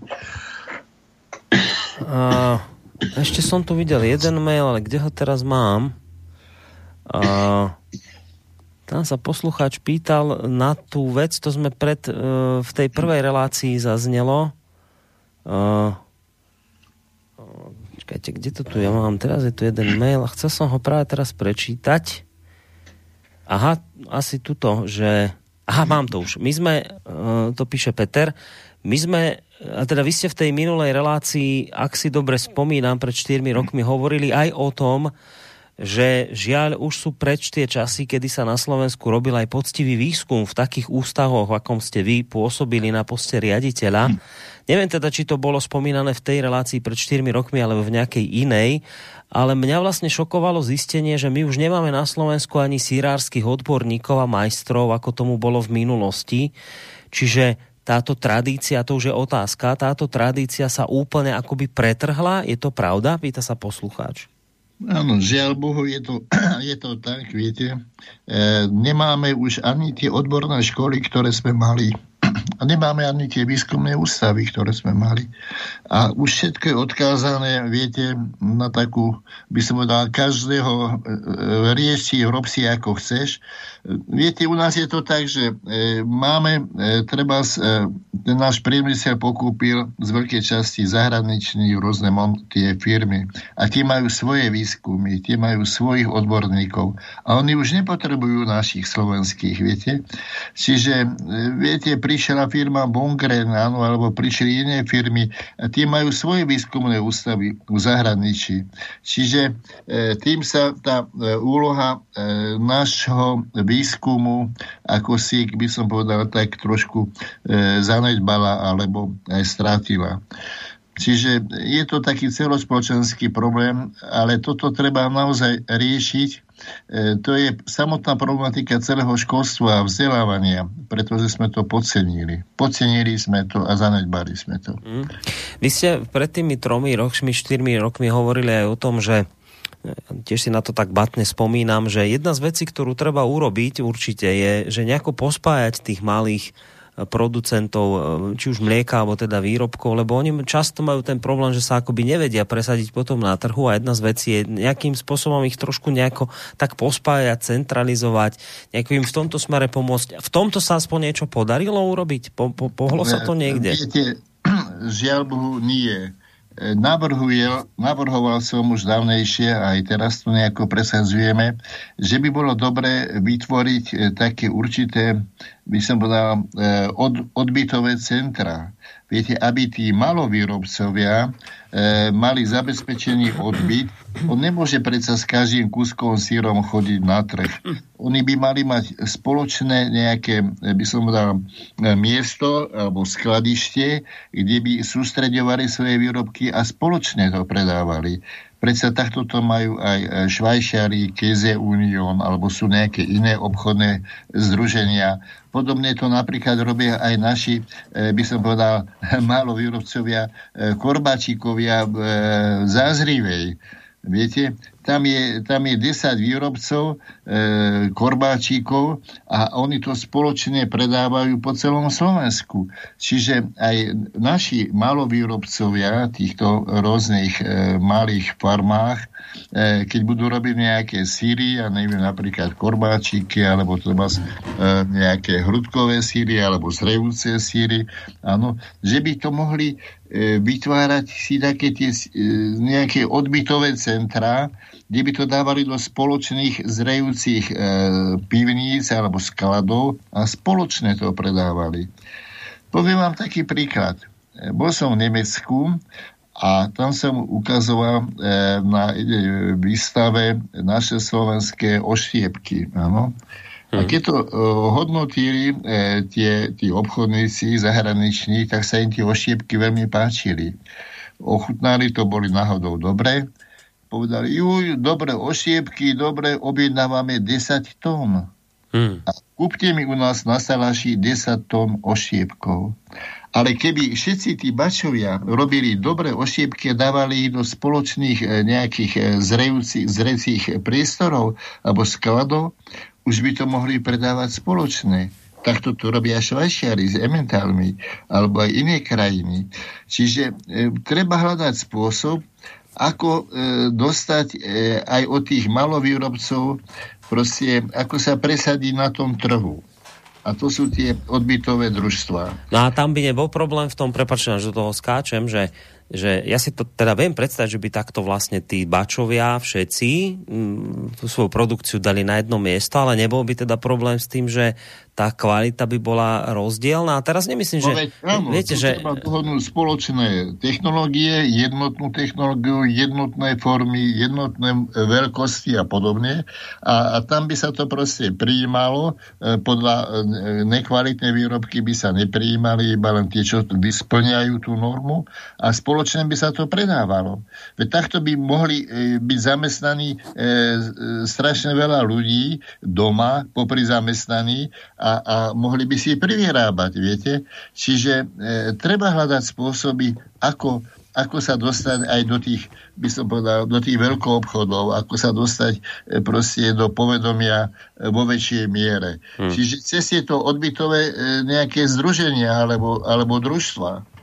Uh, ešte som tu videl jeden mail, ale kde ho teraz mám? Uh, tam sa poslucháč pýtal na tú vec, to sme pred, uh, v tej prvej relácii zaznelo. Uh, čakajte, kde to tu ja mám? Teraz je tu jeden mail a chcel som ho práve teraz prečítať. Aha, asi tuto, že... Aha, mám to už. My sme, uh, to píše Peter, my sme a teda vy ste v tej minulej relácii, ak si dobre spomínam, pred 4 rokmi hovorili aj o tom, že žiaľ už sú preč tie časy, kedy sa na Slovensku robil aj poctivý výskum v takých ústavoch, v akom ste vy pôsobili na poste riaditeľa. Hm. Neviem teda, či to bolo spomínané v tej relácii pred 4 rokmi alebo v nejakej inej, ale mňa vlastne šokovalo zistenie, že my už nemáme na Slovensku ani sírárskych odborníkov a majstrov, ako tomu bolo v minulosti. Čiže táto tradícia, to už je otázka, táto tradícia sa úplne akoby pretrhla, je to pravda? Pýta sa poslucháč. Áno, žiaľ Bohu, je to, je to tak, viete. E, nemáme už ani tie odborné školy, ktoré sme mali a nemáme ani tie výskumné ústavy, ktoré sme mali. A už všetko je odkázané, viete, na takú, by som povedal, každého e, rieši, rob si ako chceš. Viete, u nás je to tak, že e, máme, e, treba, e, ten náš priemysel pokúpil z veľkej časti zahraničných rôzne tie firmy. A tie majú svoje výskumy, tie majú svojich odborníkov. A oni už nepotrebujú našich slovenských, viete. Čiže, e, viete, prišla firma Bongren, áno, alebo prišli iné firmy, tie majú svoje výskumné ústavy v zahraničí. Čiže e, tým sa tá e, úloha e, nášho výskumu, ako si, by som povedal, tak trošku zanedbala alebo aj strátila. Čiže je to taký celospoločenský problém, ale toto treba naozaj riešiť. E, to je samotná problematika celého školstva a vzdelávania, pretože sme to podcenili. Podcenili sme to a zanedbali sme to. Mm. Vy ste pred tými tromi rokmi, štyrmi rokmi hovorili aj o tom, že tiež si na to tak batne spomínam, že jedna z vecí, ktorú treba urobiť určite je, že nejako pospájať tých malých producentov, eh, či už mlieka, alebo teda výrobkov, lebo oni často majú ten problém, že sa akoby nevedia presadiť potom na trhu a jedna z vecí je nejakým spôsobom ich trošku nejako tak pospájať, centralizovať, nejako im v tomto smere pomôcť. V tomto sa aspoň niečo podarilo urobiť? Po, po, pohlo sa to niekde? Viete, žiaľ Bohu nie navrhuje, navrhoval som už dávnejšie aj teraz to nejako presadzujeme, že by bolo dobré vytvoriť e, také určité, by som povedal, e, od, odbytové centra. Viete, aby tí malovýrobcovia e, mali zabezpečený odbyt. On nemôže predsa s každým kúskom sírom chodiť na trh. Oni by mali mať spoločné nejaké, by som dal, miesto alebo skladište, kde by sústredovali svoje výrobky a spoločne to predávali. Predsa takto to majú aj Švajšiari, Keze Union alebo sú nejaké iné obchodné združenia. Podobne to napríklad robia aj naši, e, by som povedal, málo výrobcovia, e, korbáčikovia v e, Zázrivej. Viete, tam je, tam je 10 výrobcov e, korbáčikov a oni to spoločne predávajú po celom Slovensku. Čiže aj naši malovýrobcovia týchto rôznych e, malých farmách E, keď budú robiť nejaké síry, a neviem, napríklad korbáčiky, alebo treba e, nejaké hrudkové síry, alebo zrejúce síry, áno, že by to mohli e, vytvárať si také tie nejaké odbytové centrá, kde by to dávali do spoločných zrejúcich pivníc alebo skladov a spoločne to predávali. Poviem vám taký príklad. Bol som v Nemecku a tam som ukazoval e, na e, výstave naše slovenské oštiepky. Áno. A hm. keď to e, hodnotili e, tie, tí obchodníci zahraniční, tak sa im tie oštiepky veľmi páčili. Ochutnali to, boli náhodou dobré povedali, juj, dobre ošiepky, dobre, objednávame 10 tón. Hmm. A kúpte mi u nás na salaši 10 tón ošiepkov. Ale keby všetci tí bačovia robili dobre ošiepky a dávali ich do spoločných e, nejakých e, zrejúcich, zrecích priestorov alebo skladov, už by to mohli predávať spoločné. Takto to robia Švajčiari s ementálmi alebo aj iné krajiny. Čiže e, treba hľadať spôsob, ako e, dostať e, aj od tých malovýrobcov proste, ako sa presadí na tom trhu. A to sú tie odbytové družstva. No a tam by nebol problém v tom, prepačte, že do toho skáčem, že že ja si to teda viem predstaviť, že by takto vlastne tí bačovia všetci mm, tú svoju produkciu dali na jedno miesto, ale nebol by teda problém s tým, že tá kvalita by bola rozdielna. A teraz nemyslím, že... No, áno, viete, že... spoločné technológie, jednotnú technológiu, jednotné formy, jednotné veľkosti a podobne. A, a tam by sa to proste prijímalo. E, podľa e, nekvalitné výrobky by sa neprijímali, iba len tie, čo splňajú tú normu. A spoločne by sa to predávalo. Veď takto by mohli e, byť zamestnaní e, e, strašne veľa ľudí doma, popri zamestnaní a, a mohli by si privyrábať, viete? Čiže treba hľadať spôsoby, ako, ako sa dostať aj do tých, by som povedal, do tých veľkoobchodov, ako sa dostať proste do povedomia vo väčšej miere. Hmm. Čiže cez tieto odbytové e, nejaké združenia alebo, alebo družstva.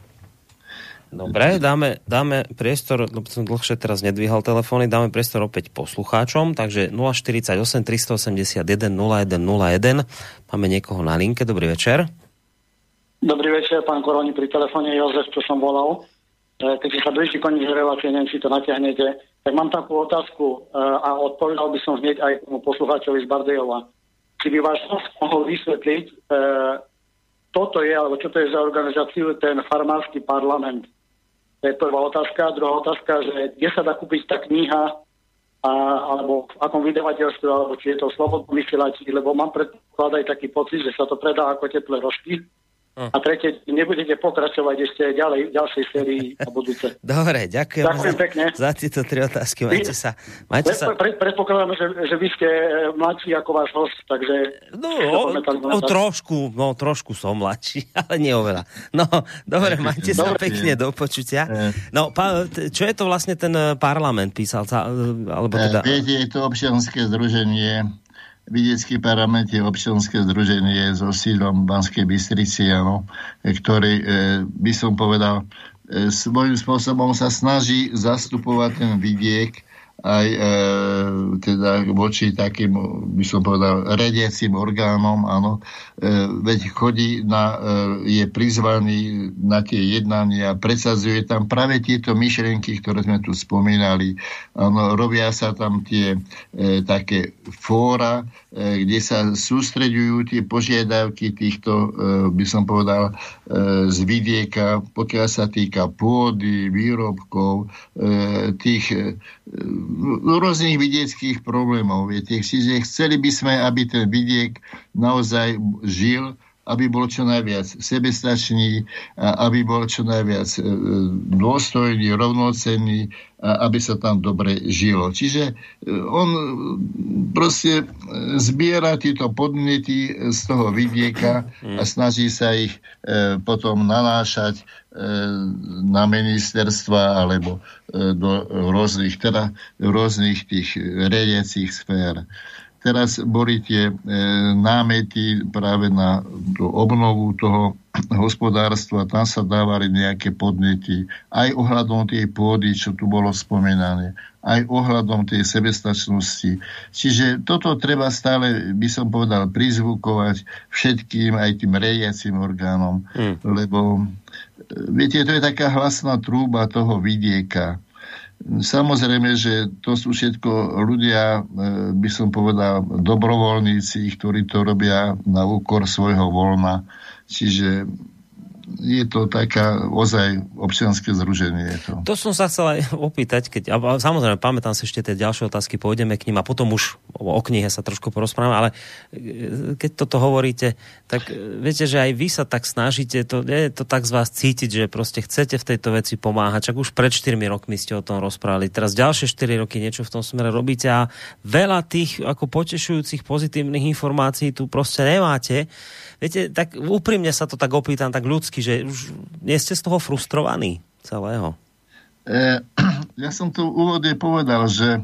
Dobre, dáme, dáme priestor, lebo som dlhšie teraz nedvíhal telefóny, dáme priestor opäť poslucháčom, takže 048 381 0101. Máme niekoho na linke, dobrý večer. Dobrý večer, pán Koroni, pri telefóne Jozef, čo som volal. E, keďže sa blíži koniec relácie, neviem, či to natiahnete, tak mám takú otázku e, a odpovedal by som hneď aj tomu poslucháčovi z Bardejova. Či by váš mohol vysvetliť, e, toto je, alebo čo to je za organizáciu, ten farmársky parlament. To je prvá otázka. Druhá otázka, že kde sa dá kúpiť tá kniha, a, alebo v akom vydavateľstve, alebo či je to slobodný vysielači, lebo mám predpoklad aj taký pocit, že sa to predá ako teplé rožky a tretie, nebudete pokračovať ešte ďalej v ďalšej sérii na budúce. Dobre, ďakujem, ďakujem za, pekne. za tieto tri otázky. Majte sa. Majte sa. Pre, predpokladám, že, že vy ste e, mladší ako váš host, takže... No, o, o, trošku, no trošku som mladší, ale nie oveľa. No, dobre, majte sa dobre. pekne, do počutia. E. No, pa, čo je to vlastne ten e, parlament písal? Alebo teda... Viete, je to občianské združenie Vidiecký parlament je občianske združenie so sídlom Banskej Bystrici, ano, ktorý, e, by som povedal, e, svojím spôsobom sa snaží zastupovať ten vidiek aj e, teda voči takým, by som povedal, rediacim orgánom, áno, e, veď chodí na, e, je prizvaný na tie jednania, presadzuje tam práve tieto myšlienky, ktoré sme tu spomínali, áno, robia sa tam tie e, také fóra, e, kde sa sústreďujú tie požiadavky týchto, e, by som povedal, z vidieka, pokiaľ sa týka pôdy, výrobkov, e, tých e, rôznych vidieckých problémov. Viete. Chceli by sme, aby ten vidiek naozaj žil, aby bol čo najviac sebestačný, aby bol čo najviac e, dôstojný, rovnocenný, aby sa tam dobre žilo. Čiže e, on proste zbiera tieto podnety z toho vidieka a snaží sa ich e, potom nanášať na ministerstva alebo do rôznych, teda rôznych tých riadiacich sfér. Teraz boli tie e, námety práve na tú obnovu toho hospodárstva, tam sa dávali nejaké podnety, aj ohľadom tej pôdy, čo tu bolo spomínané, aj ohľadom tej sebestačnosti. Čiže toto treba stále, by som povedal, prizvukovať všetkým, aj tým riadiacim orgánom, hmm. lebo e, viete, to je taká hlasná trúba toho vidieka Samozrejme, že to sú všetko ľudia, e, by som povedal, dobrovoľníci, ktorí to robia na úkor svojho voľna. Čiže je to taká ozaj občianske združenie. Je to. to som sa chcel aj opýtať, keď, a samozrejme, pamätám si ešte tie ďalšie otázky, pôjdeme k ním a potom už o, knihe sa trošku porozprávame, ale e, keď toto hovoríte, tak e, viete, že aj vy sa tak snažíte, to, je to tak z vás cítiť, že proste chcete v tejto veci pomáhať, čak už pred 4 rokmi ste o tom rozprávali, teraz ďalšie 4 roky niečo v tom smere robíte a veľa tých ako potešujúcich pozitívnych informácií tu proste nemáte. Viete, tak úprimne sa to tak opýtam, tak ľudsky, že už nie ste z toho frustrovaní celého? E, ja som tu úvodne povedal, že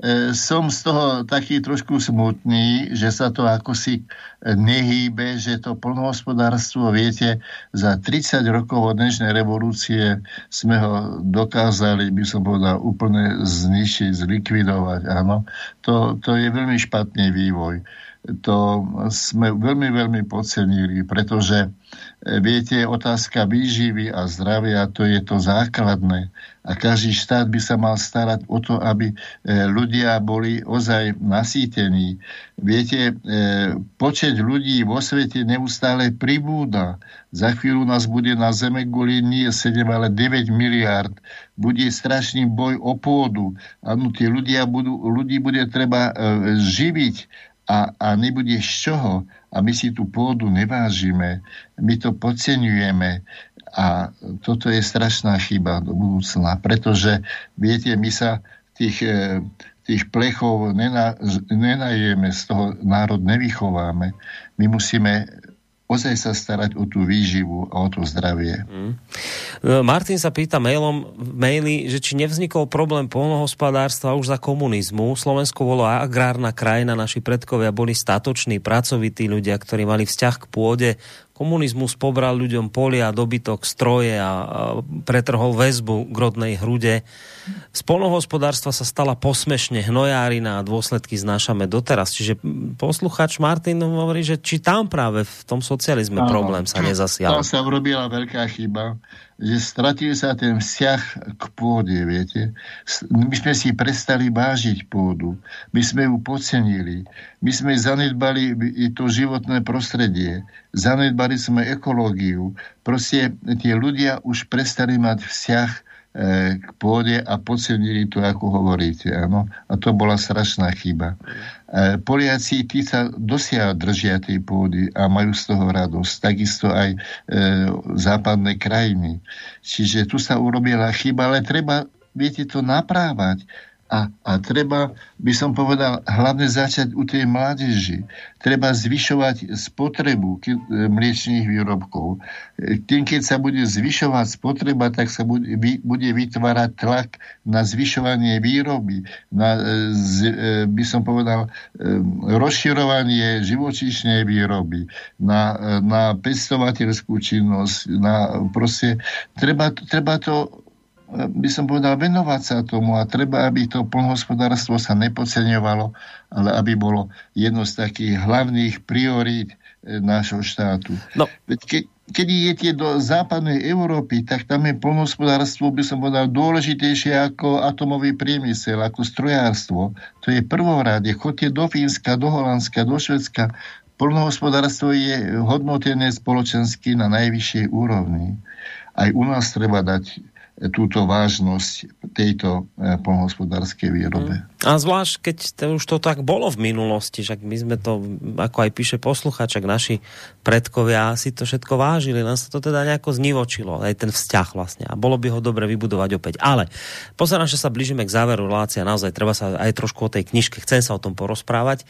e, som z toho taký trošku smutný, že sa to ako si nehýbe, že to plnohospodárstvo, viete, za 30 rokov od dnešnej revolúcie sme ho dokázali, by som povedal, úplne zničiť, zlikvidovať. Áno, to, to je veľmi špatný vývoj to sme veľmi, veľmi podcenili, pretože e, viete, otázka výživy a zdravia, to je to základné. A každý štát by sa mal starať o to, aby e, ľudia boli ozaj nasýtení. Viete, e, počet ľudí vo svete neustále pribúda. Za chvíľu nás bude na Zeme guli nie 7, ale 9 miliard. Bude strašný boj o pôdu. Áno, tie ľudia budú, ľudí bude treba živiť a, a nebude z čoho a my si tú pôdu nevážime, my to podceňujeme a toto je strašná chyba do budúcna, pretože viete, my sa tých, e, tých plechov nenajeme, z toho národ nevychováme. My musíme ozaj sa starať o tú výživu a o to zdravie. Mm. Martin sa pýta mailom, maili, že či nevznikol problém polnohospodárstva už za komunizmu. Slovensko bolo agrárna krajina, naši predkovia boli statoční, pracovití ľudia, ktorí mali vzťah k pôde, Komunizmus pobral ľuďom polia, dobytok, stroje a, pretrhol väzbu k rodnej hrude. Z polnohospodárstva sa stala posmešne hnojárina a dôsledky znášame doteraz. Čiže posluchač Martin hovorí, že či tam práve v tom socializme Áno. problém sa nezasial. Tam sa urobila veľká chyba že stratil sa ten vzťah k pôde, viete. My sme si prestali vážiť pôdu. My sme ju podcenili. My sme zanedbali to životné prostredie. Zanedbali sme ekológiu. Proste tie ľudia už prestali mať vzťah k pôde a podcenili to, ako hovoríte. Áno? A to bola strašná chyba. E, Poliaci tí sa dosiaľ držia tej pôdy a majú z toho radosť. Takisto aj e, západné krajiny. Čiže tu sa urobila chyba, ale treba, viete, to naprávať. A, a treba, by som povedal, hlavne začať u tej mládeži. Treba zvyšovať spotrebu mliečných výrobkov. Tým, keď sa bude zvyšovať spotreba, tak sa bude, vytvárať tlak na zvyšovanie výroby, na, e, by som povedal, e, rozširovanie živočíšnej výroby, na, na pestovateľskú činnosť, na proste, treba, treba to by som povedal, venovať sa tomu a treba, aby to plnohospodárstvo sa nepodceňovalo, ale aby bolo jedno z takých hlavných priorít e, nášho štátu. No. Ke, keď idete do západnej Európy, tak tam je plnohospodárstvo, by som povedal, dôležitejšie ako atomový priemysel, ako strojárstvo. To je prvorade. Chodte do Fínska, do Holandska, do Švedska. Plnohospodárstvo je hodnotené spoločensky na najvyššej úrovni. Aj u nás treba dať túto vážnosť tejto e, polnohospodárskej výrobe. A zvlášť, keď to už to tak bolo v minulosti, že my sme to, ako aj píše posluchačak, naši predkovia si to všetko vážili, len sa to teda nejako znivočilo, aj ten vzťah vlastne. A bolo by ho dobre vybudovať opäť. Ale pozerám, že sa blížime k záveru relácia, naozaj treba sa aj trošku o tej knižke, chcem sa o tom porozprávať,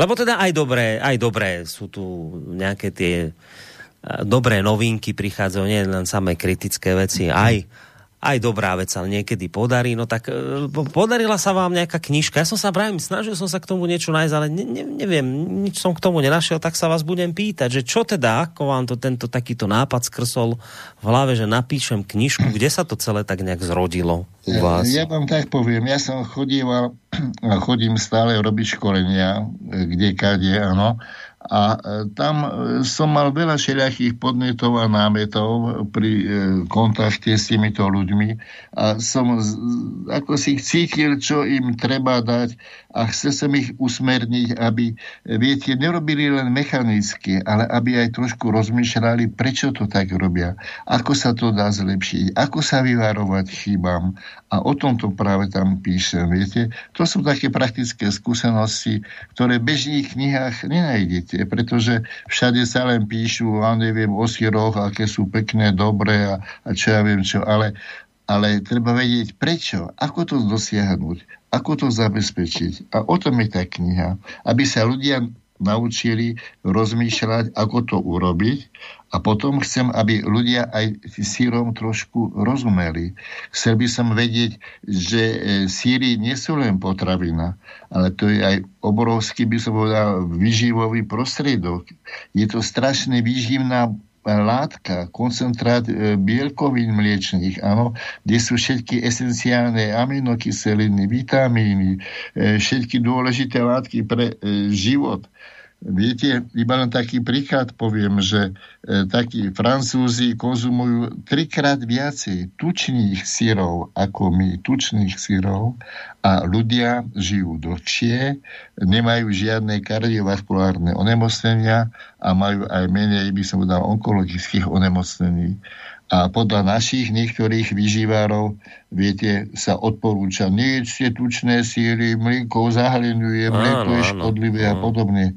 lebo teda aj dobré, aj dobré sú tu nejaké tie e, dobré novinky prichádzajú, nie len samé kritické veci, aj aj dobrá vec sa niekedy podarí, no tak e, podarila sa vám nejaká knižka. Ja som sa pravím, snažil som sa k tomu niečo nájsť, ale ne, ne, neviem, nič som k tomu nenašiel, tak sa vás budem pýtať, že čo teda, ako vám to tento takýto nápad skrsol v hlave, že napíšem knižku, kde sa to celé tak nejak zrodilo u vás? Ja vám tak poviem, ja som chodíval, chodím stále robiť školenia, kde kade, áno, A e, tam e, som mal veľa všelijakých podnetov a námetov pri e, kontakte s týmito ľuďmi a som ako si cítil, čo im treba dať a chcel som ich usmerniť, aby, viete, nerobili len mechanicky, ale aby aj trošku rozmýšľali, prečo to tak robia, ako sa to dá zlepšiť, ako sa vyvarovať chybám. A o tomto práve tam píšem, viete. To sú také praktické skúsenosti, ktoré v bežných knihách nenájdete pretože všade sa len píšu, a neviem, o síroch, aké sú pekné, dobré a, a čo ja viem čo, ale, ale treba vedieť prečo, ako to dosiahnuť, ako to zabezpečiť. A o tom je tá kniha, aby sa ľudia naučili rozmýšľať, ako to urobiť a potom chcem, aby ľudia aj sírom trošku rozumeli. Chcel by som vedieť, že e, síry nie sú len potravina, ale to je aj obrovský, by som povedal, vyživový prostriedok. Je to strašne výživná látka, koncentrát e, bielkovín mliečných, áno, kde sú všetky esenciálne aminokyseliny, vitamíny, e, všetky dôležité látky pre život. Viete, iba len taký príklad poviem, že e, takí Francúzi konzumujú trikrát viacej tučných syrov ako my, tučných syrov a ľudia žijú dlhšie, nemajú žiadne kardiovaskulárne onemocnenia a majú aj menej, by som povedal, onkologických onemocnení. A podľa našich niektorých vyživárov, viete, sa odporúča, nejedzte tučné síry, mlieko zahlinuje, mlieko je škodlivé a podobne.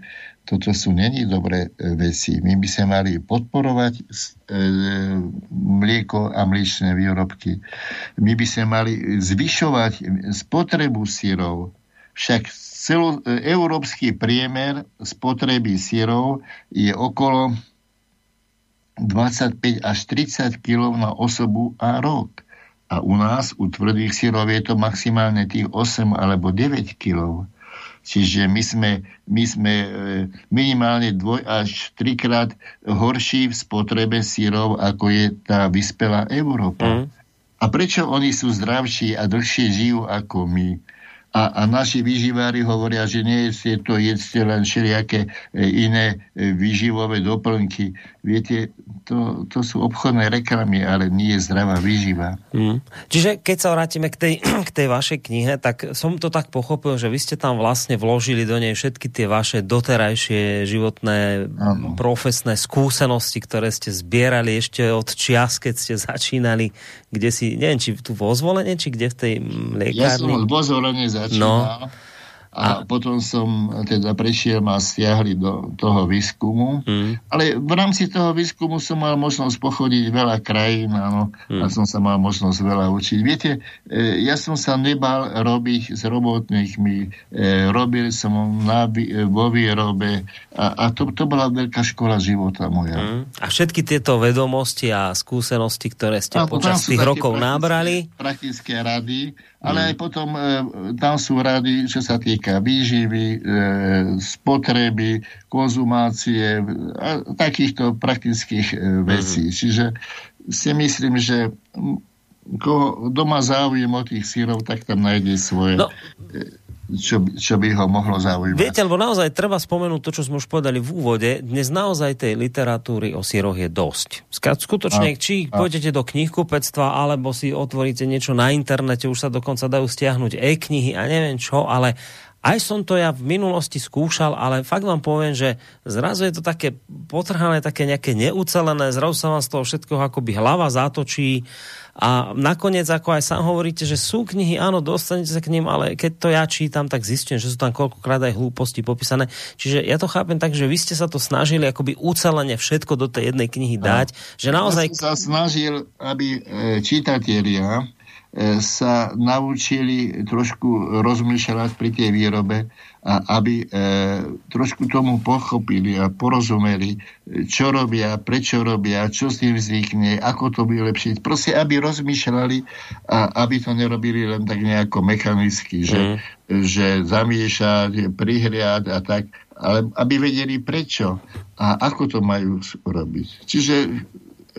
Toto sú není dobré e, veci. My by sme mali podporovať e, mlieko a mliečne výrobky. My by sme mali zvyšovať spotrebu sírov. Však celo, e, európsky priemer spotreby sírov je okolo 25 až 30 kg na osobu a rok. A u nás, u tvrdých sírov, je to maximálne tých 8 alebo 9 kg. Čiže my sme, my sme e, minimálne dvoj až trikrát horší v spotrebe sírov, ako je tá vyspelá Európa. Mm. A prečo oni sú zdravší a dlhšie žijú ako my? a, a naši vyživári hovoria, že nie je to jedzte len všelijaké e, iné e, výživové doplnky. Viete, to, to sú obchodné reklamy, ale nie je zdravá výživa. Hmm. Čiže keď sa vrátime k tej, k tej vašej knihe, tak som to tak pochopil, že vy ste tam vlastne vložili do nej všetky tie vaše doterajšie životné, ano. profesné skúsenosti, ktoré ste zbierali ešte od čias, keď ste začínali, kde si, neviem, či tu vo zvolenie, či kde v tej mliekárni? Ja som vo zvolenie začínal. No. A, potom som teda prešiel, ma stiahli do toho výskumu. Mm. Ale v rámci toho výskumu som mal možnosť pochodiť veľa krajín áno, mm. a som sa mal možnosť veľa učiť. Viete, e, ja som sa nebal robiť s robotníkmi. E, robil som na, vo výrobe a, a to, to bola veľká škola života moja. Mm. A všetky tieto vedomosti a skúsenosti, ktoré ste a počas tých rokov praktické, nabrali? Praktické rady ale mm. aj potom e, tam sú rady, čo sa týka výživy, e, spotreby, konzumácie a takýchto praktických e, vecí. Mm. Čiže si myslím, že koho doma záujem o tých sírov, tak tam nájde svoje... No. Čo, čo by ho mohlo zaujímať. Viete, lebo naozaj treba spomenúť to, čo sme už povedali v úvode. Dnes naozaj tej literatúry o síroch je dosť. Skutočne, a, či a. pôjdete do knihkupectva, alebo si otvoríte niečo na internete, už sa dokonca dajú stiahnuť e-knihy a neviem čo, ale aj som to ja v minulosti skúšal, ale fakt vám poviem, že zrazu je to také potrhané, také nejaké neucelené, zrazu sa vám z toho všetkoho akoby hlava zatočí a nakoniec, ako aj sám hovoríte, že sú knihy, áno, dostanete sa k ním, ale keď to ja čítam, tak zistím, že sú tam koľkokrát aj hlúposti popísané. Čiže ja to chápem tak, že vy ste sa to snažili akoby ucelene všetko do tej jednej knihy dať, a, že naozaj... Ja som sa snažil, aby e, čitatelia E, sa naučili trošku rozmýšľať pri tej výrobe a aby e, trošku tomu pochopili a porozumeli, čo robia, prečo robia, čo s tým vznikne, ako to vylepšiť. Proste, aby rozmýšľali a aby to nerobili len tak nejako mechanicky, že, mm. že zamiešať, prihriať a tak, ale aby vedeli prečo a ako to majú robiť. Čiže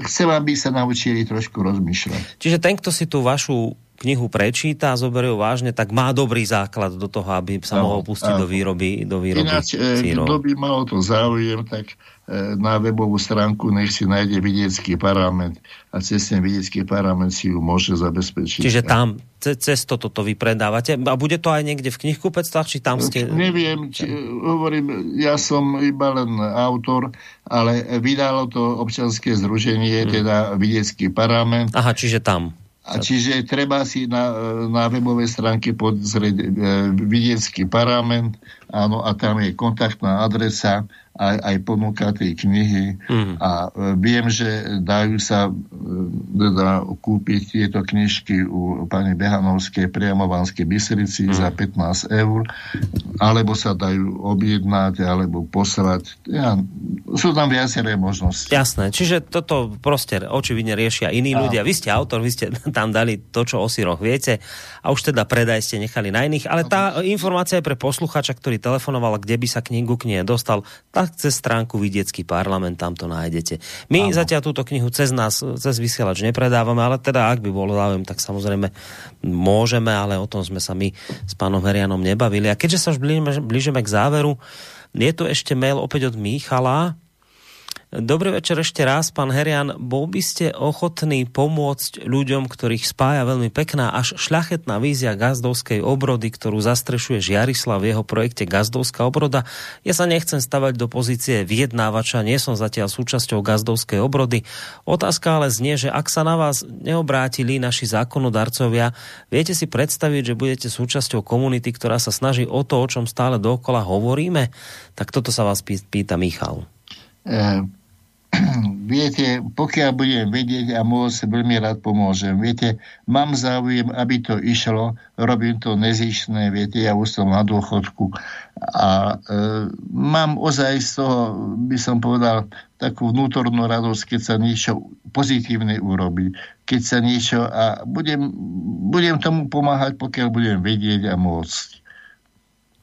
chcem, aby sa naučili trošku rozmýšľať. Čiže ten, kto si tú vašu knihu prečíta a zoberie ju vážne, tak má dobrý základ do toho, aby sa mohol pustiť do výroby, do výroby Ináč, e, kto by mal to záujem, tak e, na webovú stránku nech si nájde vidiecký parlament a cez ten vidiecký parlament si ju môže zabezpečiť. Čiže tam, cez toto to vy predávate. A bude to aj niekde v knihkupectvách, či tam ste... Neviem, či, hovorím, ja som iba len autor, ale vydalo to občanské združenie, hmm. teda vidiecký parlament. Aha, čiže tam. A čiže treba si na, na webovej stránke pozrieť e, vidiecký parlament, áno, a tam je kontaktná adresa, aj, aj ponuka tej knihy mm. a e, viem, že dajú sa e, teda kúpiť tieto knižky u pani Behanovskej priamo v Bystrici mm. za 15 eur, alebo sa dajú objednať, alebo poslať. Ja, sú tam viaceré možnosti. Jasné, čiže toto proste očividne riešia iní a. ľudia. Vy ste autor, vy ste tam dali to, čo o síroch viete a už teda predaj ste nechali na iných, ale tá informácia je pre posluchača, ktorý telefonoval, kde by sa knihu knihe dostal, cez stránku Vidiecký parlament, tam to nájdete. My Áno. zatiaľ túto knihu cez nás, cez vysielač nepredávame, ale teda ak by bolo záujem, tak samozrejme môžeme, ale o tom sme sa my s pánom Herianom nebavili. A keďže sa už blížime k záveru, je tu ešte mail opäť od Michala, Dobrý večer ešte raz, pán Herian. Bol by ste ochotní pomôcť ľuďom, ktorých spája veľmi pekná až šľachetná vízia gazdovskej obrody, ktorú zastrešuje Žiarislav v jeho projekte Gazdovská obroda? Ja sa nechcem stavať do pozície vyjednávača, nie som zatiaľ súčasťou gazdovskej obrody. Otázka ale znie, že ak sa na vás neobrátili naši zákonodarcovia, viete si predstaviť, že budete súčasťou komunity, ktorá sa snaží o to, o čom stále dokola hovoríme? Tak toto sa vás pýta Michal. E, viete, pokiaľ budem vedieť a môcť, veľmi rád pomôžem. Viete, mám záujem, aby to išlo, robím to nezišné, viete, ja už som na dôchodku a e, mám ozaj z toho, by som povedal, takú vnútornú radosť, keď sa niečo pozitívne urobí, keď sa niečo a budem, budem tomu pomáhať, pokiaľ budem vedieť a môcť.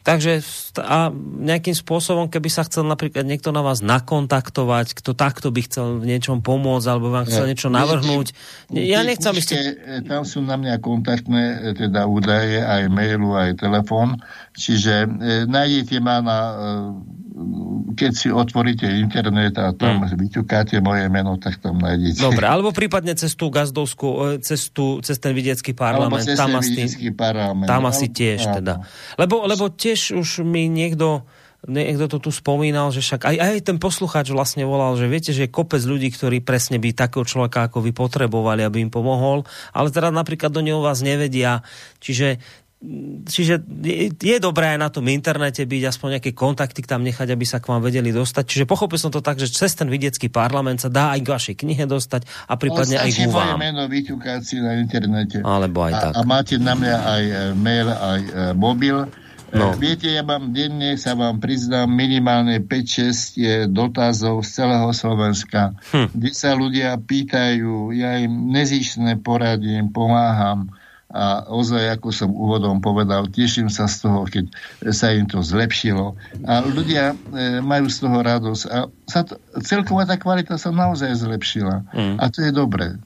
Takže a nejakým spôsobom, keby sa chcel napríklad niekto na vás nakontaktovať, kto takto by chcel v niečom pomôcť, alebo vám chcel niečo navrhnúť. Ja nechcem, aby ste... E, tam sú na mňa kontaktné e, teda údaje, aj mailu, aj telefón. Čiže e, nájdete ma na keď si otvoríte internet a tam hmm. vyťukáte moje meno, tak tam nájdete. Dobre, alebo prípadne cez tú gazdovskú, cez, tú, cez ten vidiecký parlament. Alebo cez tam ten asi, parlament. Tam asi tiež áno. teda. Lebo, lebo tiež už mi niekto niekto to tu spomínal, že však aj, aj ten poslucháč vlastne volal, že viete, že je kopec ľudí, ktorí presne by takého človeka ako vy potrebovali, aby im pomohol, ale teda napríklad do neho vás nevedia. Čiže čiže je, je dobré aj na tom internete byť, aspoň nejaké kontakty tam nechať, aby sa k vám vedeli dostať. Čiže pochopil som to tak, že cez ten vidiecký parlament sa dá aj k vašej knihe dostať a prípadne aj k vám. meno si na internete. Alebo aj a, tak. A máte na mňa aj e, mail, aj e, mobil. No. Viete, ja mám denne, sa vám priznám, minimálne 5-6 dotazov z celého Slovenska, hm. kde sa ľudia pýtajú, ja im nezišné poradím, pomáham a ozaj, ako som úvodom povedal, teším sa z toho, keď sa im to zlepšilo a ľudia e, majú z toho radosť a sa to, celková tá kvalita sa naozaj zlepšila mm. a to je dobré.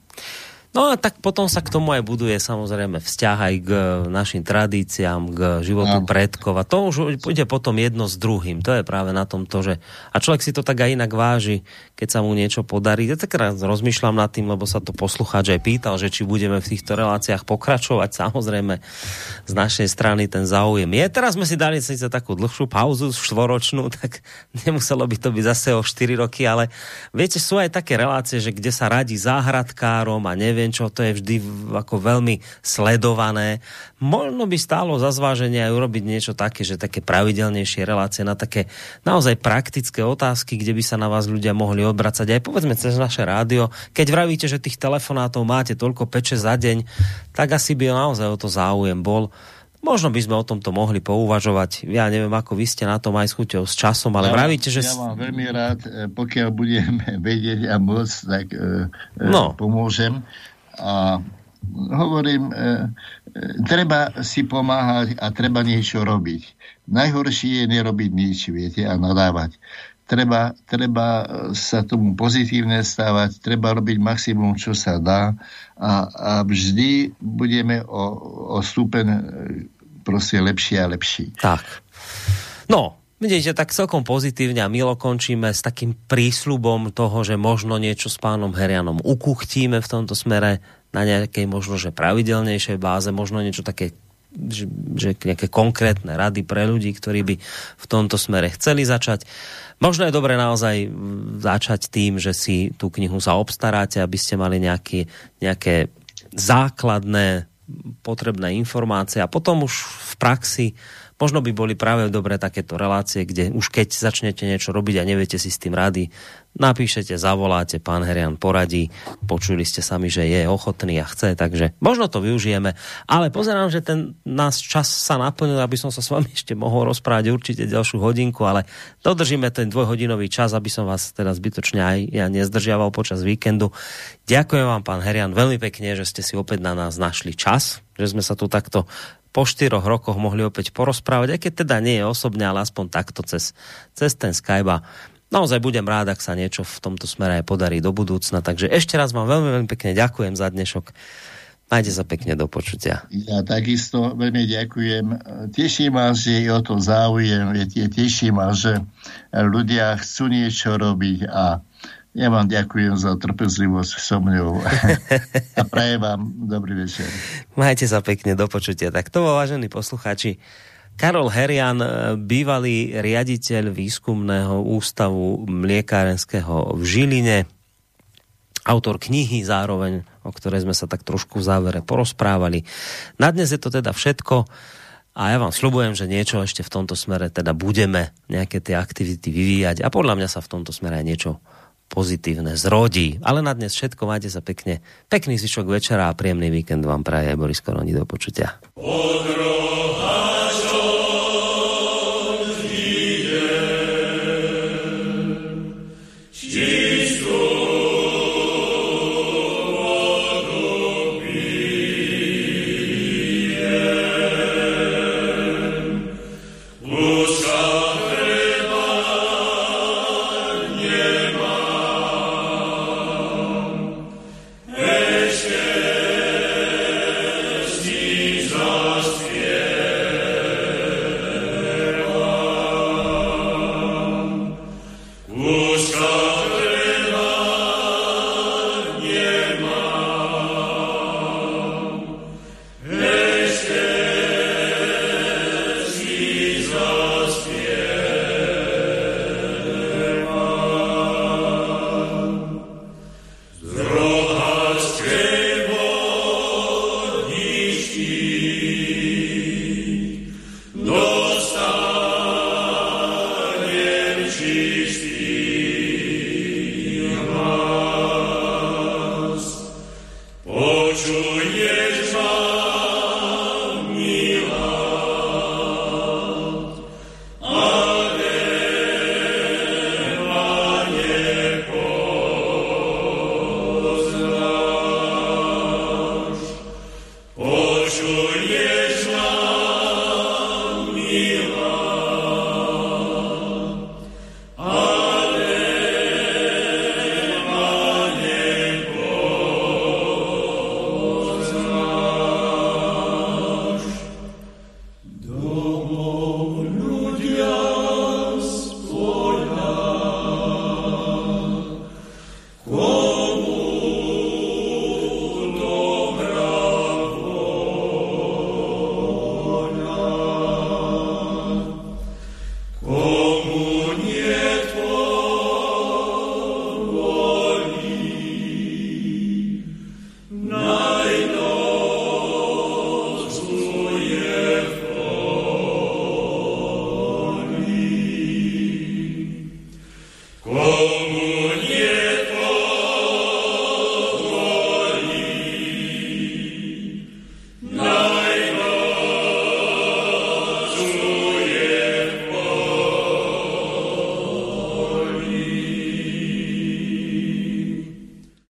No a tak potom sa k tomu aj buduje samozrejme vzťah aj k našim tradíciám, k životu no. predkov a to už bude potom jedno s druhým. To je práve na tom to, že a človek si to tak aj inak váži, keď sa mu niečo podarí. Ja tak raz rozmýšľam nad tým, lebo sa to poslucháč aj pýtal, že či budeme v týchto reláciách pokračovať. Samozrejme z našej strany ten záujem je. Teraz sme si dali síce takú dlhšiu pauzu, štvoročnú, tak nemuselo by to byť zase o 4 roky, ale viete, sú aj také relácie, že kde sa radí záhradkárom a neviem neviem čo, to je vždy ako veľmi sledované. Možno by stálo za zváženie aj urobiť niečo také, že také pravidelnejšie relácie na také naozaj praktické otázky, kde by sa na vás ľudia mohli obracať aj povedzme cez naše rádio. Keď vravíte, že tých telefonátov máte toľko peče za deň, tak asi by naozaj o to záujem bol. Možno by sme o tomto mohli pouvažovať. Ja neviem, ako vy ste na tom aj s chuťou, s časom, ale ja, vravíte, že... Ja mám veľmi rád, e, pokiaľ budeme vedieť a môcť, tak e, e, no. pomôžem. A hovorím, e, e, treba si pomáhať a treba niečo robiť. Najhoršie je nerobiť nič, viete, a nadávať. treba, treba sa tomu pozitívne stávať, treba robiť maximum, čo sa dá a, a vždy budeme o, o stupen e, proste lepší a lepší. Tak. No, Vidíte, tak celkom pozitívne a milo končíme s takým prísľubom toho, že možno niečo s pánom Herianom ukuchtíme v tomto smere na nejakej možno, že pravidelnejšej báze, možno niečo také že, že nejaké konkrétne rady pre ľudí, ktorí by v tomto smere chceli začať. Možno je dobre naozaj začať tým, že si tú knihu sa obstaráte, aby ste mali nejaký, nejaké základné potrebné informácie a potom už v praxi Možno by boli práve dobré takéto relácie, kde už keď začnete niečo robiť a neviete si s tým rady, napíšete, zavoláte, pán Herian poradí, počuli ste sami, že je ochotný a chce, takže možno to využijeme, ale pozerám, že ten nás čas sa naplnil, aby som sa s vami ešte mohol rozprávať určite ďalšiu hodinku, ale dodržíme ten dvojhodinový čas, aby som vás teda zbytočne aj ja nezdržiaval počas víkendu. Ďakujem vám, pán Herian, veľmi pekne, že ste si opäť na nás našli čas, že sme sa tu takto po štyroch rokoch mohli opäť porozprávať, aj keď teda nie je osobne, ale aspoň takto cez, cez ten Skype. A naozaj budem rád, ak sa niečo v tomto smere aj podarí do budúcna. Takže ešte raz vám veľmi, veľmi pekne ďakujem za dnešok. Majte sa pekne do počutia. Ja takisto veľmi ďakujem. Teším ma, že je o to záujem. Teším ma, že ľudia chcú niečo robiť a ja vám ďakujem za trpezlivosť so mňou a prajem vám dobrý večer. Majte sa pekne do počutia. Tak to, vážení poslucháči, Karol Herian, bývalý riaditeľ výskumného ústavu mliekárenského v Žiline, autor knihy zároveň, o ktorej sme sa tak trošku v závere porozprávali. Na dnes je to teda všetko a ja vám slubujem, že niečo ešte v tomto smere teda budeme nejaké tie aktivity vyvíjať a podľa mňa sa v tomto smere aj niečo pozitívne zrodí. Ale na dnes všetko, majte sa pekne. Pekný zvyšok večera a príjemný víkend vám praje Boris Koroni. Do počutia. Odroha,